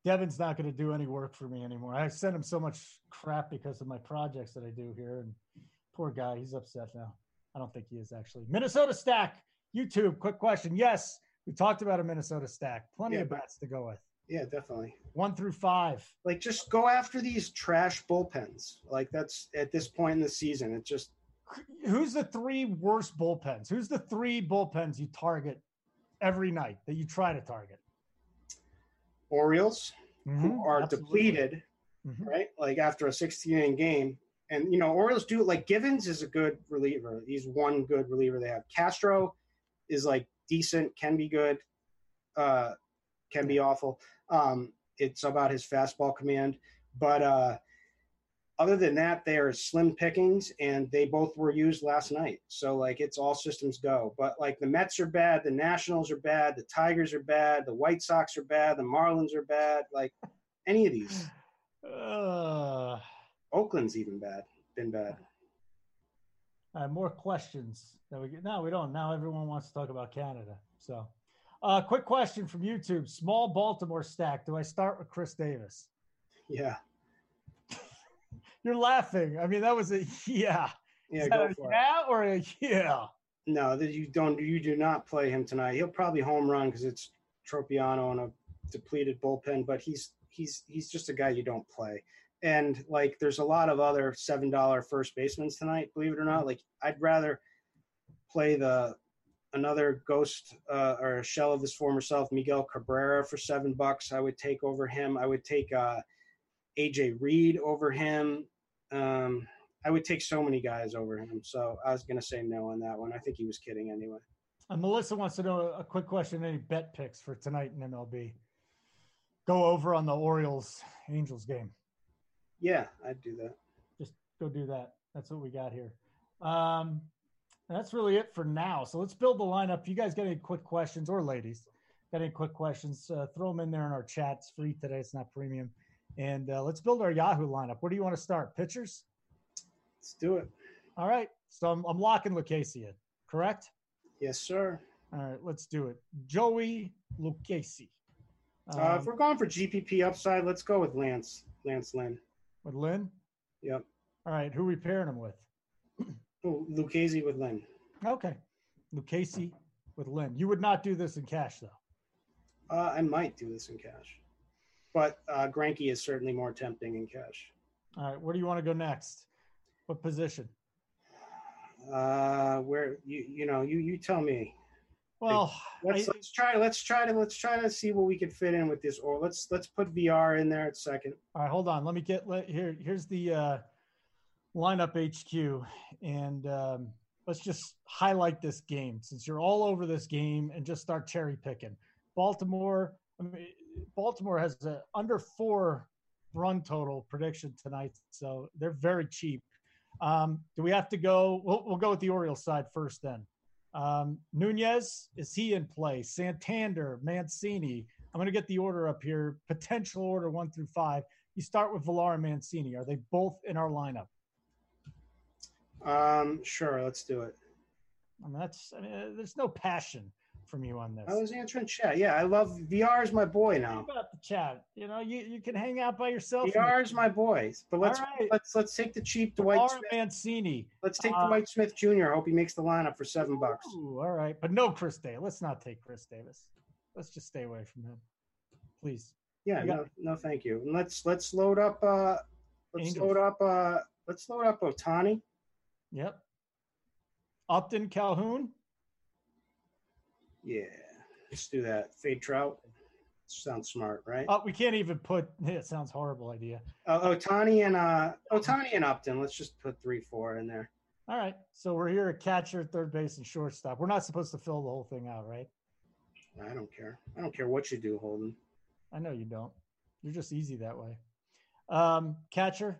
Devin's not going to do any work for me anymore. I sent him so much crap because of my projects that I do here, and poor guy, he's upset now. I don't think he is actually. Minnesota stack YouTube. Quick question. Yes, we talked about a Minnesota stack. Plenty yeah, of bats to go with. Yeah, definitely. One through five. Like, just go after these trash bullpens. Like, that's at this point in the season. It just. Who's the three worst bullpens? Who's the three bullpens you target every night that you try to target? Orioles, mm-hmm, who are absolutely. depleted, mm-hmm. right? Like after a 16 inning game. And, you know, Orioles do like Givens is a good reliever. He's one good reliever they have. Castro is like decent, can be good, uh, can be awful. Um, it's about his fastball command. But uh, other than that, they are slim pickings, and they both were used last night. So like it's all systems go. But like the Mets are bad, the Nationals are bad, the Tigers are bad, the White Sox are bad, the Marlins are bad. Like any of these. Uh, Oakland's even bad. Been bad. Uh, more questions that we get. No, we don't. Now everyone wants to talk about Canada. So uh, quick question from YouTube: Small Baltimore stack. Do I start with Chris Davis? Yeah. You're laughing. I mean, that was a yeah. Yeah, go a for yeah it. or a yeah. No, that you don't. You do not play him tonight. He'll probably home run because it's Tropeano on a depleted bullpen. But he's he's he's just a guy you don't play. And like, there's a lot of other seven dollar first basemen tonight. Believe it or not, like I'd rather play the another ghost uh, or a shell of his former self, Miguel Cabrera, for seven bucks. I would take over him. I would take uh, AJ Reed over him. Um, I would take so many guys over him. So I was going to say no on that one. I think he was kidding anyway. And Melissa wants to know a quick question: Any bet picks for tonight in MLB? Go over on the Orioles Angels game. Yeah, I'd do that. Just go do that. That's what we got here. Um, that's really it for now. So let's build the lineup. If you guys got any quick questions or ladies got any quick questions, uh, throw them in there in our chat. It's free today. It's not premium. And uh, let's build our Yahoo lineup. Where do you want to start? Pitchers? Let's do it. All right. So I'm, I'm locking Lucchesi in, correct? Yes, sir. All right. Let's do it. Joey Lucchesi. Um, uh, if we're going for GPP upside, let's go with Lance. Lance Lynn. with Lynn? Yep. All right. Who are we pairing him with? Oh, Lucchesi with Lynn. Okay. Lucchesi with Lynn. You would not do this in cash, though. Uh, I might do this in cash, but uh, Greinke is certainly more tempting in cash. All right. Where do you want to go next? What position? Uh, where you you know you you tell me. Well, Let's I- let's try let's try to let's try to see what we can fit in with this. Or let's let's put VR in there at second. All right, hold on. Let me get let, here. Here's the uh, lineup HQ, and um, let's just highlight this game since you're all over this game, and just start cherry picking. Baltimore. I mean, Baltimore has a under four run total prediction tonight, so they're very cheap. Um, do we have to go? We'll, we'll go with the Orioles side first. Then um, Nunez is he in play? Santander, Mancini. I'm going to get the order up here. Potential order one through five. You start with Villar and Mancini. Are they both in our lineup? Um, sure, let's do it. I mean, that's I mean, there's no passion from you on this. I was answering chat. Yeah, I love VR is my boy now. Think about the chat. You know, you, you can hang out by yourself. VR is my boy. But let's right. let's let's take the cheap Dwight Smith. Mancini. Let's take Uh, Dwight Smith Jr. I hope he makes the lineup for seven bucks. All right, but no Chris Davis. Let's not take Chris Davis. Let's just stay away from him, please. Yeah, no, no, thank you. And let's let's load up. uh Let's Angels. load up. uh Let's load up Ohtani. Yep. Upton Calhoun. Yeah, let's do that. Fade Trout. Sounds smart, right? Oh, we can't even put. It sounds horrible idea. Uh, Ohtani and uh Ohtani and Upton. Let's just put three, four in there. All right, so we're here at catcher, third base, and shortstop. We're not supposed to fill the whole thing out, right? I don't care. I don't care what you do, Holden. I know you don't. You're just easy that way. Um, catcher.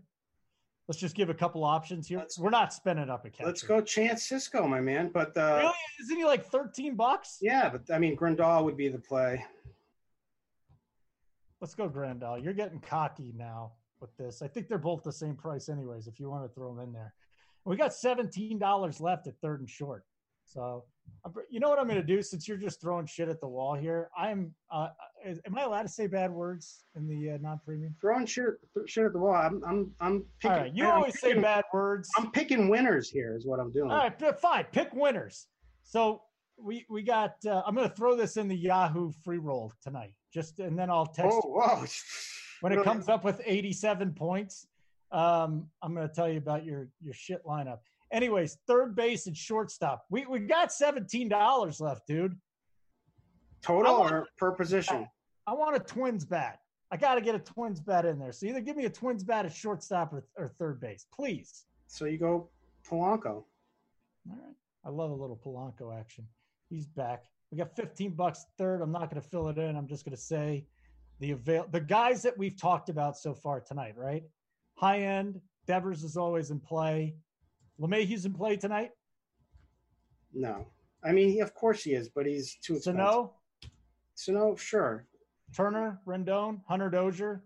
Let's just give a couple options here. Let's- We're not spending up a catcher. Let's go Chance Sisco, my man. But uh Really? Isn't he like 13 bucks? yeah, but I mean Grandal would be the play. Let's go Grandal. You're getting cocky now with this. I think they're both the same price, anyways. If you want to throw them in there, we got seventeen dollars left at third and short. So, you know what I'm going to do since you're just throwing shit at the wall here. I'm. Uh, am I allowed to say bad words in the uh, non-premium? Throwing shit, shit at the wall. I'm I'm I'm picking. All right, you I'm always say bad words. I'm picking winners here. Is what I'm doing. All right, fine. Pick winners. So we we got. Uh, I'm going to throw this in the Yahoo free roll tonight. Just and then I'll text Oh, you. when it comes up with 87 points. Um, I'm going to tell you about your your shit lineup. Anyways, third base and shortstop. We we got seventeen dollars left, dude. total want- or per position. I want a Twins bat. I got to get a Twins bat in there. So either give me a Twins bat at shortstop or, or third base, please. So you go Polanco. All right. I love a little Polanco action. He's back. We got 15 bucks third. I'm not going to fill it in. I'm just going to say the avail the guys that we've talked about so far tonight, right? High end, Devers is always in play. LeMahieu's in play tonight. No, I mean he, of course he is, but he's too expensive. Sano, Sano, sure, Turner, Rendon, Hunter Dozier.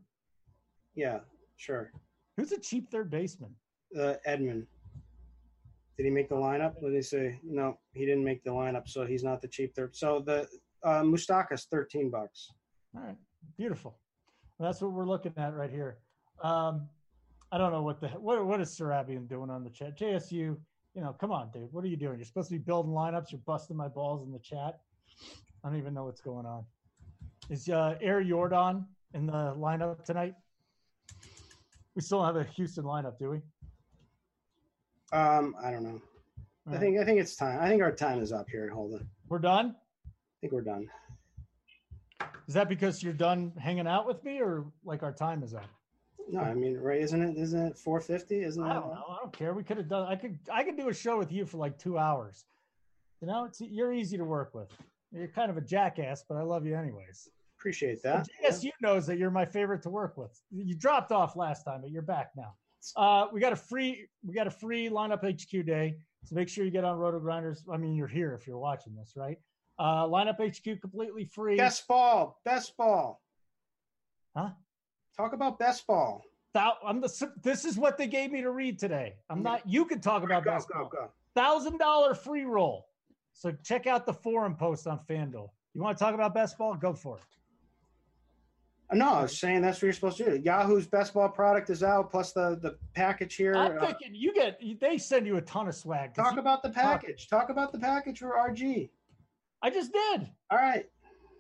yeah, sure. Who's a cheap third baseman? Uh, Edman. Did he make the lineup? Let me say? No, he didn't make the lineup, so he's not the cheap third. So the uh, Moustakas thirteen bucks. All right, beautiful. Well, that's what we're looking at right here. Um, I don't know what the what what is Sarabian doing on the chat? JSU, you know, come on, dude. What are you doing? You're supposed to be building lineups. You're busting my balls in the chat. I don't even know what's going on. Is uh, Air Jordan in the lineup tonight? We still have a Houston lineup, do we? Um, I don't know. I think I think it's time. I think our time is up here. Hold on. We're done. I think we're done. Is that because you're done hanging out with me, or like our time is up? No, I mean, right? Isn't it? Isn't it four fifty? Isn't I don't know. I don't care. We could have done. I could. I could do a show with you for like two hours. You know, it's you're easy to work with. You're kind of a jackass, but I love you anyways. Appreciate that. JSU knows that you're my favorite to work with. You dropped off last time, but you're back now. Uh, we got a free we got a free lineup HQ day. So make sure you get on Roto Grinders. I mean, you're here if you're watching this, right? Uh, lineup HQ completely free. Best ball, best ball. Huh? Talk about best ball. Thou- I'm the. This is what they gave me to read today. I'm not. You can talk about Go, best go, ball. Thousand dollar free roll. So check out the forum post on FanDuel. You want to talk about best ball? Go for it. No, I was saying that's what you're supposed to do. Yahoo's best ball product is out, plus the the package here. I'm Uh, thinking you get. They send you a ton of swag. talk you- about the package. Talk about the package for RG. I just did. All right.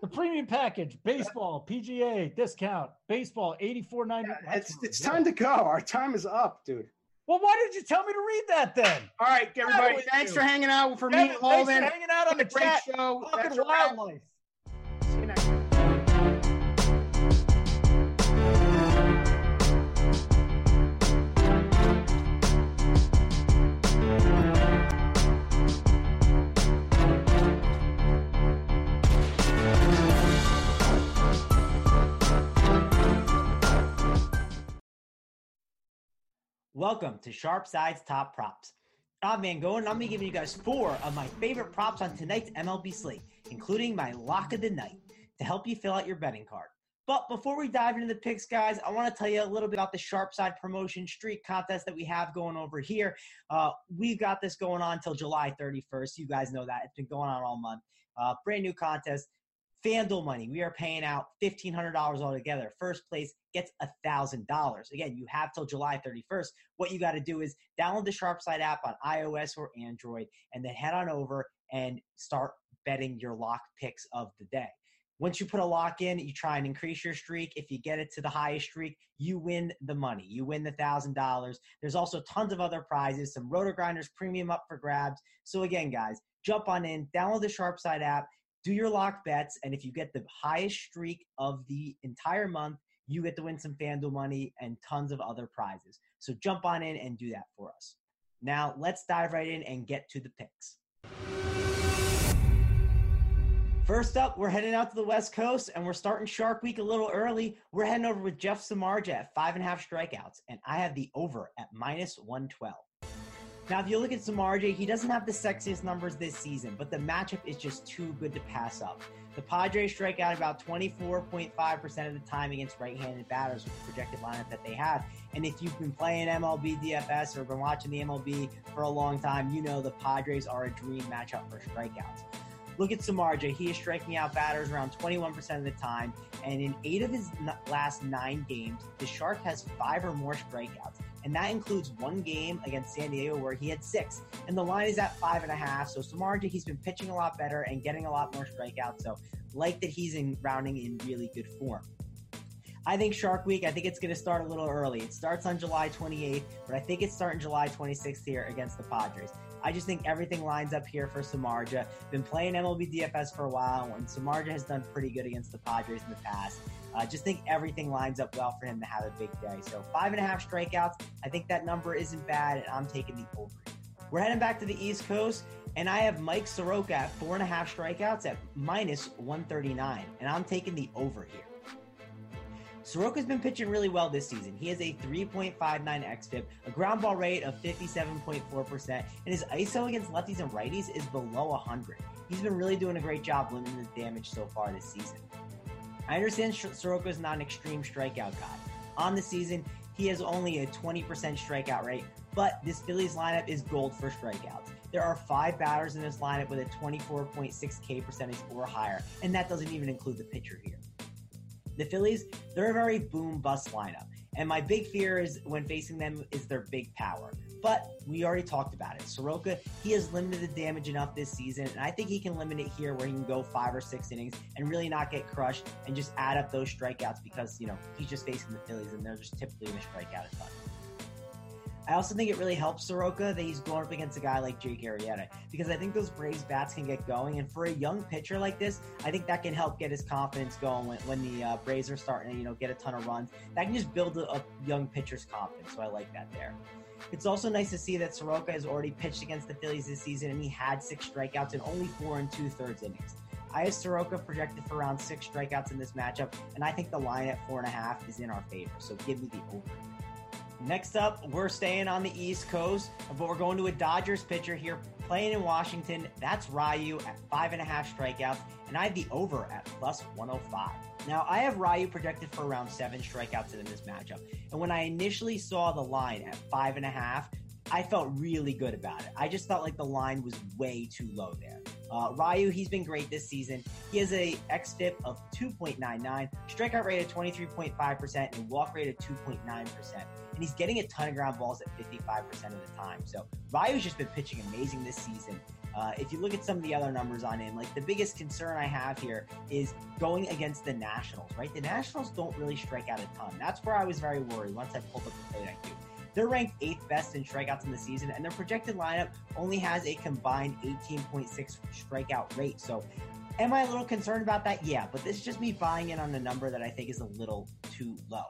The premium package, baseball, PGA discount, baseball, eighty four ninety. It's it's time to go. Our time is up, dude. Well, why did you tell me to read that then? All right, everybody. Thanks you. for hanging out for me Kevin, and thanks for Holden. hanging out on the Great chat. show. That's Talking a wildlife. Welcome to Sharp Sides Top Props. I'm Van Gogh, and I'm to be giving you guys four of my favorite props on tonight's MLB slate, including my lock of the night to help you fill out your betting card. But before we dive into the picks, guys, I want to tell you a little bit about the Sharp Side Promotion Streak contest that we have going over here. Uh, we've got this going on until July 31st. You guys know that. It's been going on all month. Uh, brand new contest. FanDuel money. We are paying out $1,500 altogether. First place gets $1,000. Again, you have till July 31st. What you got to do is download the SharpSide app on iOS or Android and then head on over and start betting your lock picks of the day. Once you put a lock in, you try and increase your streak. If you get it to the highest streak, you win the money. You win the thousand dollars. There's also tons of other prizes, some Roto Grinders premium up for grabs. So again, guys, jump on in, download the SharpSide app, do your lock bets, and if you get the highest streak of the entire month, you get to win some FanDuel money and tons of other prizes. So jump on in and do that for us. Now let's dive right in and get to the picks. First up, we're heading out to the West Coast and we're starting Shark Week a little early. We're heading over with Jeff Samardzija at five and a half strikeouts, and I have the over at minus 112. Now, if you look at Samardzija, he doesn't have the sexiest numbers this season, but the matchup is just too good to pass up. The Padres strike out about 24.5% of the time against right handed batters with the projected lineup that they have. And if you've been playing MLB DFS or been watching the MLB for a long time, you know the Padres are a dream matchup for strikeouts. Look at Samardzija. He is striking out batters around 21% of the time. And in eight of his last nine games, the Shark has five or more strikeouts. And that includes one game against San Diego where he had six. And the line is at five and a half. So Samardzija, he's been pitching a lot better and getting a lot more strikeouts. So like that he's in rounding in really good form. I think Shark Week, I think it's going to start a little early. It starts on July 28th, but I think it's starting July 26th here against the Padres. I just think everything lines up here for Samardzija. Been playing MLB DFS for a while, and Samardzija has done pretty good against the Padres in the past. I uh, just think everything lines up well for him to have a big day. So five and a half strikeouts. I think that number isn't bad, and I'm taking the over. We're heading back to the East Coast, and I have Mike Soroka at four and a half strikeouts at minus 139, and I'm taking the over here. Soroka's been pitching really well this season. He has a 3.59 xFIP, a ground ball rate of 57.4%, and his ISO against lefties and righties is below 100. He's been really doing a great job limiting the damage so far this season. I understand Soroka is not an extreme strikeout guy. On the season, he has only a 20% strikeout rate, but this Phillies lineup is gold for strikeouts. There are five batters in this lineup with a 24.6 K percentage or higher, and that doesn't even include the pitcher here. The Phillies, they're a very boom bust lineup. And my big fear is when facing them is their big power. But we already talked about it. Soroka, he has limited the damage enough this season, and I think he can limit it here where he can go five or six innings and really not get crushed and just add up those strikeouts because, you know, he's just facing the Phillies and they're just typically going to strike out a ton. I also think it really helps Soroka that he's going up against a guy like Jake Arrieta because I think those Braves bats can get going. And for a young pitcher like this, I think that can help get his confidence going when, when the uh, Braves are starting to, you know, get a ton of runs. That can just build a young pitcher's confidence. So I like that there. It's also nice to see that Soroka has already pitched against the Phillies this season and he had six strikeouts in only four and two thirds innings. I have Soroka projected for around six strikeouts in this matchup, and I think the line at four and a half is in our favor. So give me the over. Next up, we're staying on the East Coast, but we're going to a Dodgers pitcher here playing in Washington. That's Ryu at five and a half strikeouts, and I have the over at plus 105. Now, I have Ryu projected for around seven strikeouts in this matchup, and when I initially saw the line at five and a half, I felt really good about it. I just felt like the line was way too low there. Uh, Ryu, he's been great this season. He has a xFIP of 2.99, strikeout rate of 23.5%, and walk rate of 2.9%. And he's getting a ton of ground balls at 55% of the time. So Ryu's just been pitching amazing this season. Uh, if you look at some of the other numbers on him, like the biggest concern I have here is going against the Nationals, right? The Nationals don't really strike out a ton. That's where I was very worried once I pulled up the plate IQ. They're ranked eighth best in strikeouts in the season, and their projected lineup only has a combined 18.6 strikeout rate. So, am I a little concerned about that? Yeah, but this is just me buying in on a number that I think is a little too low.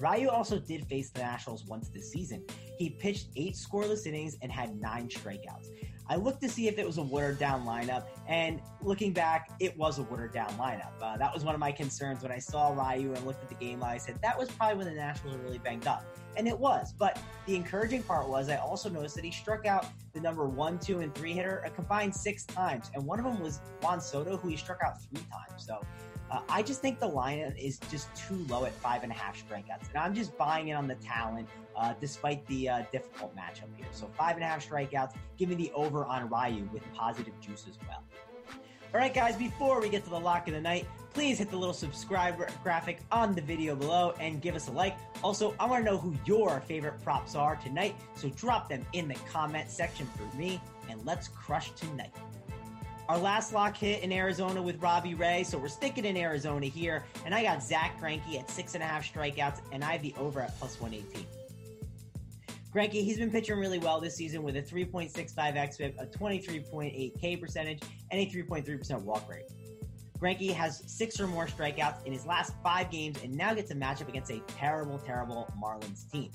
Ryu also did face the Nationals once this season. He pitched eight scoreless innings and had nine strikeouts. I looked to see if it was a watered down lineup, and looking back, it was a watered down lineup. Uh, that was one of my concerns when I saw Ryu and looked at the game. I said that was probably when the Nationals were really banged up, and it was. But the encouraging part was I also noticed that he struck out the number one, two, and three hitter a combined six times, and one of them was Juan Soto, who he struck out three times. So uh, I just think the line is just too low at five and a half strikeouts. And I'm just buying it on the talent, uh, despite the uh, difficult matchup here. So five and a half strikeouts. Give me the over on Ryu with positive juice as well. All right, guys, before we get to the lock of the night, please hit the little subscribe graphic on the video below and give us a like. Also, I want to know who your favorite props are tonight, so drop them in the comment section for me, and let's crush tonight. Our last lock hit in Arizona with Robbie Ray, so we're sticking in Arizona here. And I got Zack Greinke at six and a half strikeouts, and I have the over at plus 118. Greinke, he's been pitching really well this season with a 3.65 xFIP, a 23.8 K percentage, and a 3.3% walk rate. Greinke has six or more strikeouts in his last five games and now gets a matchup against a terrible, terrible Marlins team.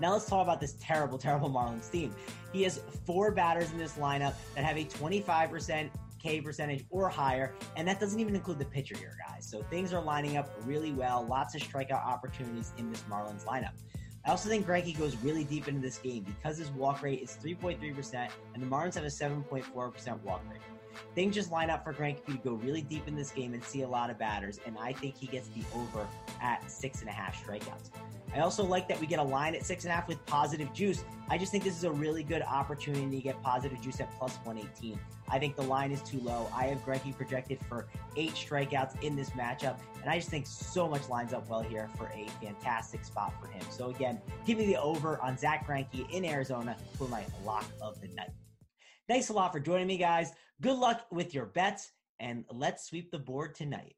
Now let's talk about this terrible, terrible Marlins team. He has four batters in this lineup that have a 25% K percentage or higher, and that doesn't even include the pitcher here, guys. So things are lining up really well. Lots of strikeout opportunities in this Marlins lineup. I also think Greinke goes really deep into this game because his walk rate is 3.3%, and the Marlins have a 7.4% walk rate. Things just line up for Greinke to go really deep in this game and see a lot of batters, and I think he gets the over at six and a half strikeouts. I also like that we get a line at six and a half with positive juice. I just think this is a really good opportunity to get positive juice at plus 118. I think the line is too low. I have Greinke projected for eight strikeouts in this matchup, and I just think so much lines up well here for a fantastic spot for him. So again, give me the over on Zack Greinke in Arizona for my lock of the night. Thanks a lot for joining me, guys. Good luck with your bets, and let's sweep the board tonight.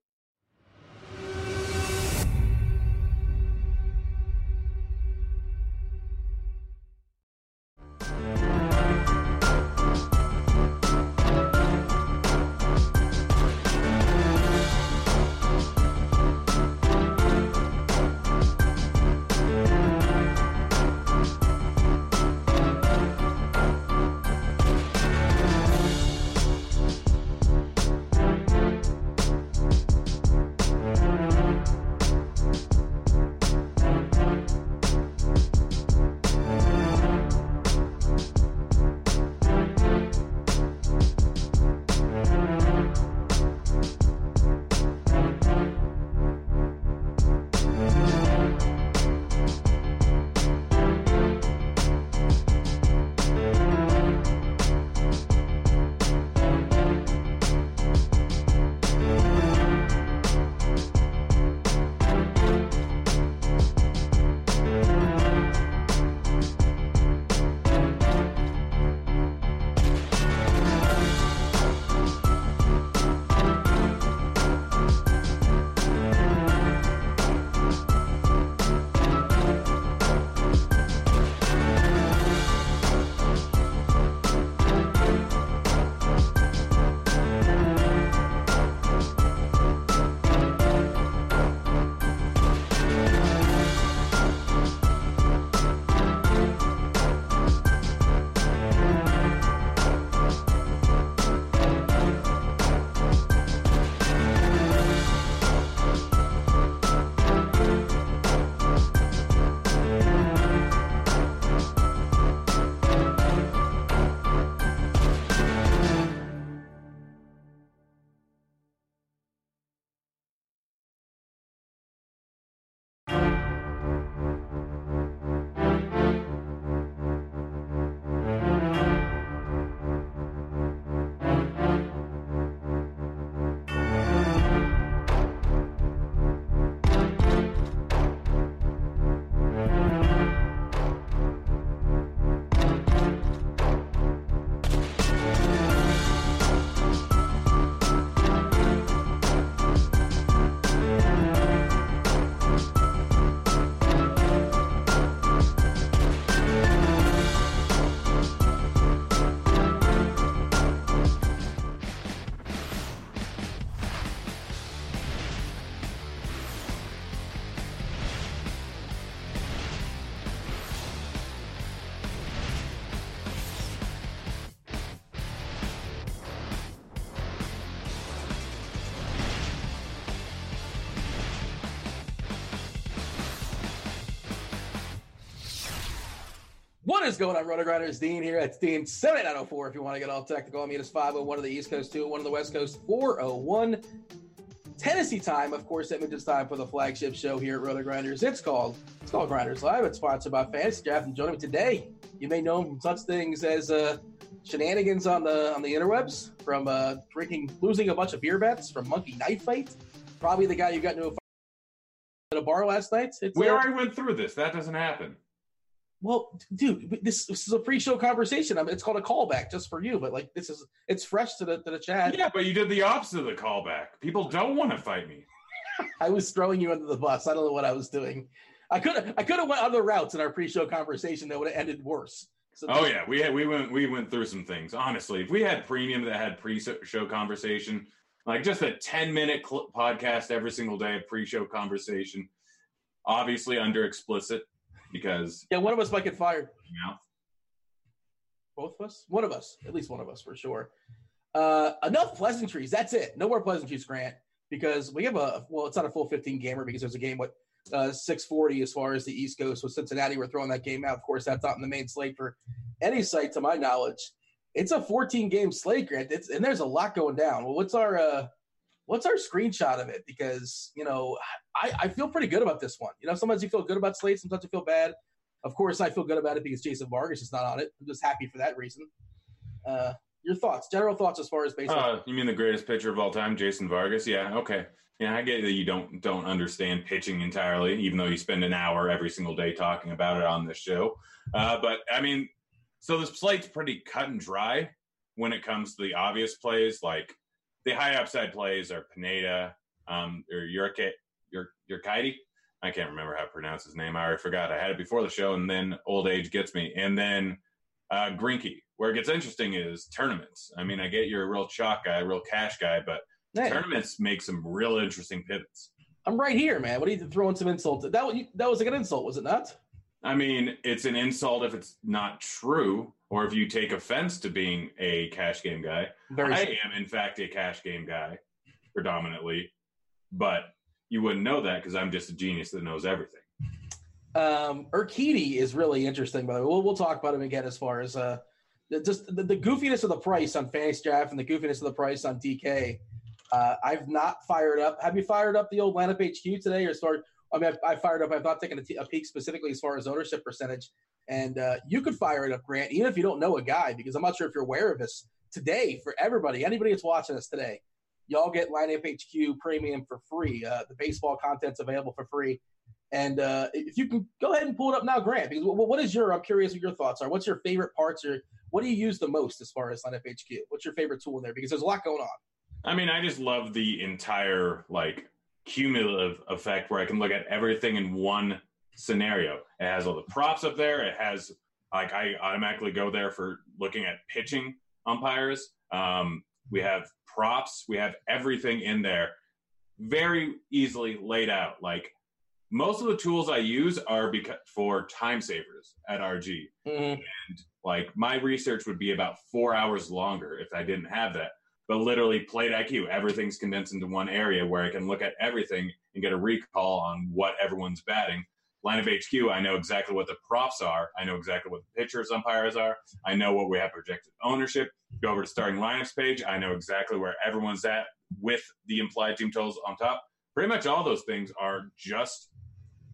Is going on, RotoGrinders? Dean here. It's Dean 7904 if you want to get all technical. I mean, it's 501 on the East Coast, 201 on the West Coast, 401 Tennessee time. Of course, that means it's time for the flagship show here at RotoGrinders. It's called it's called Grinders Live. It's sponsored by Fantasy Draft. And joining me today, you may know him from such things as uh, shenanigans on the on the interwebs, from uh, drinking, losing a bunch of beer bets, from Monkey Knife Fight. Probably the guy you got into a fight at a bar last night. It's, We uh, already went through this. That doesn't happen. Well, dude, this, this is a pre-show conversation. I mean, it's called a callback just for you, but like this is it's fresh to the to the chat. Yeah, but you did the opposite of the callback. People don't want to fight me. I was throwing you under the bus. I don't know what I was doing. I could I could have went other routes in our pre-show conversation that would have ended worse. So Oh yeah, we had we went we went through some things. Honestly, if we had premium that had pre-show conversation, like just a ten minute cl- podcast every single day of pre-show conversation, obviously under explicit because yeah, one of us might get fired. know. Both of us, one of us, at least one of us for sure. Uh, enough pleasantries. That's it. No more pleasantries, Grant, because we have a well, it's not a full 15 gamer because there's a game with uh, 640 as far as the East Coast with Cincinnati. We're throwing that game out. Of course, that's not in the main slate for any site, to my knowledge. It's a 14 game slate, Grant, it's, and there's a lot going down. Well, what's our uh, what's our screenshot of it? Because you know, I, I feel pretty good about this one. You know, sometimes you feel good about slate, sometimes you feel bad. Of course, I feel good about it because Jason Vargas is not on it. I'm just happy for that reason. Uh, your thoughts, general thoughts as far as baseball. Uh, you mean the greatest pitcher of all time, Jason Vargas? Yeah, okay. Yeah, I get that you don't don't understand pitching entirely, even though you spend an hour every single day talking about it on this show. Uh, but I mean, so this slate's pretty cut and dry when it comes to the obvious plays. Like the high upside plays are Pineda, um, or Urquite, Ur- I can't remember how to pronounce his name. I already forgot. I had it before the show, and then old age gets me. And then uh, Greinke. Where it gets interesting is tournaments. I mean, I get you're a real chalk guy, real cash guy, but Hey, tournaments make some real interesting pivots. I'm right here, man. What are you throwing some insult? That was that was like an insult, was it not? I mean, it's an insult if it's not true, or if you take offense to being a cash game guy. Very I am, in fact, a cash game guy predominantly, but you wouldn't know that because I'm just a genius that knows everything. Um, Urquidy is really interesting, by the way. We'll, we'll talk about him again as far as uh, just the, the goofiness of the price on Fantasy Draft and the goofiness of the price on DK. Uh, I've not fired up. Have you fired up the old lineup HQ today, or far? I mean, I, I fired up. I've not taken a, t- a peek specifically as far as ownership percentage, and uh, you could fire it up, Grant, even if you don't know a guy, because I'm not sure if you're aware of this today. For everybody, anybody that's watching us today, y'all get lineup HQ premium for free. Uh, the baseball content's available for free. And uh, if you can go ahead and pull it up now, Grant, because what, is your, I'm curious what your thoughts are. What's your favorite parts or what do you use the most as far as lineup HQ? What's your favorite tool in there? Because there's a lot going on. I mean, I just love the entire like cumulative effect where I can look at everything in one scenario. It has all the props up there. It has like I automatically go there for looking at pitching umpires. Um, we have props. We have everything in there, very easily laid out. Like most of the tools I use are because for time savers at RG. Mhm. Like my research would be about four hours longer if I didn't have that. But literally, Plate IQ, everything's condensed into one area where I can look at everything and get a recall on what everyone's batting. Lineup HQ, I know exactly what the props are. I know exactly what the pitchers, umpires are. I know what we have projected ownership. Go over to starting lineups page. I know exactly where everyone's at with the implied team totals on top. Pretty much all those things are just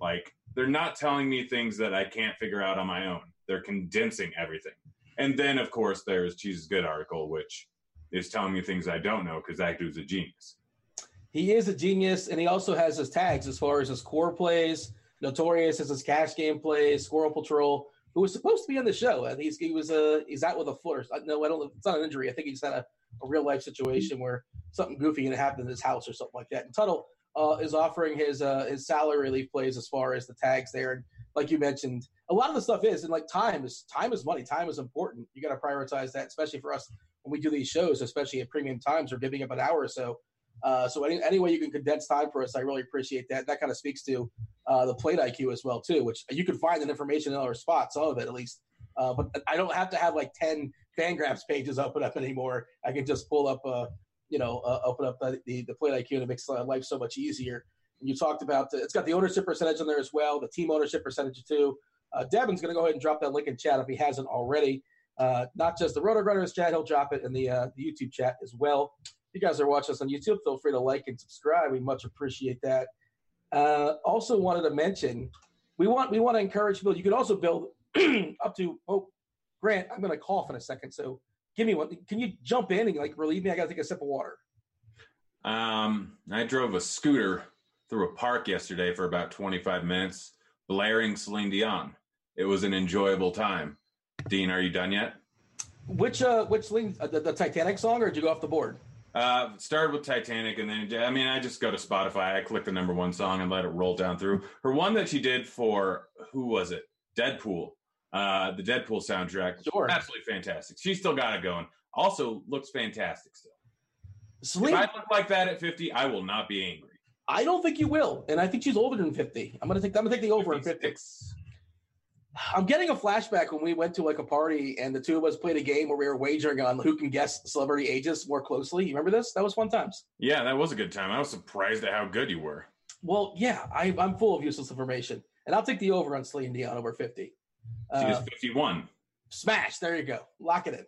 like they're not telling me things that I can't figure out on my own. They're condensing everything. And then, of course, there's Cheese's Good article, which is telling me things I don't know because that dude's a genius. He is a genius, and he also has his tags as far as his core plays. Notorious as his cash game plays. Squirrel Patrol, who was supposed to be on the show, and he's he was uh he's out with a foot. Or, no, I don't. It's not an injury. I think he just had a, a real life situation where something goofy and happened in his house or something like that. And Tuttle uh, is offering his uh, his salary relief plays as far as the tags there, and like you mentioned, a lot of the stuff is and like time is time is money. Time is important. You got to prioritize that, especially for us when we do these shows, especially at premium times or giving up an hour or so. Uh, so any, any way you can condense time for us, I really appreciate that. That kind of speaks to uh, the plate IQ as well too, which you can find that information in other spots, some of it at least. Uh, but I don't have to have like ten Fangraphs pages open up anymore. I can just pull up, uh, you know, uh, open up the, the, the plate IQ and it makes uh, life so much easier. And you talked about the, it's got the ownership percentage on there as well, the team ownership percentage too. Uh, Devin's going to go ahead and drop that link in chat if he hasn't already. Uh, not just the RotoGrinders chat, he'll drop it in the, uh, the YouTube chat as well. If you guys are watching us on YouTube, feel free to like and subscribe. We much appreciate that. Uh, also wanted to mention, we want we want to encourage people. You can also build up to oh, Grant. I'm going to cough in a second, so give me one. Can you jump in and like relieve me? I got to take a sip of water. Um, I drove a scooter through a park yesterday for about 25 minutes, blaring Celine Dion. It was an enjoyable time. Dean, are you done yet? Which uh, which link? Uh, the, the Titanic song, or did you go off the board? Uh, started with Titanic, and then I mean, I just go to Spotify. I click the number one song and let it roll down through. Her one that she did for who was it? Deadpool. Uh, the Deadpool soundtrack. Sure. absolutely fantastic. She still got it going. Also, looks fantastic still. Celine, If I look like that at 50, I will not be angry. I don't think you will, and I think she's older than 50. I'm gonna take I'm gonna take the over in 50. 56. I'm getting a flashback when we went to like a party and the two of us played a game where we were wagering on who can guess celebrity ages more closely. You remember this? That was fun times. Yeah, that was a good time. I was surprised at how good you were. Well, yeah, I, I'm full of useless information, and I'll take the over on Celine Dion over 50. She Uh, is 51. Smash. There you go. Lock it in.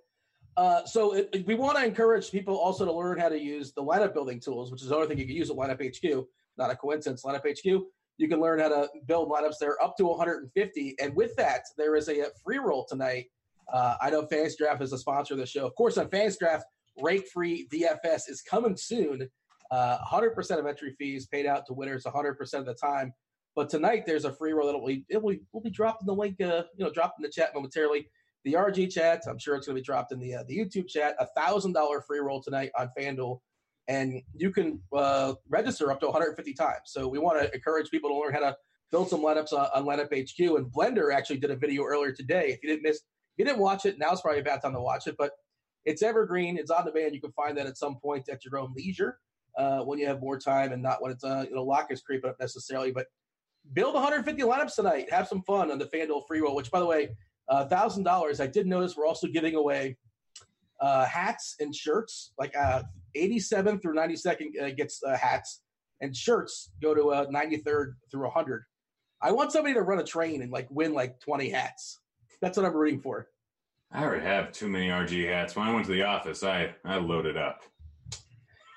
Uh, so it, it- we want to encourage people also to learn how to use the lineup building tools, which is another thing you can use at Lineup HQ. Not a coincidence. Lineup HQ. You can learn how to build lineups there up to 150. And with that, there is a, free roll tonight. Uh, I know Fans Draft is a sponsor of the show. Of course, on Fans Draft, rate free DFS is coming soon. Uh, 100% of entry fees paid out to winners 100% of the time. But tonight there's a free roll that will be, it will, will be dropped in the link, uh, you know, dropped in the chat momentarily. The RG chat, I'm sure it's going to be dropped in the uh, the YouTube chat. A thousand dollar free roll tonight on FanDuel, and you can uh, register up to 150 times. So we want to encourage people to learn how to build some lineups on, on Lineup HQ. And Blender actually did a video earlier today. If you didn't miss, if you didn't watch it, now's probably a bad time to watch it. But it's evergreen. It's on demand. You can find that at some point at your own leisure uh, when you have more time and not when it's uh, you know lock is creeping up necessarily. But build 150 lineups tonight. Have some fun on the FanDuel free roll. Which, by the way, uh, thousand dollars. I did notice we're also giving away uh, hats and shirts. Like uh, 87 through 92nd uh, gets uh, hats, and shirts go to uh, 93rd through 100. I want somebody to run a train and like win like 20 hats. That's what I'm rooting for. I already have too many RG hats. When I went to the office, I, I loaded up.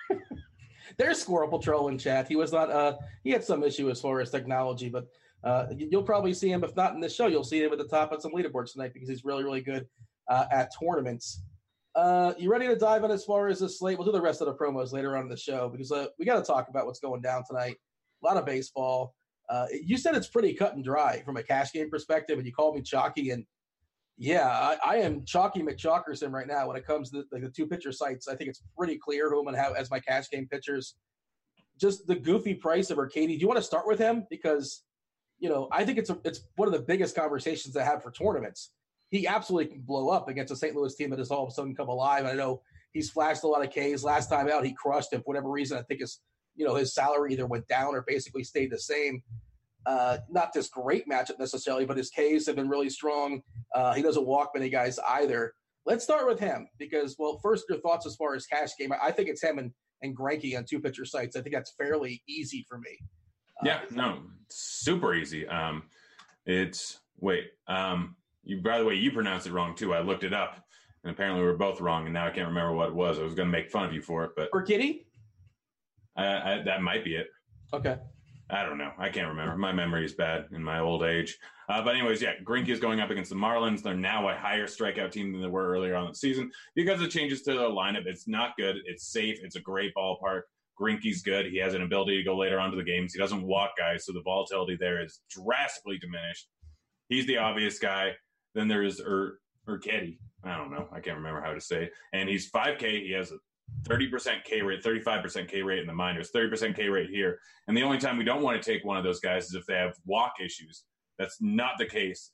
There's Squirrel Patrol in chat. He was not. Uh, he had some issue as far as technology, but uh, you- you'll probably see him. If not in this show, you'll see him at the top of some leaderboards tonight because he's really, really good uh, at tournaments. Uh, you ready to dive in as far as the slate? We'll do the rest of the promos later on in the show because uh, we got to talk about what's going down tonight. A lot of baseball. Uh, you said it's pretty cut and dry from a cash game perspective, and you called me chalky. And yeah, I, I am chalky McChalkerson right now when it comes to the, the two pitcher sites. I think it's pretty clear who I'm going to have as my cash game pitchers. Just the goofy price of Arcady. Do you want to start with him because you know I think it's a, it's one of the biggest conversations I have for tournaments. He absolutely can blow up against a St. Louis team that has all of a sudden come alive. I know he's flashed a lot of Ks. Last time out, he crushed him for whatever reason. I think his you know his salary either went down or basically stayed the same. Uh, not this great matchup necessarily, but his Ks have been really strong. Uh, he doesn't walk many guys either. Let's start with him because, well, first your thoughts as far as cash game. I think it's him and and Greinke on two pitcher sites. I think that's fairly easy for me. Yeah, no, super easy. Um, it's wait. Um, you by the way, you pronounced it wrong too. I looked it up, and apparently we were both wrong. And now I can't remember what it was. I was going to make fun of you for it, but For Kitty, I, I, that might be it. okay. I don't know. I can't remember. My memory is bad in my old age. Uh, but anyways, yeah, Greinke is going up against the Marlins. They're now a higher strikeout team than they were earlier on in the season because of changes to the lineup. It's not good. It's safe. It's a great ballpark. Greinke's good. He has an ability to go later onto the games. He doesn't walk guys, so the volatility there is drastically diminished. He's the obvious guy. Then there's Ur er, Urquetti. I don't know. I can't remember how to say. It. And he's 5K. He has a 30% K rate, 35% K rate in the minors, 30% K rate here. And the only time we don't want to take one of those guys is if they have walk issues. That's not the case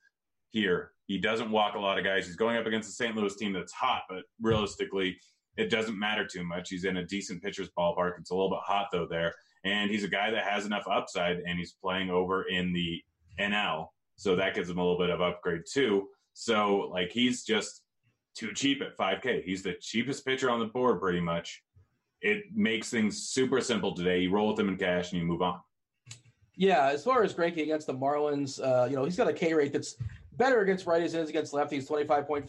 here. He doesn't walk a lot of guys. He's going up against the St. Louis team that's hot, but realistically, it doesn't matter too much. He's in a decent pitcher's ballpark. It's a little bit hot though there. And he's a guy that has enough upside and he's playing over in the NL. So that gives him a little bit of upgrade too. So like he's just too cheap at 5K. He's the cheapest pitcher on the board pretty much. It makes things super simple today. You roll with him in cash and you move on. Yeah, as far as Greinke against the Marlins, uh, you know, he's got a K rate that's better against righties than against lefties, 25.5%.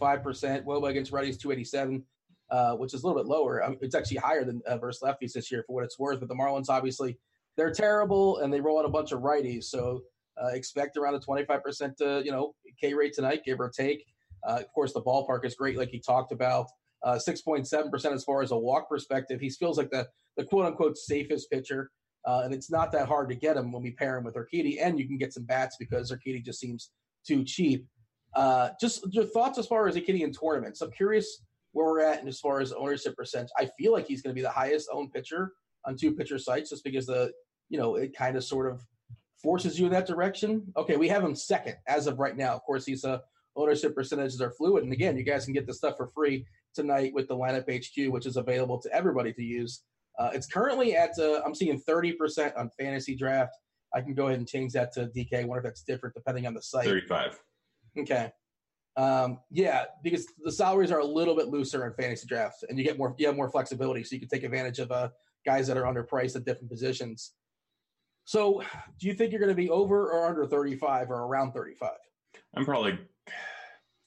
Woba against righties, 287, uh, which is a little bit lower. Um, it's actually higher than uh, versus lefties this year for what it's worth. But the Marlins, obviously, they're terrible and they roll out a bunch of righties. So uh, expect around a 25% uh, you know, K rate tonight, give or take. Uh, of course, the ballpark is great, like he talked about. Uh, 6.7% as far as a walk perspective. He feels like the, the quote unquote safest pitcher. Uh, and it's not that hard to get him when we pair him with Urquidy, and you can get some bats because Urquidy just seems too cheap. Uh, just your thoughts as far as Urquidy in tournaments. I'm curious where we're at and as far as ownership percentage. I feel like he's going to be the highest owned pitcher on two pitcher sites just because the you know it kind of sort of forces you in that direction. Okay, we have him second as of right now. Of course, these uh, ownership percentages are fluid, and again, you guys can get this stuff for free tonight with the lineup HQ, which is available to everybody to use. Uh, it's currently at uh, I'm seeing 30% on fantasy draft. I can go ahead and change that to DK. I wonder if that's different depending on the site. 35. Okay. Um, yeah, because the salaries are a little bit looser in fantasy drafts, and you get more you have more flexibility, so you can take advantage of uh, guys that are underpriced at different positions. So, do you think you're going to be over or under 35 or around 35? I'm probably.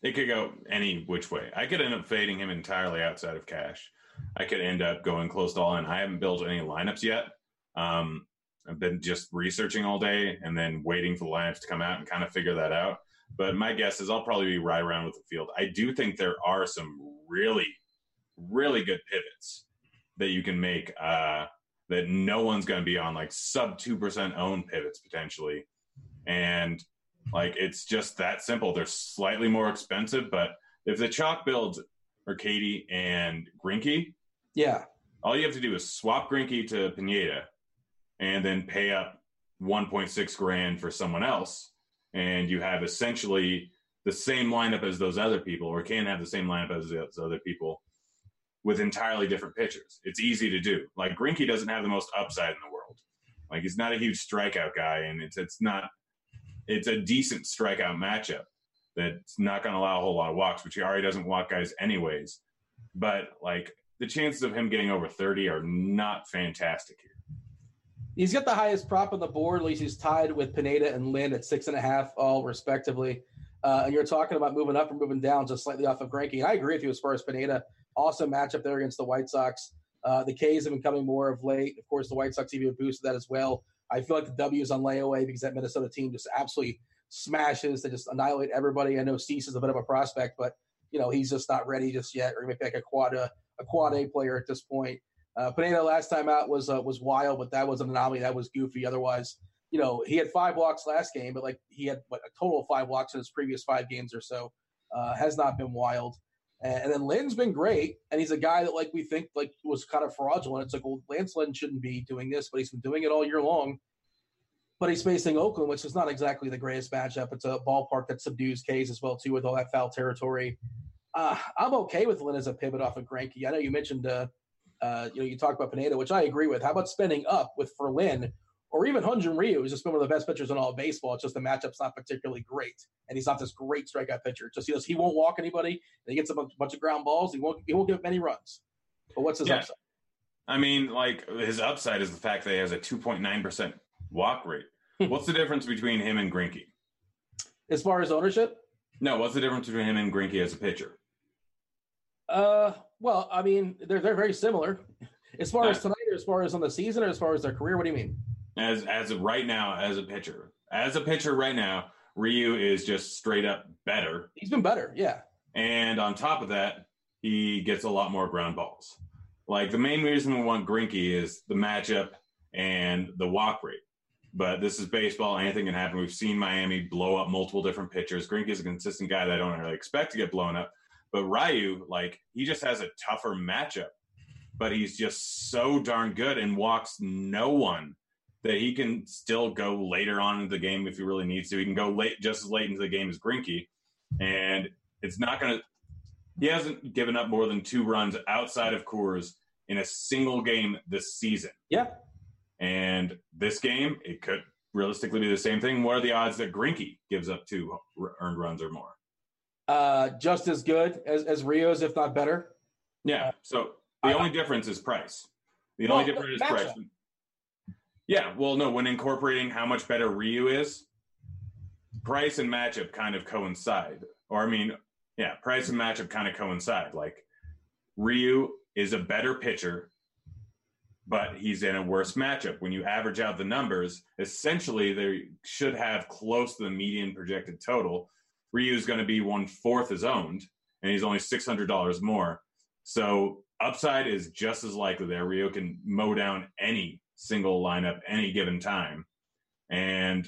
It could go any which way. I could end up fading him entirely outside of cash. I could end up going close to all in. I haven't built any lineups yet. Um, I've been just researching all day and then waiting for the lineups to come out and kind of figure that out. But my guess is I'll probably be right around with the field. I do think there are some really, really good pivots that you can make uh, that no one's going to be on, like sub 2% own pivots potentially. And like it's just that simple. They're slightly more expensive, but if the chalk builds are Katie and Greinke, yeah, all you have to do is swap Greinke to Pineda, and then pay up 1.6 grand for someone else, and you have essentially the same lineup as those other people, or can have the same lineup as those other people, with entirely different pitchers. It's easy to do. Like Greinke doesn't have the most upside in the world. Like he's not a huge strikeout guy, and it's it's not. It's a decent strikeout matchup that's not going to allow a whole lot of walks, which he already doesn't walk guys anyways. But like the chances of him getting over 30 are not fantastic here. He's got the highest prop on the board. At least he's tied with Pineda and Lynn at six and a half, all respectively. Uh, and you're talking about moving up or moving down just slightly off of Greinke. I agree with you as far as Pineda. Awesome matchup there against the White Sox. Uh, the K's have been coming more of late. Of course, the White Sox even boosted that as well. I feel like the W is on layaway because that Minnesota team just absolutely smashes. They just annihilate everybody. I know Cease is a bit of a prospect, but you know he's just not ready just yet, or maybe like a quad a, a quad A player at this point. Uh, Pineda last time out was uh, was wild, but that was an anomaly. That was goofy. Otherwise, you know, he had five walks last game, but like he had what, a total of five walks in his previous five games or so. Uh, has not been wild. And, then Lynn's been great, and he's a guy that like we think like was kind of fraudulent. It's like, well, Lance Lynn shouldn't be doing this, but he's been doing it all year long but he's facing Oakland, which is not exactly the greatest matchup. It's a ballpark that subdues K's as well too, with all that foul territory. Uh, I'm okay with Lynn as a pivot off of Greinke. I know you mentioned, uh, uh, you know, you talked about Pineda, which I agree with. How about spending up with for Lynn or even Hyun-Jin Ryu, who's just been one of the best pitchers in all of baseball. It's just the matchup's not particularly great, and he's not this great strikeout pitcher. Just he does, he won't walk anybody, and he gets a bunch, bunch of ground balls. He won't he won't give many runs. But what's his yeah. upside? I mean, like his upside is the fact that he has a 2.9 percent walk rate. what's the difference between him and Greinke? As far as ownership? No, what's the difference between him and Greinke as a pitcher? Uh, well, I mean, they're they're very similar. As far uh, as tonight, or as far as on the season, or as far as their career, what do you mean? As as of right now, as a pitcher, as a pitcher right now, Ryu is just straight up better. He's been better, yeah. And on top of that, he gets a lot more ground balls. Like the main reason we want Greinke is the matchup and the walk rate but this is baseball. Anything can happen. We've seen Miami blow up multiple different pitchers. Greinke is a consistent guy that I don't really expect to get blown up. But Ryu, like, he just has a tougher matchup, but he's just so darn good and walks no one that he can still go later on in the game if he really needs to. He can go late, just as late into the game as Greinke, and it's not going to. He hasn't given up more than two runs outside of Coors in a single game this season. Yeah, and this game, it could realistically be the same thing. What are the odds that Greinke gives up two earned runs or more? Uh, just as good as, as Ryu's, if not better. Yeah. So the only difference is price. The well, only difference is price. Yeah, well, no, when incorporating how much better Ryu is, price and matchup kind of coincide. Or, I mean, yeah, price and matchup kind of coincide. Like, Ryu is a better pitcher, but he's in a worse matchup. When you average out the numbers, essentially they should have close to the median projected total. Ryu is going to be one fourth as owned, and he's only six hundred dollars more. So upside is just as likely there. Ryu can mow down any single lineup any given time, and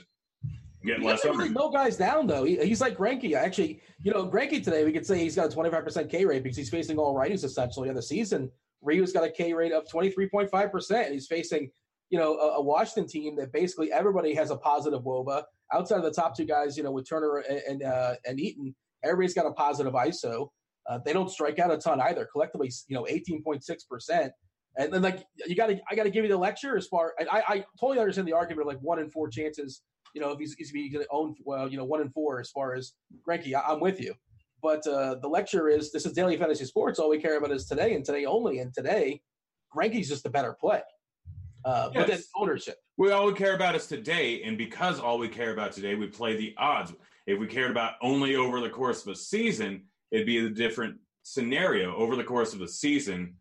get He less doesn't really mow guys down though. He, he's like Greinke. Actually, you know, Greinke today we could say he's got a 25% K rate because he's facing all righties essentially on the season. Ryu's got a K rate of 23.5%. And he's facing, you know, a, a Washington team that basically everybody has a positive WOBA. Outside of the top two guys, you know, with Turner and and, uh, and Eaton, everybody's got a positive ISO. Uh, they don't strike out a ton either. Collectively, you know, 18.6%. And then, like, you got to, I got to give you the lecture as far. And I, I totally understand the argument of like one in four chances you know, if he's, he's going to own, well, you know, one in four as far as Greinke, I, I'm with you. But uh, the lecture is this is daily fantasy sports. All we care about is today and today only. And today, Greinke's just a better play. Uh, But then ownership. We all we care about is today, and because all we care about today, we play the odds. If we cared about only over the course of a season, it'd be a different scenario. Over the course of a season,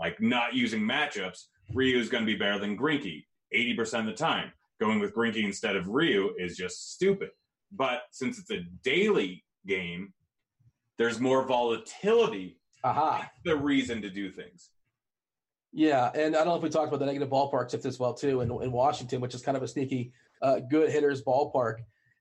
like not using matchups, Ryu is going to be better than Greinke 80% of the time. Going with Greinke instead of Ryu is just stupid. But since it's a daily game, there's more volatility. Aha. That's the reason to do things. Yeah, and I don't know if we talked about the negative ballpark shift as well too in, in Washington, which is kind of a sneaky, uh, good hitters ballpark.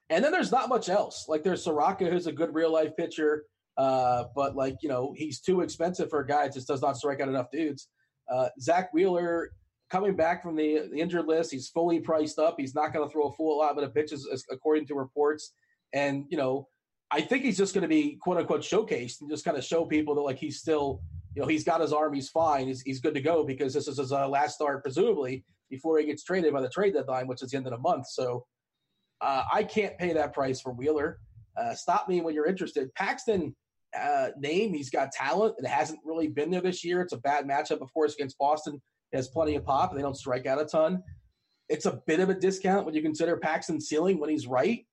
And then there's not much else. Like there's Soroka, who's a good real life pitcher, uh, but like you know he's too expensive for a guy that just does not strike out enough dudes. Uh, Zack Wheeler coming back from the, injured list, he's fully priced up. He's not going to throw a full allotment of pitches according to reports. And you know, I think he's just going to be quote unquote showcased and just kind of show people that like he's still you know, he's got his arm, he's fine, he's, he's good to go because this is his uh, last start, presumably, before he gets traded by the trade deadline, which is the end of the month. So uh, I can't pay that price for Wheeler. Uh, stop me when you're interested. Paxton, uh, name, he's got talent. It hasn't really been there this year. It's a bad matchup, of course, against Boston. It has plenty of pop, and they don't strike out a ton. It's a bit of a discount when you consider Paxton's ceiling when he's right.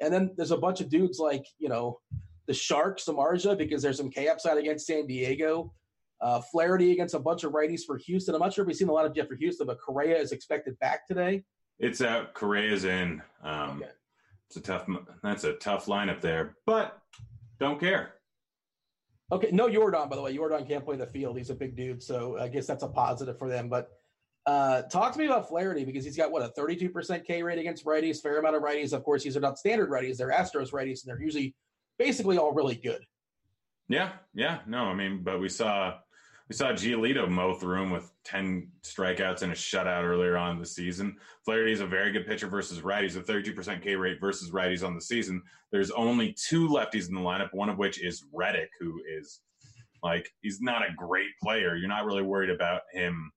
And then there's a bunch of dudes like, you know, the Sharks, Samardzija, because there's some K upside against San Diego. Uh, Flaherty against a bunch of righties for Houston. I'm not sure if we've seen a lot of Jeff for Houston, but Correa is expected back today. It's out. Correa's in. Um, Okay. It's a tough. That's a tough lineup there, but don't care. Okay, no Jordan, by the way. Jordan can't play the field. He's a big dude, so I guess that's a positive for them. But uh, talk to me about Flaherty because he's got what a 32% K rate against righties, fair amount of righties. Of course, these are not standard righties; they're Astros righties, and they're usually basically all really good. Yeah, yeah. No, I mean, but we saw we saw Giolito mow through him with ten strikeouts and a shutout earlier on the season. Flaherty is a very good pitcher versus righties, a 32% K rate versus righties on the season. There's only two lefties in the lineup, one of which is Reddick, who is like he's not a great player. You're not really worried about him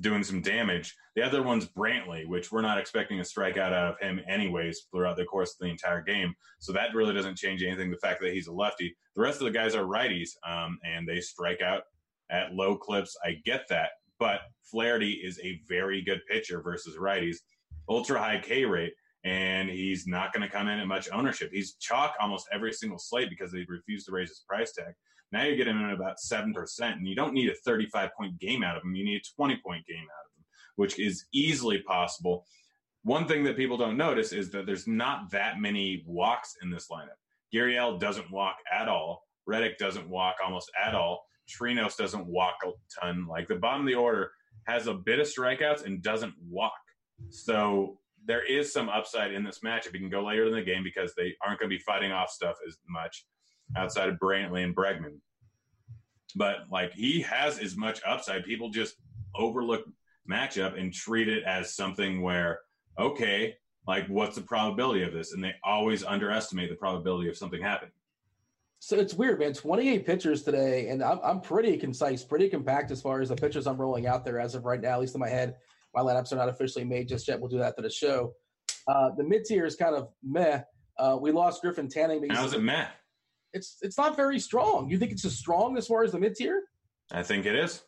doing some damage. The other one's Brantley, which we're not expecting a strikeout out of him anyways throughout the course of the entire game. So that really doesn't change anything. The fact that he's a lefty, the rest of the guys are righties, um, and they strike out at low clips. I get that, but Flaherty is a very good pitcher versus righties, ultra high K rate, and he's not going to come in at much ownership. He's chalk almost every single slate because they refused to raise his price tag. Now you're getting at about seven percent, and you don't need a 35 point game out of him. You need a 20 point game out of him, which is easily possible. One thing that people don't notice is that there's not that many walks in this lineup. Gary Gurriel doesn't walk at all. Reddick doesn't walk almost at all. Trinos doesn't walk a ton. Like the bottom of the order has a bit of strikeouts and doesn't walk. So there is some upside in this matchup. You can go later in the game because they aren't going to be fighting off stuff as much outside of Brantley and Bregman. But like he has as much upside. People just overlook matchup and treat it as something where, okay, like what's the probability of this? And they always underestimate the probability of something happening. So it's weird, man. 28 pitchers today, and I'm, I'm pretty concise, pretty compact as far as the pitchers I'm rolling out there as of right now, at least in my head. My lineups are not officially made just yet. We'll do that after the show. Uh, the mid tier is kind of meh. Uh, we lost Griffin Canning. because How's it Matt? It's it's not very strong. You think it's as strong as far as the mid tier? I think it is.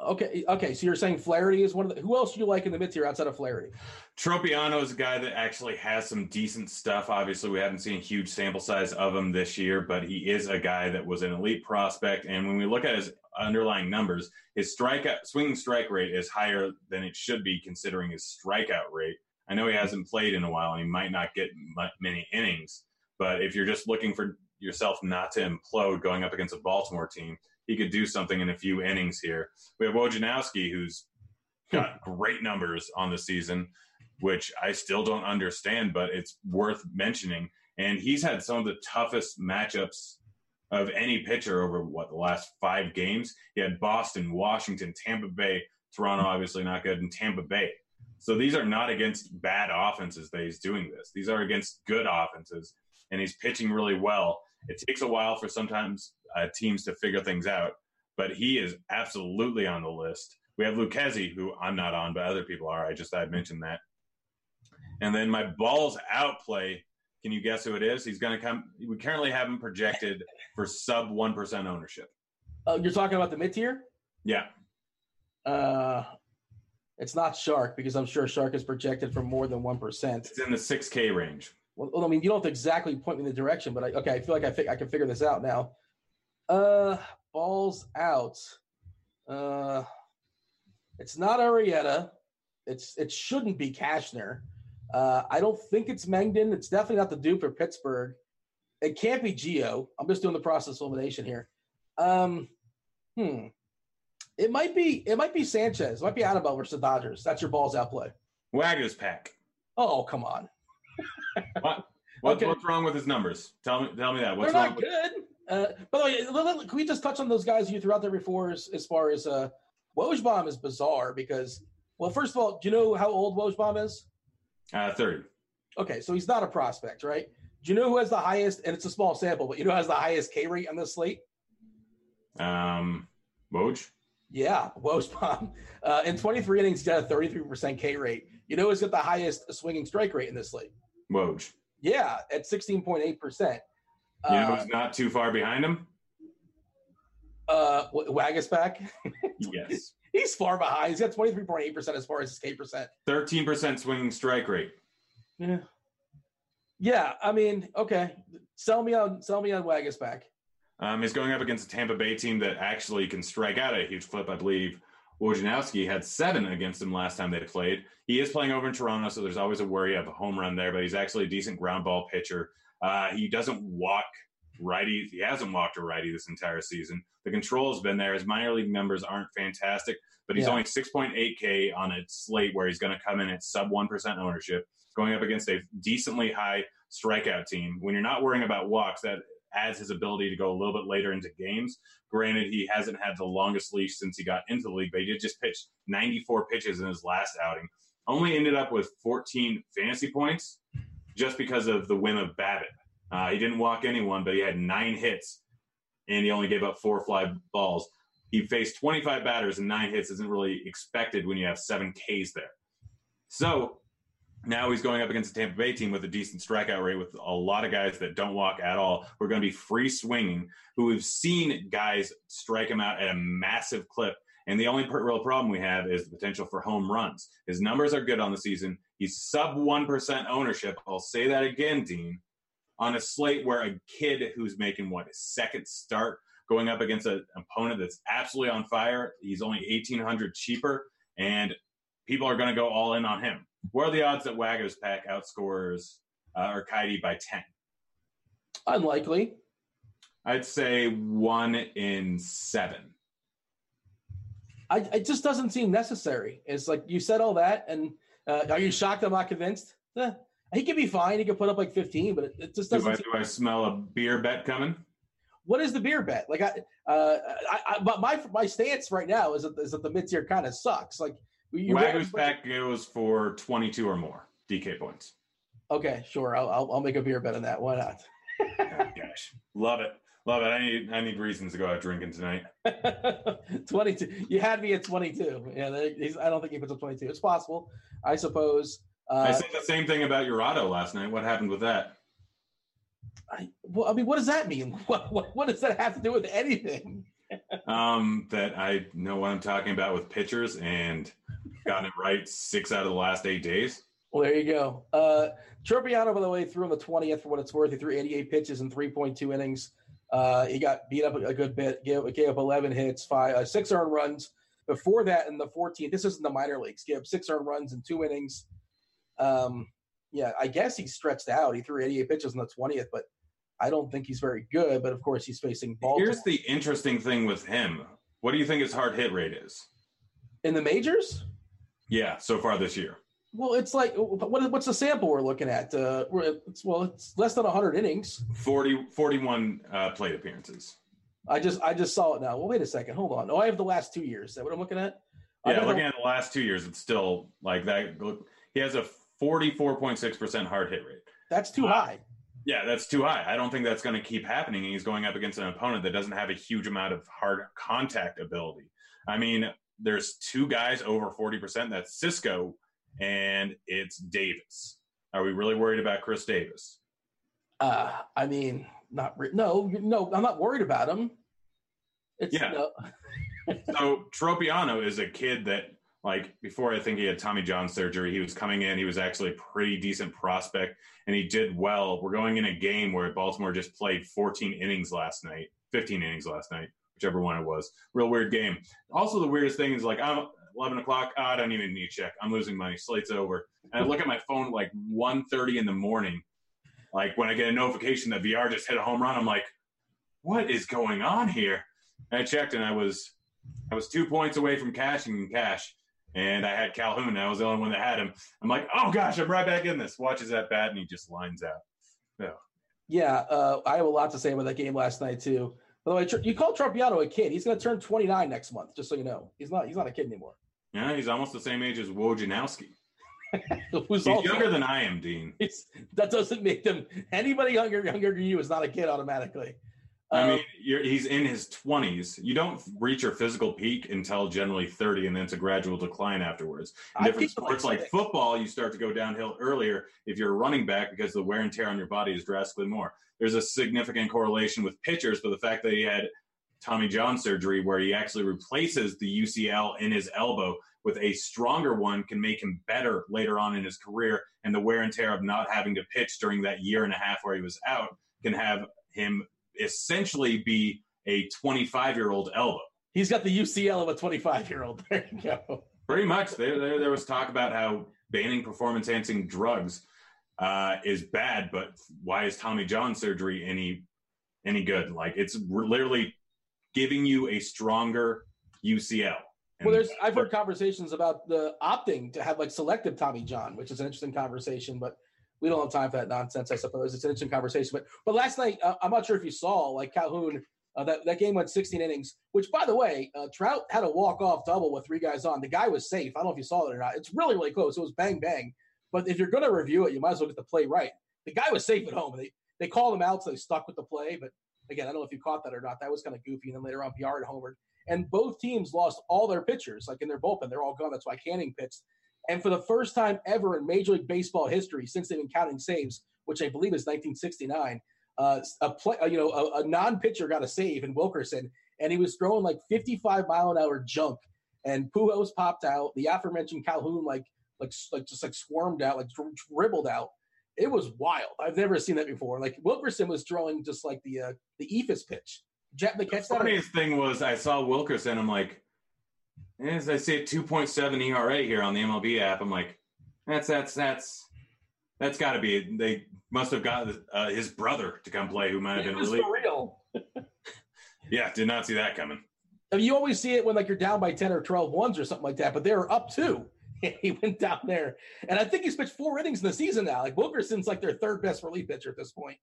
Okay, okay. So you're saying Flaherty is one of the. Who else do you like in the mid tier outside of Flaherty? Tropeano is a guy that actually has some decent stuff. Obviously, we haven't seen a huge sample size of him this year, but he is a guy that was an elite prospect. And when we look at his underlying numbers, his strikeout swinging strike rate is higher than it should be considering his strikeout rate. I know he hasn't played in a while and he might not get many innings, but if you're just looking for yourself not to implode going up against a Baltimore team, he could do something in a few innings here. We have Wojciechowski, who's got hmm. great numbers on the season, which I still don't understand, but it's worth mentioning. And he's had some of the toughest matchups of any pitcher over what the last five games. He had Boston, Washington, Tampa Bay, Toronto, obviously not good, and Tampa Bay. So these are not against bad offenses that he's doing this. These are against good offenses, and he's pitching really well. It takes a while for sometimes uh, teams to figure things out, but he is absolutely on the list. We have Lucchesi, who I'm not on, but other people are. I just I mentioned that. And then my balls out play. Can you guess who it is? He's going to come. We currently have him projected for sub one percent ownership. Uh, you're talking about the mid tier. Yeah, Uh, it's not Shark because I'm sure Shark is projected for more than one percent. it's in the six K range. Well, I mean, you don't have to exactly point me in the direction, but I, okay, I feel like I, fi- I can figure this out now. Uh, balls out. Uh, it's not Arrieta. It's it shouldn't be Cashner. Uh, I don't think it's Mengden. It's definitely not the dupe for Pittsburgh. It can't be Gio. I'm just doing the process elimination here. Um, hmm. It might be. It might be Sanchez. It might be Anibal versus the Dodgers. That's your balls out play. Waguespack. Oh come on. What? What, Okay. What's wrong with his numbers? Tell me. Tell me that. What's They're wrong? not With, good. Uh, by the way, let- let- can we just touch on those guys you threw out there before as, as far as uh, Wojbaum is bizarre because, well, first of all, do you know how old Wojbaum is? uh, Thirty. Okay, so he's not a prospect, right? Do you know who has the highest, and it's a small sample, but you know who has the highest K rate on this slate? Um, Woj. Yeah, Wojbaum. Uh, in 23 innings, he's got a 33% K rate. You know who's got the highest swinging strike rate in this slate? Woj. Yeah, at 16.8%. You know Uh, who's not too far behind him? uh, W- Waguespack. Yes. He's far behind. He's got 23.8% as far as his K percent. Thirteen percent swinging strike rate. Yeah. Yeah, I mean, okay. Sell me on sell me on Waguespack. Um, is going up against a Tampa Bay team that actually can strike out at a huge clip. I believe Wojciechowski had seven against him last time they played. He is playing over in Toronto, so there's always a worry of a home run there, but he's actually a decent ground ball pitcher. Uh, he doesn't walk righty. He hasn't walked a righty this entire season. The control has been there. His minor league numbers aren't fantastic, but he's Yeah. only 6.8K on a slate where he's going to come in at sub 1% ownership, going up against a decently high strikeout team. When you're not worrying about walks, that adds his ability to go a little bit later into games. Granted, he hasn't had the longest leash since he got into the league, but he did just pitch 94 pitches in his last outing. Only ended up with 14 fantasy points just because of the whim of BABIP. Uh, he didn't walk anyone, but he had nine hits and he only gave up four fly balls. He faced 25 batters and nine hits isn't really expected when you have seven Ks there. So now he's going up against the Tampa Bay team with a decent strikeout rate with a lot of guys that don't walk at all. We're going to be free swinging, who we've seen guys strike him out at a massive clip. And the only real problem we have is the potential for home runs. His numbers are good on the season. He's sub 1% ownership. I'll say that again, Dean, on a slate where a kid who's making what, his second start going up against an opponent that's absolutely on fire. He's only 1800 cheaper, and people are going to go all in on him. What are the odds that Waguespack outscores uh, Arcady by 10? Unlikely. I'd say one in seven. I, it just doesn't seem necessary. It's like you said all that, and uh, are you shocked I'm not convinced? Eh, he could be fine. He could put up like 15, but it, it just Do doesn't. I, seem- do I smell a beer bet coming? what is the beer bet? Like I, uh, I, I but my my stance right now is that is that the mid tier kind of sucks. Like Waguespack goes for 22 or more DK points. Okay, sure. I'll, I'll I'll make a beer bet on that. Why not? Oh, gosh, love it, love it. I need I need reasons to go out drinking tonight. 22. You had me at 22. Yeah, he's, I don't think he puts up 22. It's possible, I suppose. I Uh, said the same thing about your auto last night. What happened with that? I, well, I mean, what does that mean? What, what, what does that have to do with anything? um, that I know what I'm talking about with pitchers and gotten it right six out of the last eight days. Well, there you go. Uh, Tropeano, by the way, threw on the 20th for what it's worth. He threw 88 pitches in 3.2 innings. Uh, he got beat up a good bit, gave, gave up 11 hits, five, uh, six earned runs. Before that, in the 14th, this isn't the minor leagues, gave up six earned runs in two innings. Um, yeah, I guess he stretched out. He threw 88 pitches in the 20th, but I don't think he's very good. But of course, he's facing Baltimore. Here's the interesting thing with him. What do you think his hard hit rate is? in the majors. Yeah, so far this year. Well, it's like what, what's the sample we're looking at? Uh, it's, well, it's less than 100 innings. 40, 41 uh, plate appearances. I just I just saw it now. Well, wait a second. Hold on. Oh, I have the last two years. Is that what I'm looking at? Yeah, looking the- at the last two years, it's still like that. He has a 44.6% hard hit rate. That's too high. Yeah, that's too high. I don't think that's going to keep happening. And he's going up against an opponent that doesn't have a huge amount of hard contact ability. I mean, there's two guys over 40%. That's Sisco and it's Davis. Are we really worried about Khris Davis? Uh, I mean, not re- no, no. I'm not worried about him. It's Yeah. no, so Tropeano is a kid that, like, before I think he had Tommy John surgery, he was coming in. He was actually a pretty decent prospect, and he did well. We're going in a game where Baltimore just played 14 innings last night, 15 innings last night, whichever one it was. Real weird game. Also, the weirdest thing is like, I'm 11 o'clock. Oh, I don't even need to check. I'm losing money. Slate's over. And I look at my phone like 1.30 in the morning. Like when I get a notification that VR just hit a home run, I'm like, what is going on here? And I checked, and I was I was two points away from cashing cash, and I had Calhoun. And I was the only one that had him. I'm like, oh gosh, I'm right back in this. Watches that bat, and he just lines out. Yeah. yeah. Uh, I have a lot to say about that game last night too. By the way, you call Tropeano a kid. He's going to turn 29 next month. Just so you know, he's not. He's not a kid anymore. Yeah, he's almost the same age as Wojciechowski. Who's He's also- younger than I am, Dean. It's, that doesn't make them anybody younger younger than you is not a kid automatically. I Um, mean, you're, he's in his 20s. You don't reach your physical peak until generally 30, and then it's a gradual decline afterwards. In different at, like, sports like football, you start to go downhill earlier if you're a running back because the wear and tear on your body is drastically more. There's a significant correlation with pitchers for the fact that he had Tommy John surgery, where he actually replaces the UCL in his elbow with a stronger one, can make him better later on in his career. And the wear and tear of not having to pitch during that year and a half where he was out can have him essentially be a 25 year old elbow. he's got the UCL of a 25 year old. There you go. Pretty much. There, there, there was talk about how banning performance enhancing drugs uh, is bad, but why is Tommy John surgery any any good? Like it's literally giving you a stronger UCL. Well, there's I've heard conversations about the opting to have like selective Tommy John, which is an interesting conversation, but we don't have time for that nonsense. I suppose it's an interesting conversation. But but last night, uh, I'm not sure if you saw like Calhoun. Uh, that that game went 16 innings. Which, by the way, uh, Trout had a walk off double with three guys on. The guy was safe. I don't know if you saw it or not. It's really really close. It was bang bang. But if you're going to review it, you might as well get the play right. The guy was safe at home. They they called him out, so they stuck with the play. But again, I don't know if you caught that or not. That was kind of goofy. And then later on, had homered and both teams lost all their pitchers, like in their bullpen. They're all gone. That's why Canning pitched. And for the first time ever in Major League Baseball history, since they've been counting saves, which I believe is 1969, uh, a play, uh, you know, a, a non-pitcher got a save in Wilkerson, and he was throwing like 55 mile an hour junk, and Pujols popped out. The aforementioned Calhoun, like, like, like just like swarmed out, like dribbled out. It was wild. I've never seen that before. Like Wilkerson was throwing just like the uh, the Eephus pitch. Jet the the catch that. funniest thing was I saw Wilkerson. I'm like, as I see 2.7 ERA here on the MLB app, I'm like, that's that's that's that's got to be. They must have got uh, his brother to come play, who might have been was really. for real. Yeah, did not see that coming. I mean, you always see it when like you're down by 10 or 12 ones or something like that, but they were up two. he went down there. And I think he's pitched four innings in the season now. Like Wilkerson's like their third best relief pitcher at this point.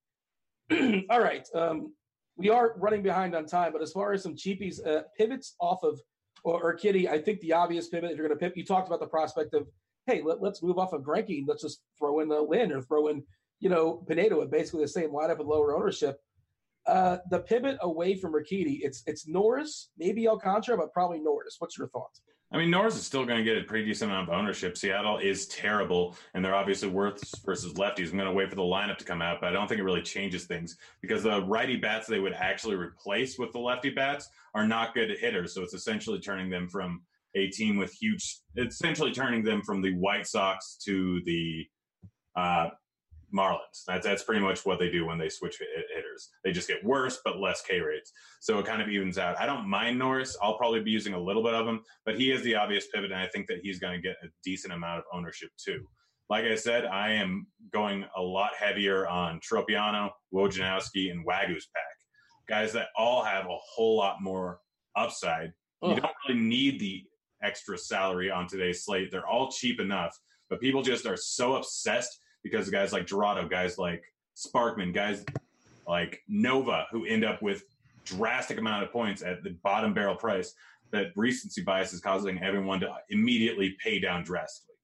All right. Um, we are running behind on time, but as far as some cheapies, uh, pivots off of or, or Kitty, I think the obvious pivot, if you're going to pivot, you talked about the prospect of, hey, let, us move off of Greinke let's just throw in the Lynn or throw in, you know, Pineda with basically the same lineup with lower ownership. Uh, the pivot away from Ricchetti, it's it's Norris, maybe Alcantara, but probably Norris. What's your thoughts? I mean, Norris is still going to get a pretty decent amount of ownership. Seattle is terrible, and they're obviously worth versus lefties. I'm going to wait for the lineup to come out, but I don't think it really changes things because the righty bats they would actually replace with the lefty bats are not good hitters. So it's essentially turning them from a team with huge, essentially turning them from the White Sox to the uh, Marlins. That's that's pretty much what they do when they switch hitters. They just get worse but less K rates. So it kind of evens out. I don't mind Norris. I'll probably be using a little bit of him, but he is the obvious pivot, and I think that he's going to get a decent amount of ownership too. Like I said, I am going a lot heavier on Tropeano, Wojciechowski, and Waguespack. Guys that all have a whole lot more upside. You don't really need the extra salary on today's slate. They're all cheap enough, but people just are so obsessed because guys like Gerardo, guys like Sparkman, guys like Nova, who end up with drastic amount of points at the bottom barrel price, that recency bias is causing everyone to immediately pay down drastically.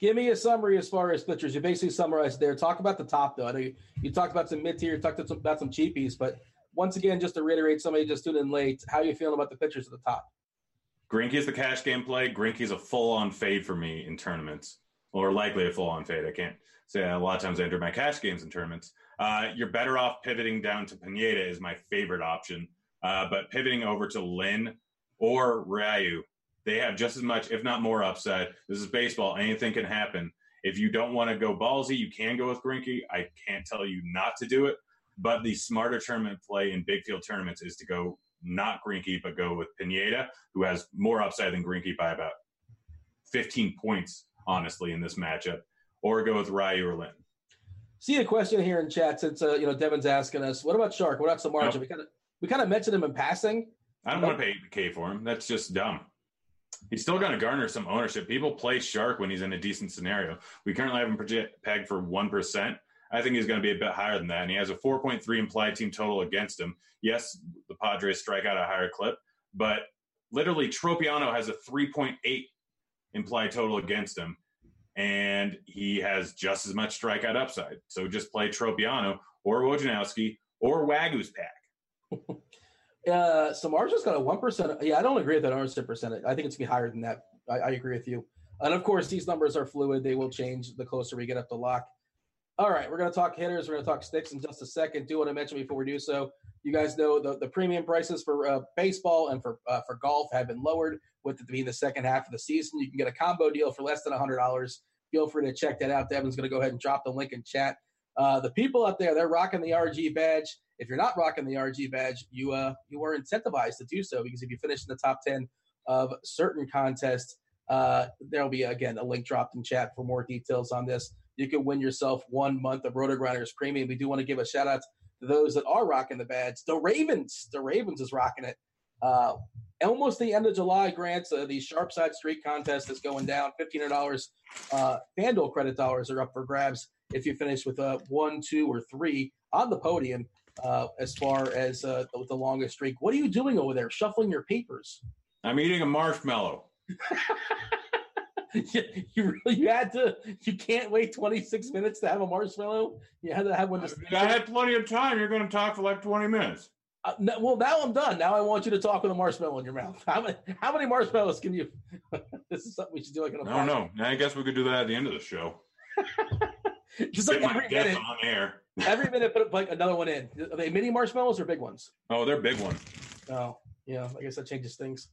Give me a summary as far as pitchers. You basically summarized there. Talk about the top, though. I know you, you talked about some mid tier, you talked about some cheapies, but once again, just to reiterate, somebody just tuned in late, how are you feeling about the pitchers at the top? Greinke is the cash game play. Greinke is a full on fade for me in tournaments, or likely a full on fade. I can't say a lot of times I enter my cash games in tournaments. Uh, you're better off pivoting down to Pineda is my favorite option, uh, but pivoting over to Lynn or Ryu, they have just as much, if not more, upside. This is baseball; anything can happen. If you don't want to go ballsy, you can go with Greinke. I can't tell you not to do it, but the smarter tournament play in big field tournaments is to go not Greinke, but go with Pineda, who has more upside than Greinke by about 15 points, honestly, in this matchup, or go with Ryu or Lynn. See a question here in chat since uh, you know Devin's asking us. What about Shark? What about Samardzija? No. We kind of we kind of mentioned him in passing. I don't want to pay K for him. That's just dumb. He's still going to garner some ownership. People play Shark when he's in a decent scenario. We currently have him project- pegged for 1%. I think he's going to be a bit higher than that. And he has a 4.3 implied team total against him. Yes, the Padres strike out a higher clip, but literally Tropeano has a 3.8 implied total against him. And he has just as much strikeout upside. So just play Tropeano or Wojciechowski or Waguespack. Uh, Samardzija's got a one percent. Yeah, I don't agree with that ownership percentage. I think it's gonna be higher than that. I, I agree with you. And of course, these numbers are fluid. They will change the closer we get up to lock. All right, we're going to talk hitters. We're going to talk sticks in just a second. Do want to mention before we do so, you guys know the, the premium prices for uh, baseball and for uh, for golf have been lowered with it being the second half of the season. You can get a combo deal for less than hundred dollars. Feel free to check that out. Devin's going to go ahead and drop the link in chat. Uh, the people out there, they're rocking the RG badge. If you're not rocking the RG badge, you uh you are incentivized to do so because if you finish in the top ten of certain contests, uh, there'll be again a link dropped in chat for more details on this. You can win yourself one month of Roto Grinders Premium. We do want to give a shout out to those that are rocking the badge. The Ravens, the Ravens is rocking it. Uh, almost the end of July, grants uh, the Sharp Side Street contest is going down. Fifteen hundred dollars. Uh, FanDuel credit dollars are up for grabs if you finish with a one, two, or three on the podium. Uh, as far as uh, the longest streak, what are you doing over there? Shuffling your papers? I'm eating a marshmallow. you, really you had to. You can't wait 26 minutes to have a marshmallow. You had to have one. To I had plenty of time. You're going to talk for like 20 minutes. Uh, no, well, now I'm done. Now I want you to talk with a marshmallow in your mouth. How many, how many marshmallows can you? this is something we should do like an. I don't know. I guess we could do that at the end of the show. Just like Get my every minute, on air. every minute, put like another one in. Are they mini marshmallows or big ones? Oh, they're big ones. Oh, yeah. I guess that changes things.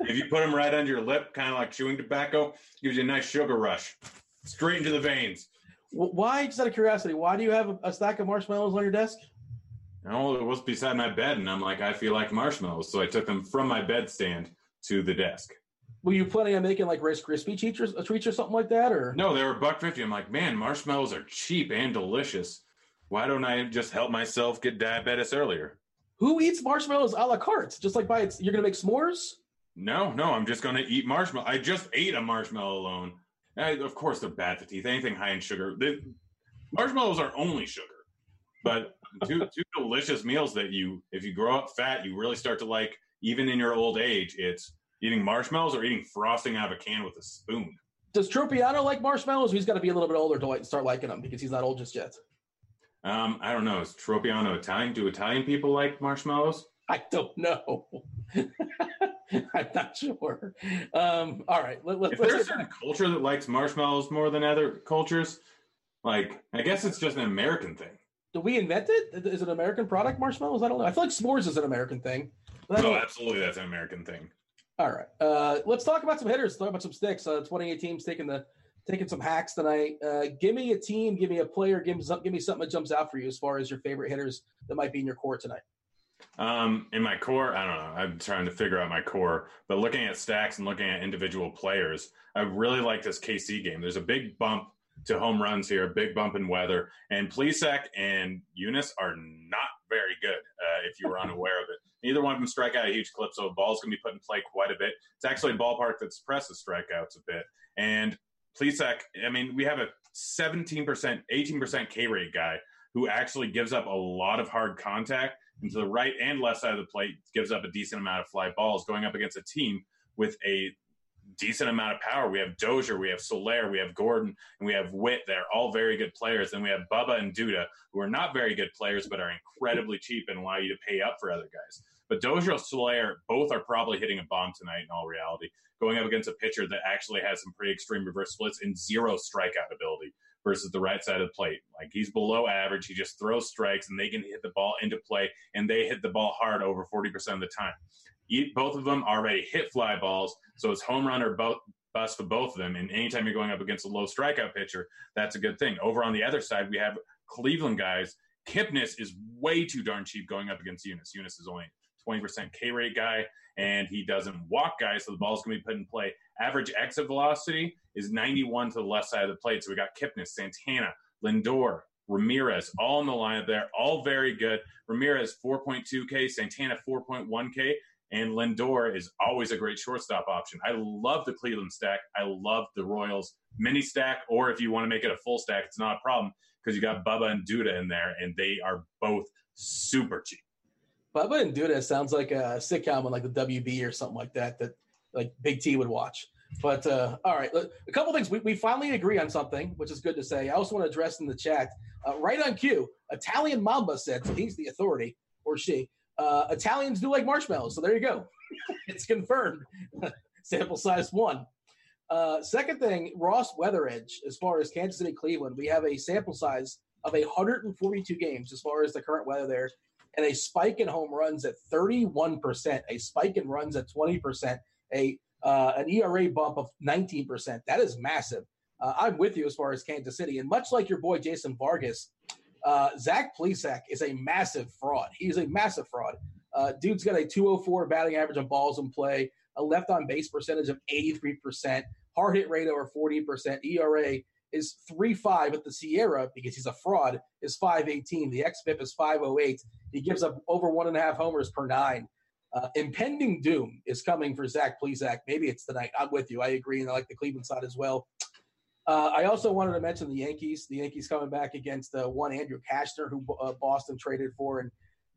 If you put them right under your lip, kind of like chewing tobacco, gives you a nice sugar rush, straight into the veins. Why? Just out of curiosity, why do you have a, stack of marshmallows on your desk? No, it was beside my bed, and I'm like, I feel like marshmallows, so I took them from my bedstand to the desk. Were you planning on making like Rice Krispie treats or, treats or something like that, or No, they were buck fifty. I'm like, man, marshmallows are cheap and delicious. Why don't I just help myself get diabetes earlier? who eats marshmallows a la carte? Just like by its, you're gonna make s'mores? No, no, I'm just going to eat marshmallow. I just ate a marshmallow alone. I, of course, they're bad for teeth. Anything high in sugar. They, marshmallows are only sugar, but two two delicious meals that you, if you grow up fat, you really start to like. Even in your old age, it's eating marshmallows or eating frosting out of a can with a spoon. Does Tropeano like marshmallows? He's got to be a little bit older to like start liking them because he's not old just yet. Um, I don't know. Is Tropeano Italian? Do Italian people like marshmallows? I don't know. I'm not sure. Um, all right, let, let, If let's there's a certain culture that likes marshmallows more than other cultures, like I guess it's just an American thing. Did we invent it? Is it an American product, marshmallows? I don't know. I feel like s'mores is an American thing. I No, absolutely, that's an American thing. All right. Uh, let's talk about some hitters. Talk about some sticks. Uh, 28 teams taking the taking some hacks tonight. Uh, give me a team. Give me a player. Give me some, give me something that jumps out for you as far as your favorite hitters that might be in your core tonight. Um, in my core, I don't know. I'm trying to figure out my core, but looking at stacks and looking at individual players, I really like this KC game. There's a big bump to home runs here, a big bump in weather, and Plesac and Junis are not very good. Uh, if you were unaware of it, neither one of them strike out a huge clip, so the ball's going to be put in play quite a bit. It's actually a ballpark that suppresses strikeouts a bit, and Plesac. I mean, we have a 17%, 18% K rate guy who actually gives up a lot of hard contact and to the right and left side of the plate gives up a decent amount of fly balls going up against a team with a decent amount of power. We have Dozier, we have Soler, we have Gordon, and we have Whit. They're all very good players. And we have Bubba and Duda, who are not very good players, but are incredibly cheap and allow you to pay up for other guys. But Dozier and Soler both are probably hitting a bomb tonight in all reality, going up against a pitcher that actually has some pretty extreme reverse splits and zero strikeout ability versus the right side of the plate. Like he's below average. He just throws strikes and they can hit the ball into play and they hit the ball hard over 40% of the time. Both of them already hit fly balls, so it's home run or bust for both of them. And anytime you're going up against a low strikeout pitcher, that's a good thing. Over on the other side, we have Cleveland guys. Kipnis is way too darn cheap going up against Junis. Junis is only 20% K rate guy, and he doesn't walk guys, so the ball's going to be put in play. Average exit velocity is 91 to the left side of the plate. So we got Kipnis, Santana, Lindor, Ramirez, all in the lineup there, all very good. Ramirez 4.2K, Santana 4.1K, and Lindor is always a great shortstop option. I love the Cleveland stack. I love the Royals mini stack, or if you want to make it a full stack, it's not a problem because you got Bubba and Duda in there, and they are both super cheap. Bubba and Duda sounds like a sitcom on like the WB or something like that that like Big T would watch. But uh, all right, a couple things. We, we finally agree on something, which is good to say. I also want to address in the chat, uh, right on cue, Italian Mamba said, so he's the authority, or she. Uh, Italians do like marshmallows, so there you go. it's confirmed. Sample size one. Uh, second thing, Ross Weather Edge, as far as Kansas City, Cleveland, we have a sample size of 142 games as far as the current weather there, and a spike in home runs at 31%, a spike in runs at 20%, a uh, an ERA bump of 19%. That is massive. Uh, I'm with you as far as Kansas City, and much like your boy Jason Vargas, uh, Zach Plesac is a massive fraud. He's a massive fraud. Uh, dude's got a 204 batting average on balls in play, a left on base percentage of 83%, hard hit rate over 40%, ERA is 3.5 at the SIERA because he's a fraud is 518. The xFIP is 508. He gives up over one and a half homers per nine. Uh, impending doom is coming for Zach Plesac. Maybe it's tonight. I'm with you. I agree, and I like the Cleveland side as well. Uh, I also wanted to mention the Yankees. The Yankees coming back against uh, one Andrew Cashner, who uh, Boston traded for, and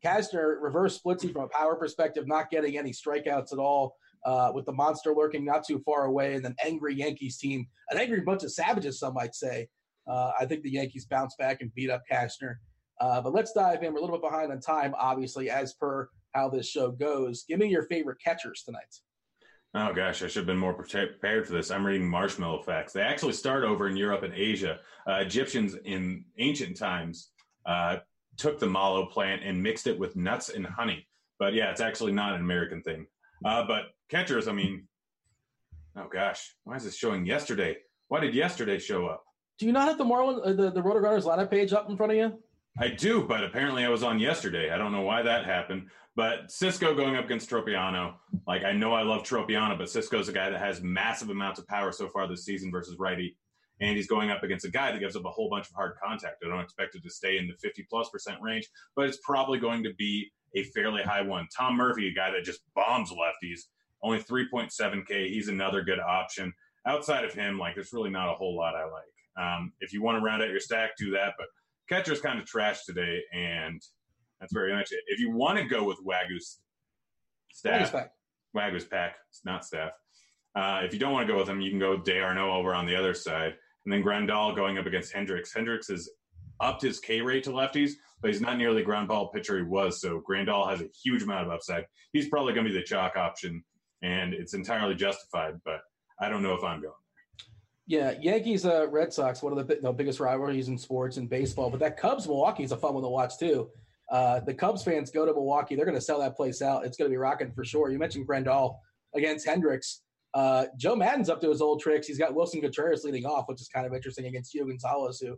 Cashner reverse splitsy from a power perspective, not getting any strikeouts at all. Uh, with the monster lurking not too far away, and an angry Yankees team, an angry bunch of savages, some might say. Uh, I think the Yankees bounce back and beat up Cashner. Uh, but let's dive in. We're a little bit behind on time, obviously, as per how this show goes. Give me your favorite catchers tonight. Oh gosh, I should have been more prepared for this. I'm reading marshmallow facts. They actually start over in Europe and Asia. Uh, Egyptians in ancient times uh, took the mallow plant and mixed it with nuts and honey. But yeah, it's actually not an American thing. Uh, but catchers, I mean, oh gosh, why is this showing yesterday? Why did yesterday show up? Do you not have the Marlin, uh, the the Roto Runners lineup page up in front of you? I do, but apparently I was on yesterday. I don't know why that happened. But Sisco going up against Tropeano, like I know I love Tropeano, but Sisco's a guy that has massive amounts of power so far this season versus righty. And he's going up against a guy that gives up a whole bunch of hard contact. I don't expect it to stay in the 50 plus percent range, but it's probably going to be a fairly high one. Tom Murphy, a guy that just bombs lefties, only 3.7K. He's another good option. Outside of him, like there's really not a whole lot I like. Um, if you want to round out your stack, do that. But catcher's kind of trash today, and that's very much it. If you want to go with Wagyu's staff, Wagyu's pack. Wagyu's pack, it's not staff. Uh, if you don't want to go with him, you can go with D'Arnaud over on the other side, and then Grandal going up against Hendricks. Hendricks has upped his K rate to lefties, but he's not nearly the ground ball pitcher he was. So Grandal has a huge amount of upside. He's probably going to be the chalk option and it's entirely justified. But I don't know if I'm going. Yeah, Yankees, uh, Red Sox, one of the biggest rivalries in sports and baseball. But that Cubs Milwaukee is a fun one to watch too. Uh, the Cubs fans go to Milwaukee; they're going to sell that place out. It's going to be rocking for sure. You mentioned Grandal against Hendricks. Uh, Joe Maddon's up to his old tricks. He's got Willson Contreras leading off, which is kind of interesting against Gio Gonzalez, who,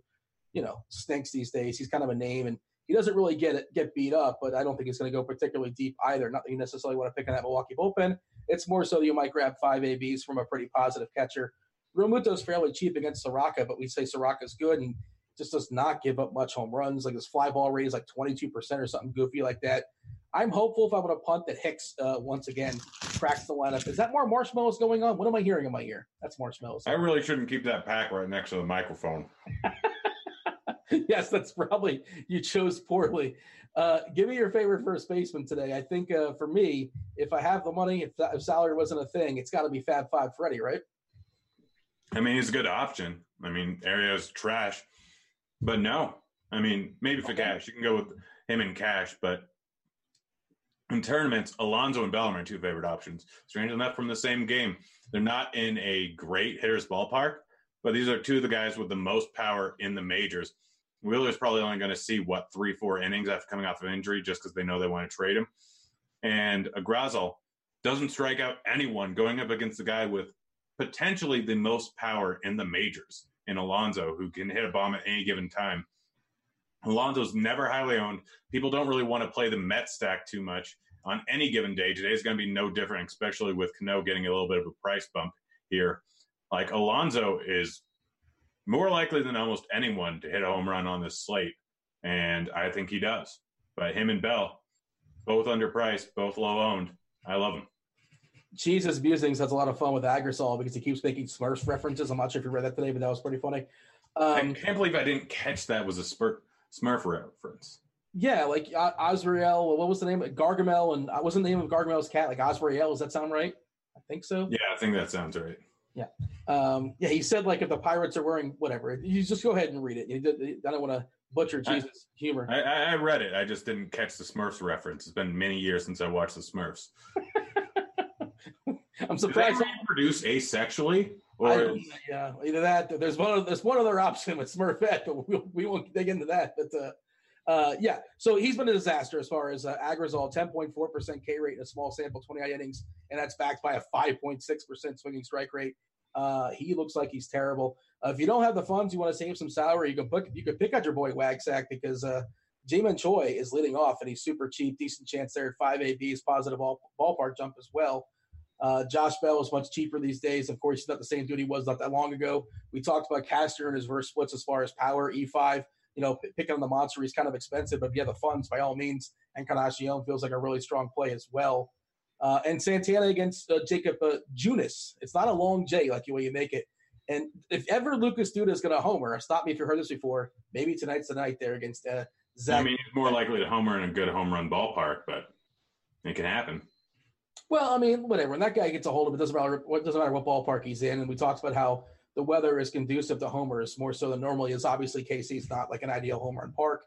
you know, stinks these days. He's kind of a name, and he doesn't really get it, get beat up. But I don't think he's going to go particularly deep either. Not that you necessarily want to pick on that Milwaukee bullpen. It's more so that you might grab five ABs from a pretty positive catcher. Realmuto's fairly cheap against Soroka, but we say Soroka's good and just does not give up much home runs. Like his fly ball rate is like 22% or something goofy like that. I'm hopeful if I'm going to punt that Hicks uh, once again cracks the lineup. Is that more marshmallows going on? What am I hearing in my ear? That's marshmallows. I really shouldn't keep that pack right next to the microphone. yes, that's probably you chose poorly. Uh, give me your favorite first baseman today. I think uh, for me, if I have the money, if, if salary wasn't a thing, it's got to be Fab Five Freddie, right? I mean, he's a good option. I mean, Aria's trash, but no. I mean, maybe for cash, you can go with him in cash, but in tournaments, Alonso and Bell are two favorite options. Strange enough, from the same game, they're not in a great hitter's ballpark, but these are two of the guys with the most power in the majors. Wheeler's probably only going to see what three, four innings after coming off of injury, just because they know they want to trade him. And Agrazal doesn't strike out anyone going up against the guy with potentially the most power in the majors in Alonso, who can hit a bomb at any given time. Alonso's never highly owned. People don't really want to play the Met stack too much on any given day. Today's going to be no different, especially with Cano getting a little bit of a price bump here. Like Alonso is more likely than almost anyone to hit a home run on this slate, and I think he does. But him and Bell, both underpriced, both low owned. I love them. Jesus Musings has a lot of fun with Agrazal because he keeps making Smurfs references. I'm not sure if you read that today, but that was pretty funny. I Um, can't believe I didn't catch that was a Spur- Smurf reference. yeah, like uh, Azrael, what was the name? Gargamel, and uh, wasn't the name of Gargamel's cat like Azrael? Does that sound right? I think so. Yeah, I think that sounds right. Um, yeah, he said like if the pirates are wearing whatever, you just go ahead and read it. I don't want to butcher I- Jesus' humor. I, I, I read it. I just didn't catch the Smurfs reference. It's been many years since I watched the Smurfs. I'm Did they surprised. reproduce asexually? Or yeah, either that. There's one. other- There's one other option with Smurfette, but we, we won't dig into that. But uh, uh, yeah, so he's been a disaster as far as uh, Agrazal, 10.4 percent K rate in a small sample, 29 innings, and that's backed by a 5.6 percent swinging strike rate. Uh, he looks like he's terrible. Uh, if you don't have the funds, you want to save some salary, you can pick you can pick out your boy Wagsack because uh, Ji-Man Choi is leading off and he's super cheap, decent chance there at five ABs, positive ball, ballpark jump as well. Uh, Josh Bell is much cheaper these days. Of course, he's not the same dude he was not that long ago. We talked about Castor and his verse splits as far as power, E5. You know, p- picking on the monster, he's kind of expensive, but if you have the funds, by all means, and Encarnacion feels like a really strong play as well. Uh, and Santana against uh, Jakob uh, Junis. It's not a long J like the way you make it. And if ever Lucas Duda is going to homer, stop me if you heard this before. Maybe tonight's the night there against uh, Zach. I mean, he's more likely to homer in a good home run ballpark, but it can happen. Well, I mean, whatever. When that guy gets a hold of it, doesn't matter what doesn't matter what ballpark he's in. And we talked about how the weather is conducive to homers more so than normally is. Obviously, KC's not like an ideal home run park.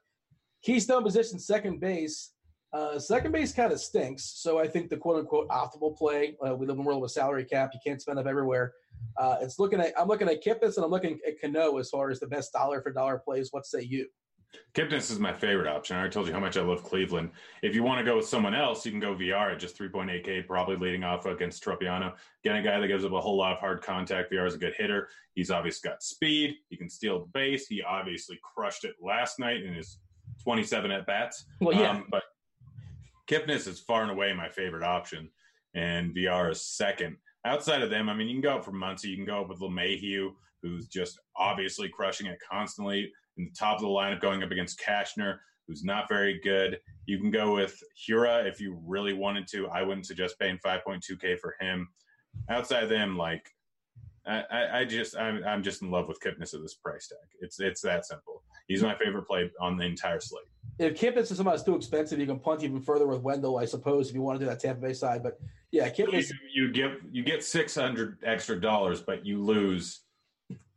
Keystone position, second base. Uh, second base kind of stinks. So I think the quote unquote optimal play. Uh, we live in a world with salary cap. You can't spend up everywhere. Uh, it's looking at. I'm looking at Kipnis and I'm looking at Cano as far as the best dollar for dollar plays. What say you? Kipnis is my favorite option. I already told you how much I love Cleveland. If you want to go with someone else, you can go VR at just 3.8K, probably leading off against Tropeano. Again, a guy that gives up a whole lot of hard contact. VR is a good hitter. He's obviously got speed. He can steal the base. He obviously crushed it last night in his 27 at bats. Well, yeah. Um, but Kipnis is far and away my favorite option, and VR is second. Outside of them, I mean, you can go up for Muncy. You can go up with LeMahieu, who's just obviously crushing it constantly in the top of the lineup, going up against Cashner, who's not very good. You can go with Hura if you really wanted to. I wouldn't suggest paying 5.2K for him. Outside of them, like I, I, I just I'm, I'm just in love with Kipnis at this price tag. It's it's that simple. He's my favorite play on the entire slate. if Kipnis is somebody that's too expensive, you can punt even further with Wendle, I suppose, if you want to do that Tampa Bay side. But yeah, You, Kipnis. you get you get six hundred extra dollars, but you lose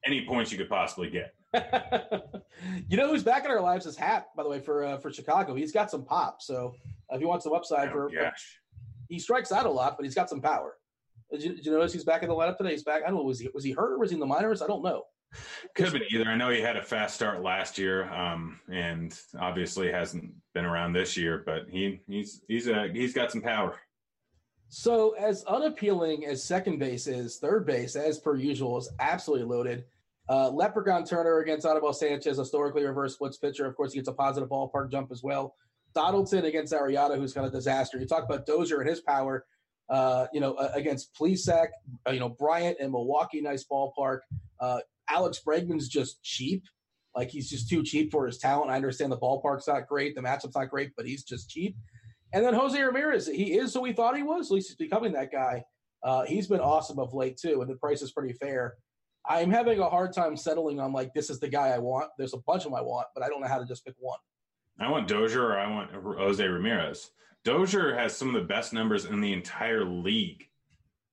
any points you could possibly get. you know who's back in our lives is Hat, by the way, for uh, for Chicago. He's got some pop. So uh, if you want some upside Oh, for, gosh. he strikes out a lot, but he's got some power. Did you, did you notice he's back in the lineup today? He's back. I don't know. Was he was he hurt or was he in the minors? I don't know. Could have been either. I know he had a fast start last year, um, and obviously hasn't been around this year. But he he's he's a he's got some power. So as unappealing as second base is, third base, as per usual, is absolutely loaded. Uh, Leprechaun Turner against Anibal Sanchez, historically reverse splits pitcher. Of course, he gets a positive ballpark jump as well. Donaldson against Arrieta, who's kind of disaster. You talk about Dozier and his power. Uh, you know, uh, against Plesac, you know, Bryant and Milwaukee, nice ballpark. Uh, Alex Bregman's just cheap. Like he's just too cheap for his talent. I understand the ballpark's not great, the matchup's not great, but he's just cheap. And then Jose Ramirez, he is who we thought he was. At least he's becoming that guy. Uh, he's been awesome of late too, and the price is pretty fair. I'm having a hard time settling on like this is the guy I want. There's a bunch of them I want, but I don't know how to just pick one. I want Dozier or I want Jose Ramirez. Dozier has some of the best numbers in the entire league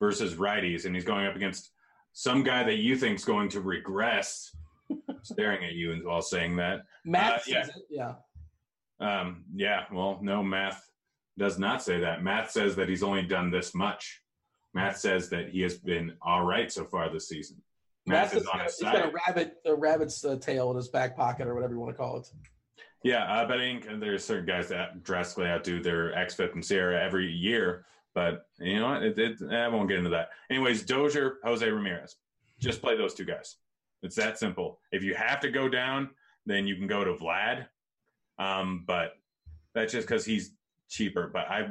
versus righties, and he's going up against some guy that you think is going to regress. staring at you while saying that. Matt, Uh, yeah. yeah. Um, yeah, well, no, math does not say that. Math says that he's only done this much. Math says that he has been all right so far this season. Math is on his he's got a rabbit, a rabbit's uh, tail in his back pocket, or whatever you want to call it. Yeah, uh, but I think there's certain guys that drastically outdo their XFIP and SIERA every year. But you know what? It, it, I won't get into that. Anyways, Dozier, Jose Ramirez. Just play those two guys. It's that simple. If you have to go down, then you can go to Vlad. Um, but that's just because he's cheaper. But I,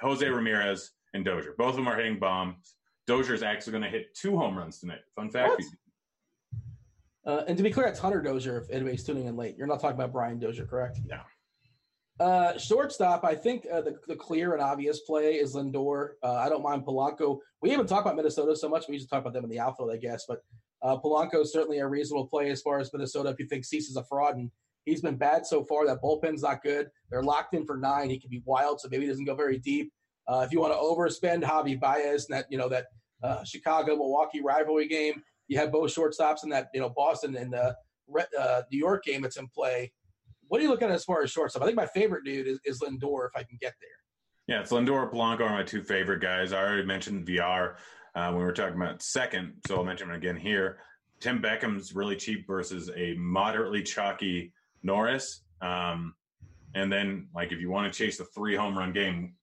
Jose Ramirez and Dozier, both of them are hitting bombs. Dozier's actually going to hit two home runs tonight. Fun fact. Uh, and to be clear, it's Hunter Dozier. If anybody's tuning in late, you're not talking about Brian Dozier, correct? No. Uh, shortstop, I think uh, the, the clear and obvious play is Lindor. Uh, I don't mind Polanco. We haven't talked about Minnesota so much. We usually talk about them in the outfield, I guess. But uh, Polanco is certainly a reasonable play as far as Minnesota. If you think Cease is a fraud and he's been bad so far, that bullpen's not good. They're locked in for nine. He can be wild, so maybe he doesn't go very deep. Uh, if you want to overspend Javi Baez and that you know that uh, Chicago Milwaukee rivalry game, you have both shortstops in that you know Boston and the uh, New York game that's in play. What are you looking at as far as shortstop? I think my favorite dude is, is Lindor if I can get there. Yeah, it's Lindor and Blanco are my two favorite guys. I already mentioned VR uh, when we were talking about second, so I'll mention him again here. Tim Beckham's really cheap versus a moderately chalky Norris. Um, and then, like, if you want to chase the three home run game,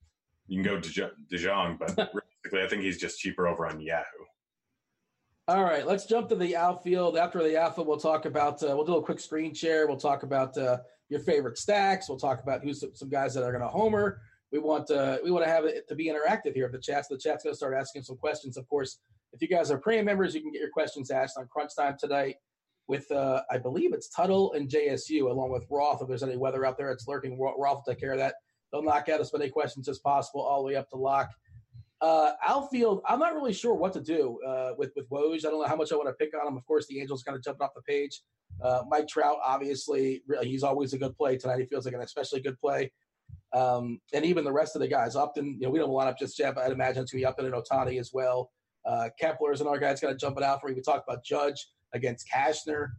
you can go to DeJong, but realistically, I think he's just cheaper over on Yahoo. All right, let's jump to the outfield. After the outfield, we'll talk about uh, we'll do a quick screen share. We'll talk about uh, your favorite stacks. We'll talk about who's some, some guys that are going to homer. We want uh, we want to have it to be interactive here. If the chat's the chat's going to start asking some questions. Of course, if you guys are premium members, you can get your questions asked on Crunch Time tonight with uh, I believe it's Tuttle and JSU along with Roth. If there's any weather out there, it's lurking. Roth will take care of that. They'll knock out as many questions as possible all the way up to lock. Uh, outfield, I'm not really sure what to do uh, with with Woj. I don't know how much I want to pick on him. Of course, the Angels kind of jumped off the page. Uh, Mike Trout, obviously, really, he's always a good play tonight. He feels like an especially good play. Um, and even the rest of the guys, Upton, you know, we don't line up just yet, but I'd imagine it's going to be Upton and Ohtani as well. Uh, Kepler is another guy that's going to jump it out for you. We talked about Judge against Cashner.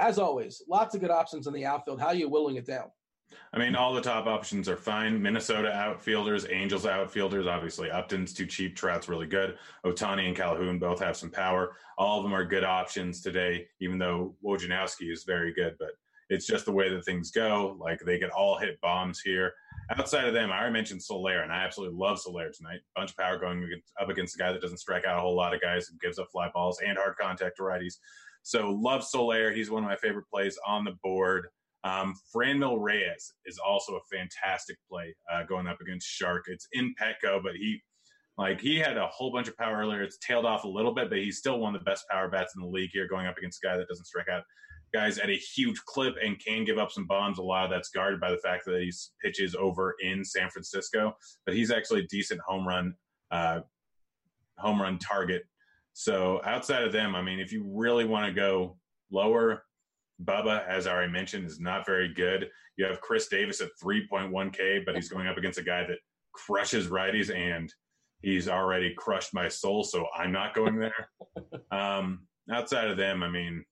As always, lots of good options in the outfield. How are you willing it down? I mean, all the top options are fine. Minnesota outfielders, Angels outfielders, obviously Upton's too cheap. Trout's really good. Ohtani and Calhoun both have some power. All of them are good options today, even though Wojciechowski is very good. But it's just the way that things go. Like they could all hit bombs here. Outside of them, I already mentioned Soler, and I absolutely love Soler tonight. Bunch of power going up against a guy that doesn't strike out a whole lot of guys and gives up fly balls and hard contact to righties. So love Soler. He's one of my favorite plays on the board. Um, Franmil Reyes is also a fantastic play uh, going up against Shark. It's in Petco, but he like he had a whole bunch of power earlier. It's tailed off a little bit, but he's still one of the best power bats in the league here, going up against a guy that doesn't strike out guys at a huge clip and can give up some bombs. A lot of that's guarded by the fact that he pitches over in San Francisco, but he's actually a decent home run uh, home run target. So outside of them, I mean, if you really want to go lower, Bubba, as I already mentioned, is not very good. You have Chris Davis at 3.1K, but he's going up against a guy that crushes righties, and he's already crushed my soul, so I'm not going there. um, outside of them, I mean,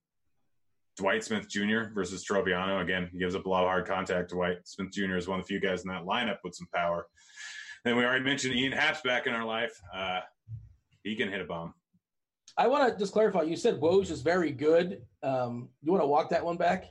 Dwight Smith Jr. versus Tropeano. Again, he gives up a lot of hard contact. Dwight Smith Jr. is one of the few guys in that lineup with some power. Then we already mentioned Ian Happ's back in our life. Uh, He can hit a bomb. I want to just clarify. You said Woj is very good. Um, you want to walk that one back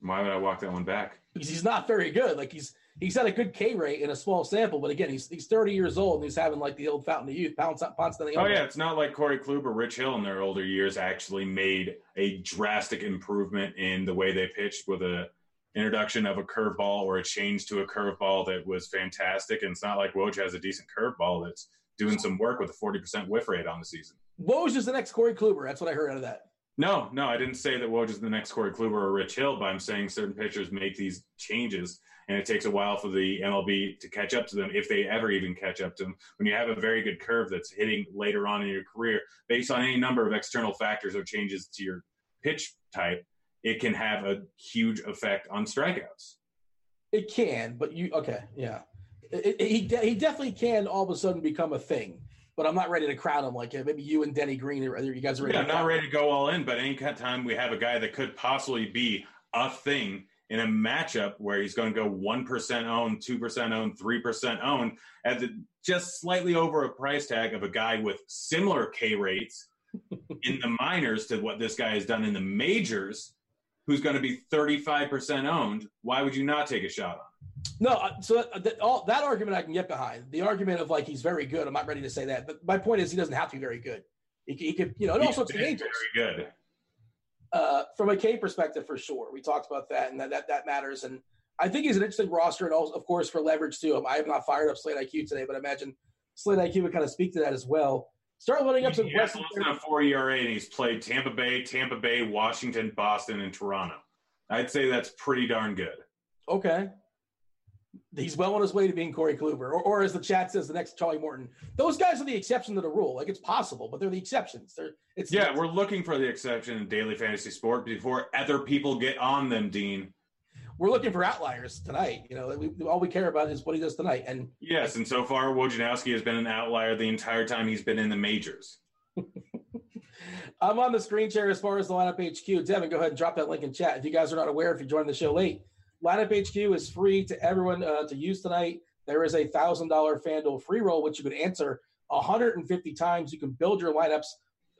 Why would I walk that one back? because he's not very good. Like he's he's had a good K rate in a small sample, but again, he's he's 30 years old and he's having like the old fountain of youth, pounce pounce the Oh yeah, it's not like Corey Kluber, or Rich Hill in their older years actually made a drastic improvement in the way they pitched with a introduction of a curveball or a change to a curveball that was fantastic. And it's not like Woj has a decent curveball that's doing some work with a 40% whiff rate on the season. Woj is the next Corey Kluber. That's what I heard out of that. No, no, I didn't say that Woj is the next Corey Kluber or Rich Hill, but I'm saying certain pitchers make these changes, and it takes a while for the MLB to catch up to them, if they ever even catch up to them. When you have a very good curve that's hitting later on in your career, based on any number of external factors or changes to your pitch type, it can have a huge effect on strikeouts. It can, but you okay? Yeah, it, it, he de- he definitely can all of a sudden become a thing. But I'm not ready to crown him like maybe you and Denny Green. Or you guys are ready. Yeah, I'm not ready to go all in, but any kind time we have a guy that could possibly be a thing in a matchup where he's going to go 1% owned, 2% owned, 3% owned at the, just slightly over a price tag of a guy with similar K rates in the minors to what this guy has done in the majors, who's going to be 35% owned. Why would you not take a shot on? No, uh, so that, that, all, that argument I can get behind. The argument of like he's very good. I'm not ready to say that. But my point is he doesn't have to be very good. He, he could, you know, and also it's the Angels. Very good. uh, from a K perspective, for sure. We talked about that, and that, that that matters. And I think he's an interesting roster, and also, of course, for leverage too. I have not fired up Slate IQ today, but I imagine Slate IQ would kind of speak to that as well. Start loading up some He has Western. less than a four ERA, and he's played Tampa Bay, Tampa Bay, Washington, Boston, and Toronto. I'd say that's pretty darn good. Okay. He's well on his way to being Corey Kluber, or, or as the chat says, the next Charlie Morton. Those guys are the exception to the rule. Like it's possible, but they're the exceptions. They're it's Yeah, we're looking for the exception in daily fantasy sport before other people get on them, Dean. we're looking for outliers tonight. You know, we, all we care about is what he does tonight. And Yes, and so far Wojciechowski has been an outlier the entire time he's been in the majors. I'm on the screen share as far as the lineup HQ. Devin, go ahead and drop that link in chat. If you guys are not aware, if you're joining the show late, lineup HQ is free to everyone uh, to use tonight. There is a thousand dollar FanDuel free roll, which you can answer 150 times. You can build your lineups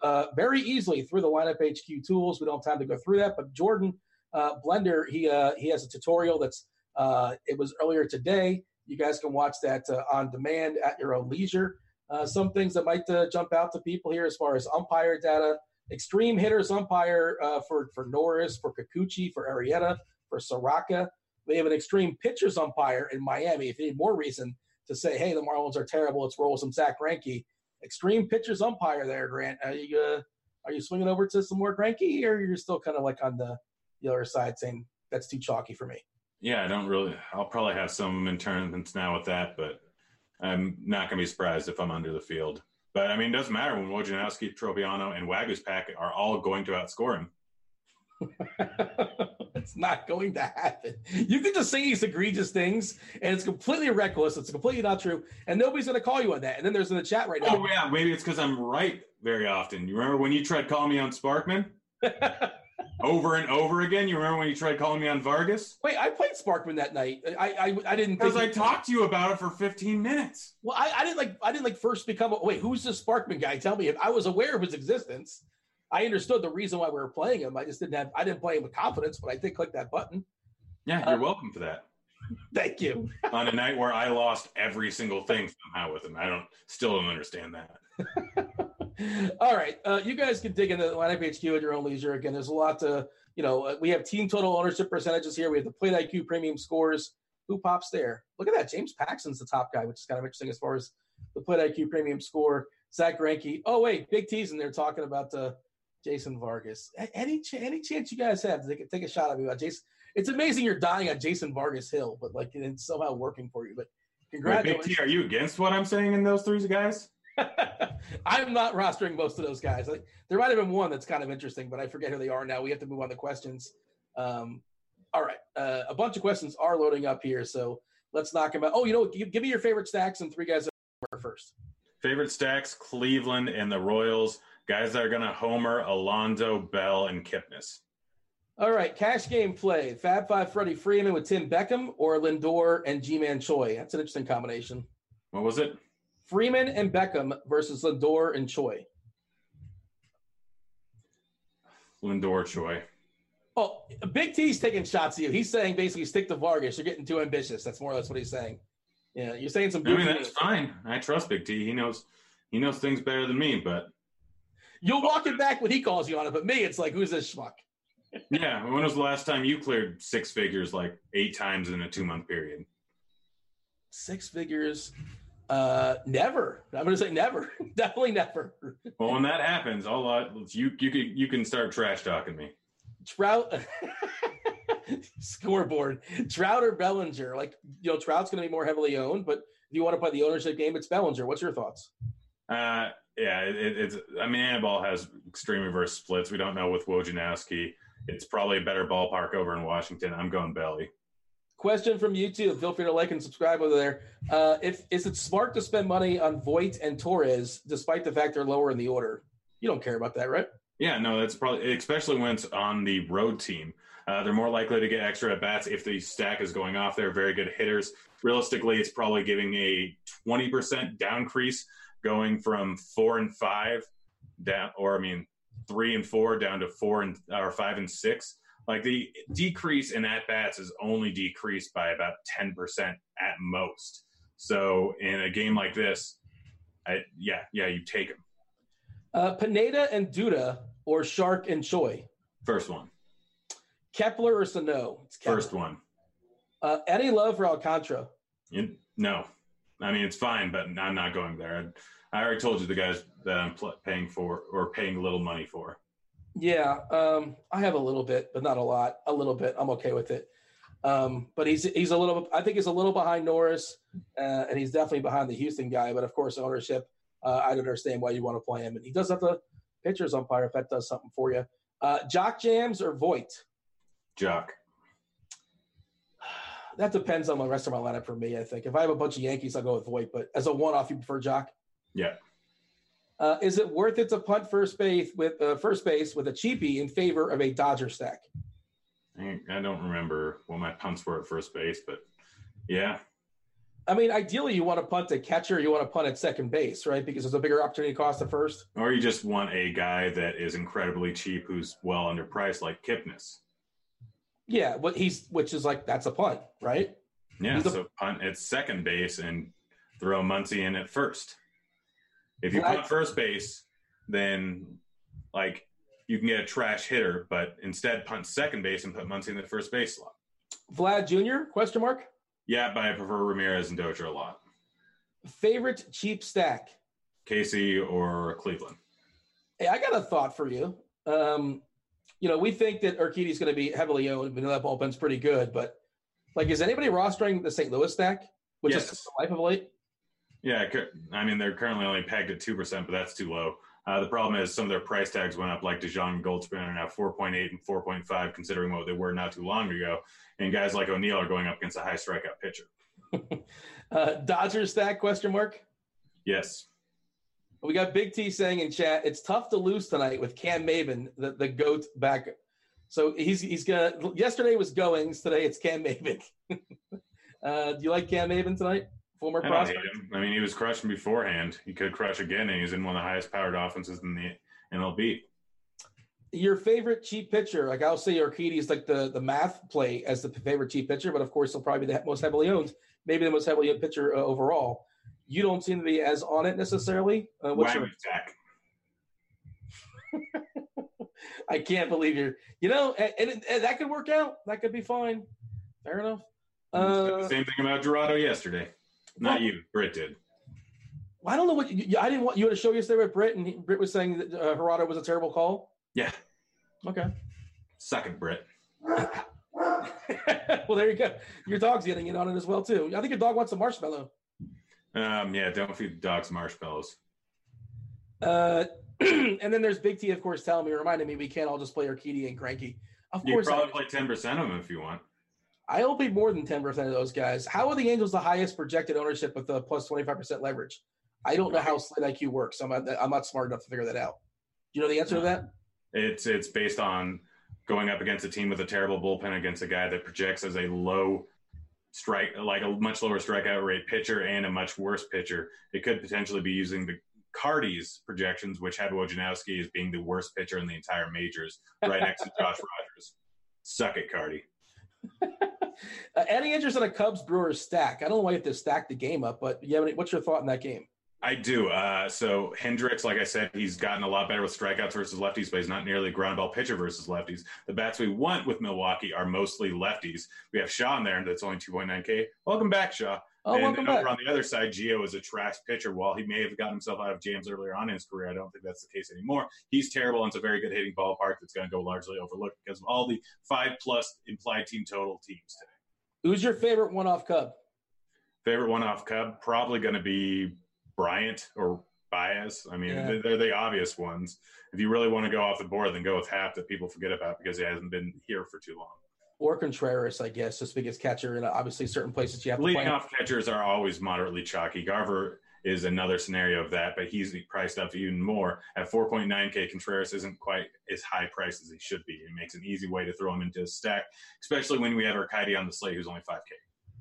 uh, very easily through the lineup HQ tools. We don't have time to go through that, but Jordan uh, Blender, he uh, he has a tutorial that's uh, it was earlier today. You guys can watch that uh, on demand at your own leisure. Some things that might jump out to people here as far as umpire data. Extreme hitters umpire for for Norris, for Kikuchi, for Arrieta, for Soroka. They have an extreme pitchers umpire in Miami. If you need more reason to say, hey, the Marlins are terrible, let's roll some Zack Greinke. Extreme pitchers umpire there, Grant. Are you uh, are you swinging over to some more Greinke, or you're still kind of like on the the other side saying that's too chalky for me? Yeah, I don't really. I'll probably have some in tournaments now with that, but I'm not going to be surprised if I'm under the field. But I mean, it doesn't matter when Wojciechowski, Tropeano, and Waguespack are all going to outscore him. it's not going to happen. You can just say these egregious things, and it's completely reckless. It's completely not true, and nobody's going to call you on that. And then there's in the chat right now. Oh yeah, maybe it's because I'm right very often. You remember when you tried calling me on Sparkman over and over again? You remember when you tried calling me on Vargas? Wait, I played Sparkman that night. I I, I didn't Because I talked to you about it for 15 minutes. Well, I, I didn't like I didn't like first become. A, wait, who's this Sparkman guy? Tell me. If I was aware of his existence, I understood the reason why we were playing him. I just didn't have. I didn't play him with confidence, but I did click that button. Yeah, you're welcome for that. Thank you. on a night where I lost every single thing somehow with him. I don't still don't understand that. All right, uh, you guys can dig into the lineup HQ at your own leisure. Again, there's a lot to you know. uh, We have team total ownership percentages here. We have the plate IQ premium scores. Who pops there? Look at that. James Paxton's the top guy, which is kind of interesting as far as the plate IQ premium score. Zack Greinke. Oh wait, Big T's in there talking about uh, Jason Vargas. Any ch- any chance you guys have to take, a- take a shot at me about Jason? It's amazing you're dying on Jason Vargas Hill, but like it's somehow working for you. But Wait, congratulations. T, are you against what I'm saying in those three guys? I'm not rostering most of those guys. Like, there might have been one that's kind of interesting, but I forget who they are now. We have to move on to questions. Um, all right, uh, a bunch of questions are loading up here, so let's knock them out. Oh, you know, give, give me your favorite stacks and three guys first. Favorite stacks: Cleveland and the Royals. Guys that are going to homer: Alonso, Bell, and Kipnis. All right, cash game play: Fab Five Freddie Freeman with Tim Beckham or Lindor and Ji-Man Choi. That's an interesting combination. What was it? Freeman and Beckham versus Lindor and Choi. Lindor Choi. Oh, Big T's taking shots at you. He's saying basically stick to Vargas. You're getting too ambitious. That's more or less what he's saying. Yeah, you're saying some. I mean, that's things. fine. I trust Big T. He knows he knows things better than me. But You'll walk it back when he calls you on it, but me, it's like, who's this schmuck? yeah, when was the last time you cleared six figures like eight times in a two month period? Six figures. Uh, never. I'm going to say never. Definitely never. Well, when that happens, all I, you you can you can start trash talking me. Trout scoreboard. Trout or Bellinger? Like you know, Trout's going to be more heavily owned, but if you want to play the ownership game, it's Bellinger. What's your thoughts? Uh, yeah, it, it's. I mean, Anibal has extreme reverse splits. We don't know with Wojciechowski. It's probably a better ballpark over in Washington. I'm going Belly. Question from YouTube. Feel free to like and subscribe over there. Uh, if is it smart to spend money on Voit and Torres, despite the fact they're lower in the order? You don't care about that, right? Yeah, no, that's probably especially when it's on the road team. Uh, they're more likely to get extra at bats if the stack is going off. They're very good hitters. Realistically, it's probably giving a 20% downcrease going from four and five down, or I mean, three and four down to four and or five and six. Like the decrease in at bats is only decreased by about 10% at most. So in a game like this, I, yeah, yeah, you take them. Uh, Pineda and Duda or Shark and Choi? First one. Kepler or Sano? It's Kepler. First one. Uh, any love for Alcantara? You, no, I mean it's fine, but I'm not going there. I, I already told you the guys that I'm pl- paying for or paying little money for. Yeah, um, I have a little bit, but not a lot. A little bit. I'm okay with it. Um, but he's he's a little. I think he's a little behind Norris, uh, and he's definitely behind the Houston guy. But of course, ownership. Uh, I don't understand why you want to play him, and he does have the pitchers umpire if that does something for you. Uh, Jock Jams or Voit? Joc. That depends on the rest of my lineup for me. I think if I have a bunch of Yankees, I'll go with Voit. But as a one-off, you prefer Joc? Yeah. Uh, is it worth it to punt first base with uh, first base with a cheapie in favor of a Dodger stack? I, I don't remember what my punts were at first base, but yeah, I mean, ideally, you want to punt at catcher, you want to punt at second base, right? Because there's a bigger opportunity cost at first. or you just want a guy that is incredibly cheap who's well underpriced, like Kipnis. Yeah, what he's which is like that's a punt, right? Yeah, a- so punt at second base and throw Muncy in at first. If you punt first base, then like you can get a trash hitter, but instead punt second base and put Muncy in the first base slot. Vlad Jr. Question mark. Yeah, but I prefer Ramirez and Dozier a lot. Favorite cheap stack. Casey or Cleveland. Hey, I got a thought for you. Um, you know, we think that Urquidy's going to be heavily owned. That bullpen's pretty good, but like, is anybody rostering the St. Louis stack, which Yes. is the life of late? Yeah, I mean they're currently only pegged at two percent, but that's too low. Uh, the problem is some of their price tags went up, like DeJong and Goldspin are now four point eight and four point five, considering what they were not too long ago. And guys like O'Neill are going up against a high strikeout pitcher. Uh, Dodgers stack? Question mark. Yes, We got Big T saying in chat, it's tough to lose tonight with Cam Maybin, the, the goat back. So he's he's gonna. Yesterday was Goings. Today it's Cam Maybin. uh, do you like Cam Maybin tonight? Former I prospect. him. I mean, he was crushing beforehand. He could crush again, and he's in one of the highest powered offenses in the MLB. Your favorite cheap pitcher? Like I'll say Urquidy is like the the math play as the favorite cheap pitcher, but of course he'll probably be the most heavily owned, maybe the most heavily owned pitcher uh, overall. You don't seem to be as on it necessarily. Uh, what's your, Wagner stack. I can't believe you're. You know, and, and, and that could work out. That could be fine. Fair enough. Uh, Same thing about Gerardo yesterday. Not you, Britt did. I don't know what you, I didn't want you had a show yesterday with Britt, and he, Britt was saying that uh, Gerardo was a terrible call. Yeah, Okay. Second, it, Britt. well, there you go. Your dog's getting in on it as well too. I think your dog wants a marshmallow. Um, yeah, don't feed the dogs marshmallows. Uh, and then there's Big T, of course, telling me, reminding me we can't all just play Urquidy and Cranky. Of You course, could I, probably play ten percent of them if you want. I'll be more than ten percent of those guys. How are the Angels the highest projected ownership with the plus twenty five percent leverage? I don't know how Slate IQ works. I'm not, I'm not smart enough to figure that out. Do you know the answer to that? It's it's based on going up against a team with a terrible bullpen against a guy that projects as a low strike like a much lower strikeout rate pitcher and a much worse pitcher, it could potentially be using the Cardi's projections, which had Wojciechowski as being the worst pitcher in the entire majors, right next to Josh Rogers. Suck it, Cardi. Uh, any interest in a Cubs Brewers stack? I don't know why you have to stack the game up, but yeah, what's your thought in that game? I do. Uh, so Hendricks, like I said, he's gotten a lot better with strikeouts versus lefties, but he's not nearly a ground ball pitcher versus lefties. The bats we want with Milwaukee are mostly lefties. We have Shaw in there, and that's only 2.9K. Welcome back, Shaw. Oh, and welcome over back. on the other side, Gio is a trash pitcher. While he may have gotten himself out of jams earlier on in his career, I don't think that's the case anymore. He's terrible, and it's a very good hitting ballpark that's going to go largely overlooked because of all the five plus implied team total teams today. Who's your favorite one-off Cub? Favorite one off Cub probably going to be Bryant or Baez. I mean, Yeah. they're, they're the obvious ones. If you really want to go off the board, then go with Happ that people forget about because he hasn't been here for too long. Or Contreras, I guess, just because catcher and obviously certain places you have to Leading off catchers are always moderately chalky. Garver is another scenario of that, but he's priced up even more. At 4.9K, Contreras isn't quite as high priced as he should be. It makes an easy way to throw him into a stack, especially when we have Arcadi on the slate who's only 5K.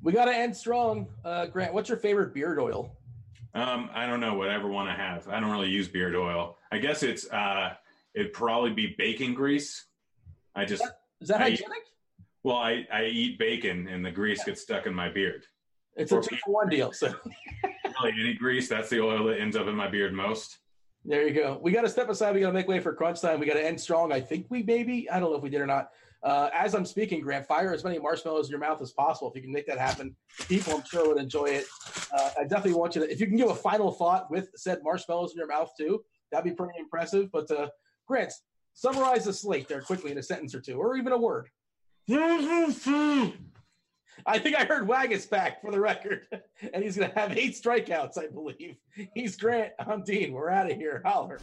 We got to end strong. Uh, Grant, what's your favorite beard oil? Um, I don't know whatever one I have. I don't really use beard oil. I guess it's uh, it'd probably be bacon grease. I just Is that I- hygienic? well, I, I eat bacon and the grease gets stuck in my beard. It's a two for one deal. So Really, any grease, that's the oil that ends up in my beard most. there you go. We got to step aside. We got to make way for crunch time. We got to end strong. I think we maybe. I don't know if we did or not. Uh, as I'm speaking, Grant, fire as many marshmallows in your mouth as possible. If you can make that happen, people I'm sure would enjoy it. Uh, I definitely want you to. If you can give a final thought with said marshmallows in your mouth too, that'd be pretty impressive. But uh, Grant, summarize the slate there quickly in a sentence or two, or even a word. I think I heard Waguespack for the record, and he's going to have eight strikeouts, I believe. He's Grant. I'm Dean. We're out of here. Holler.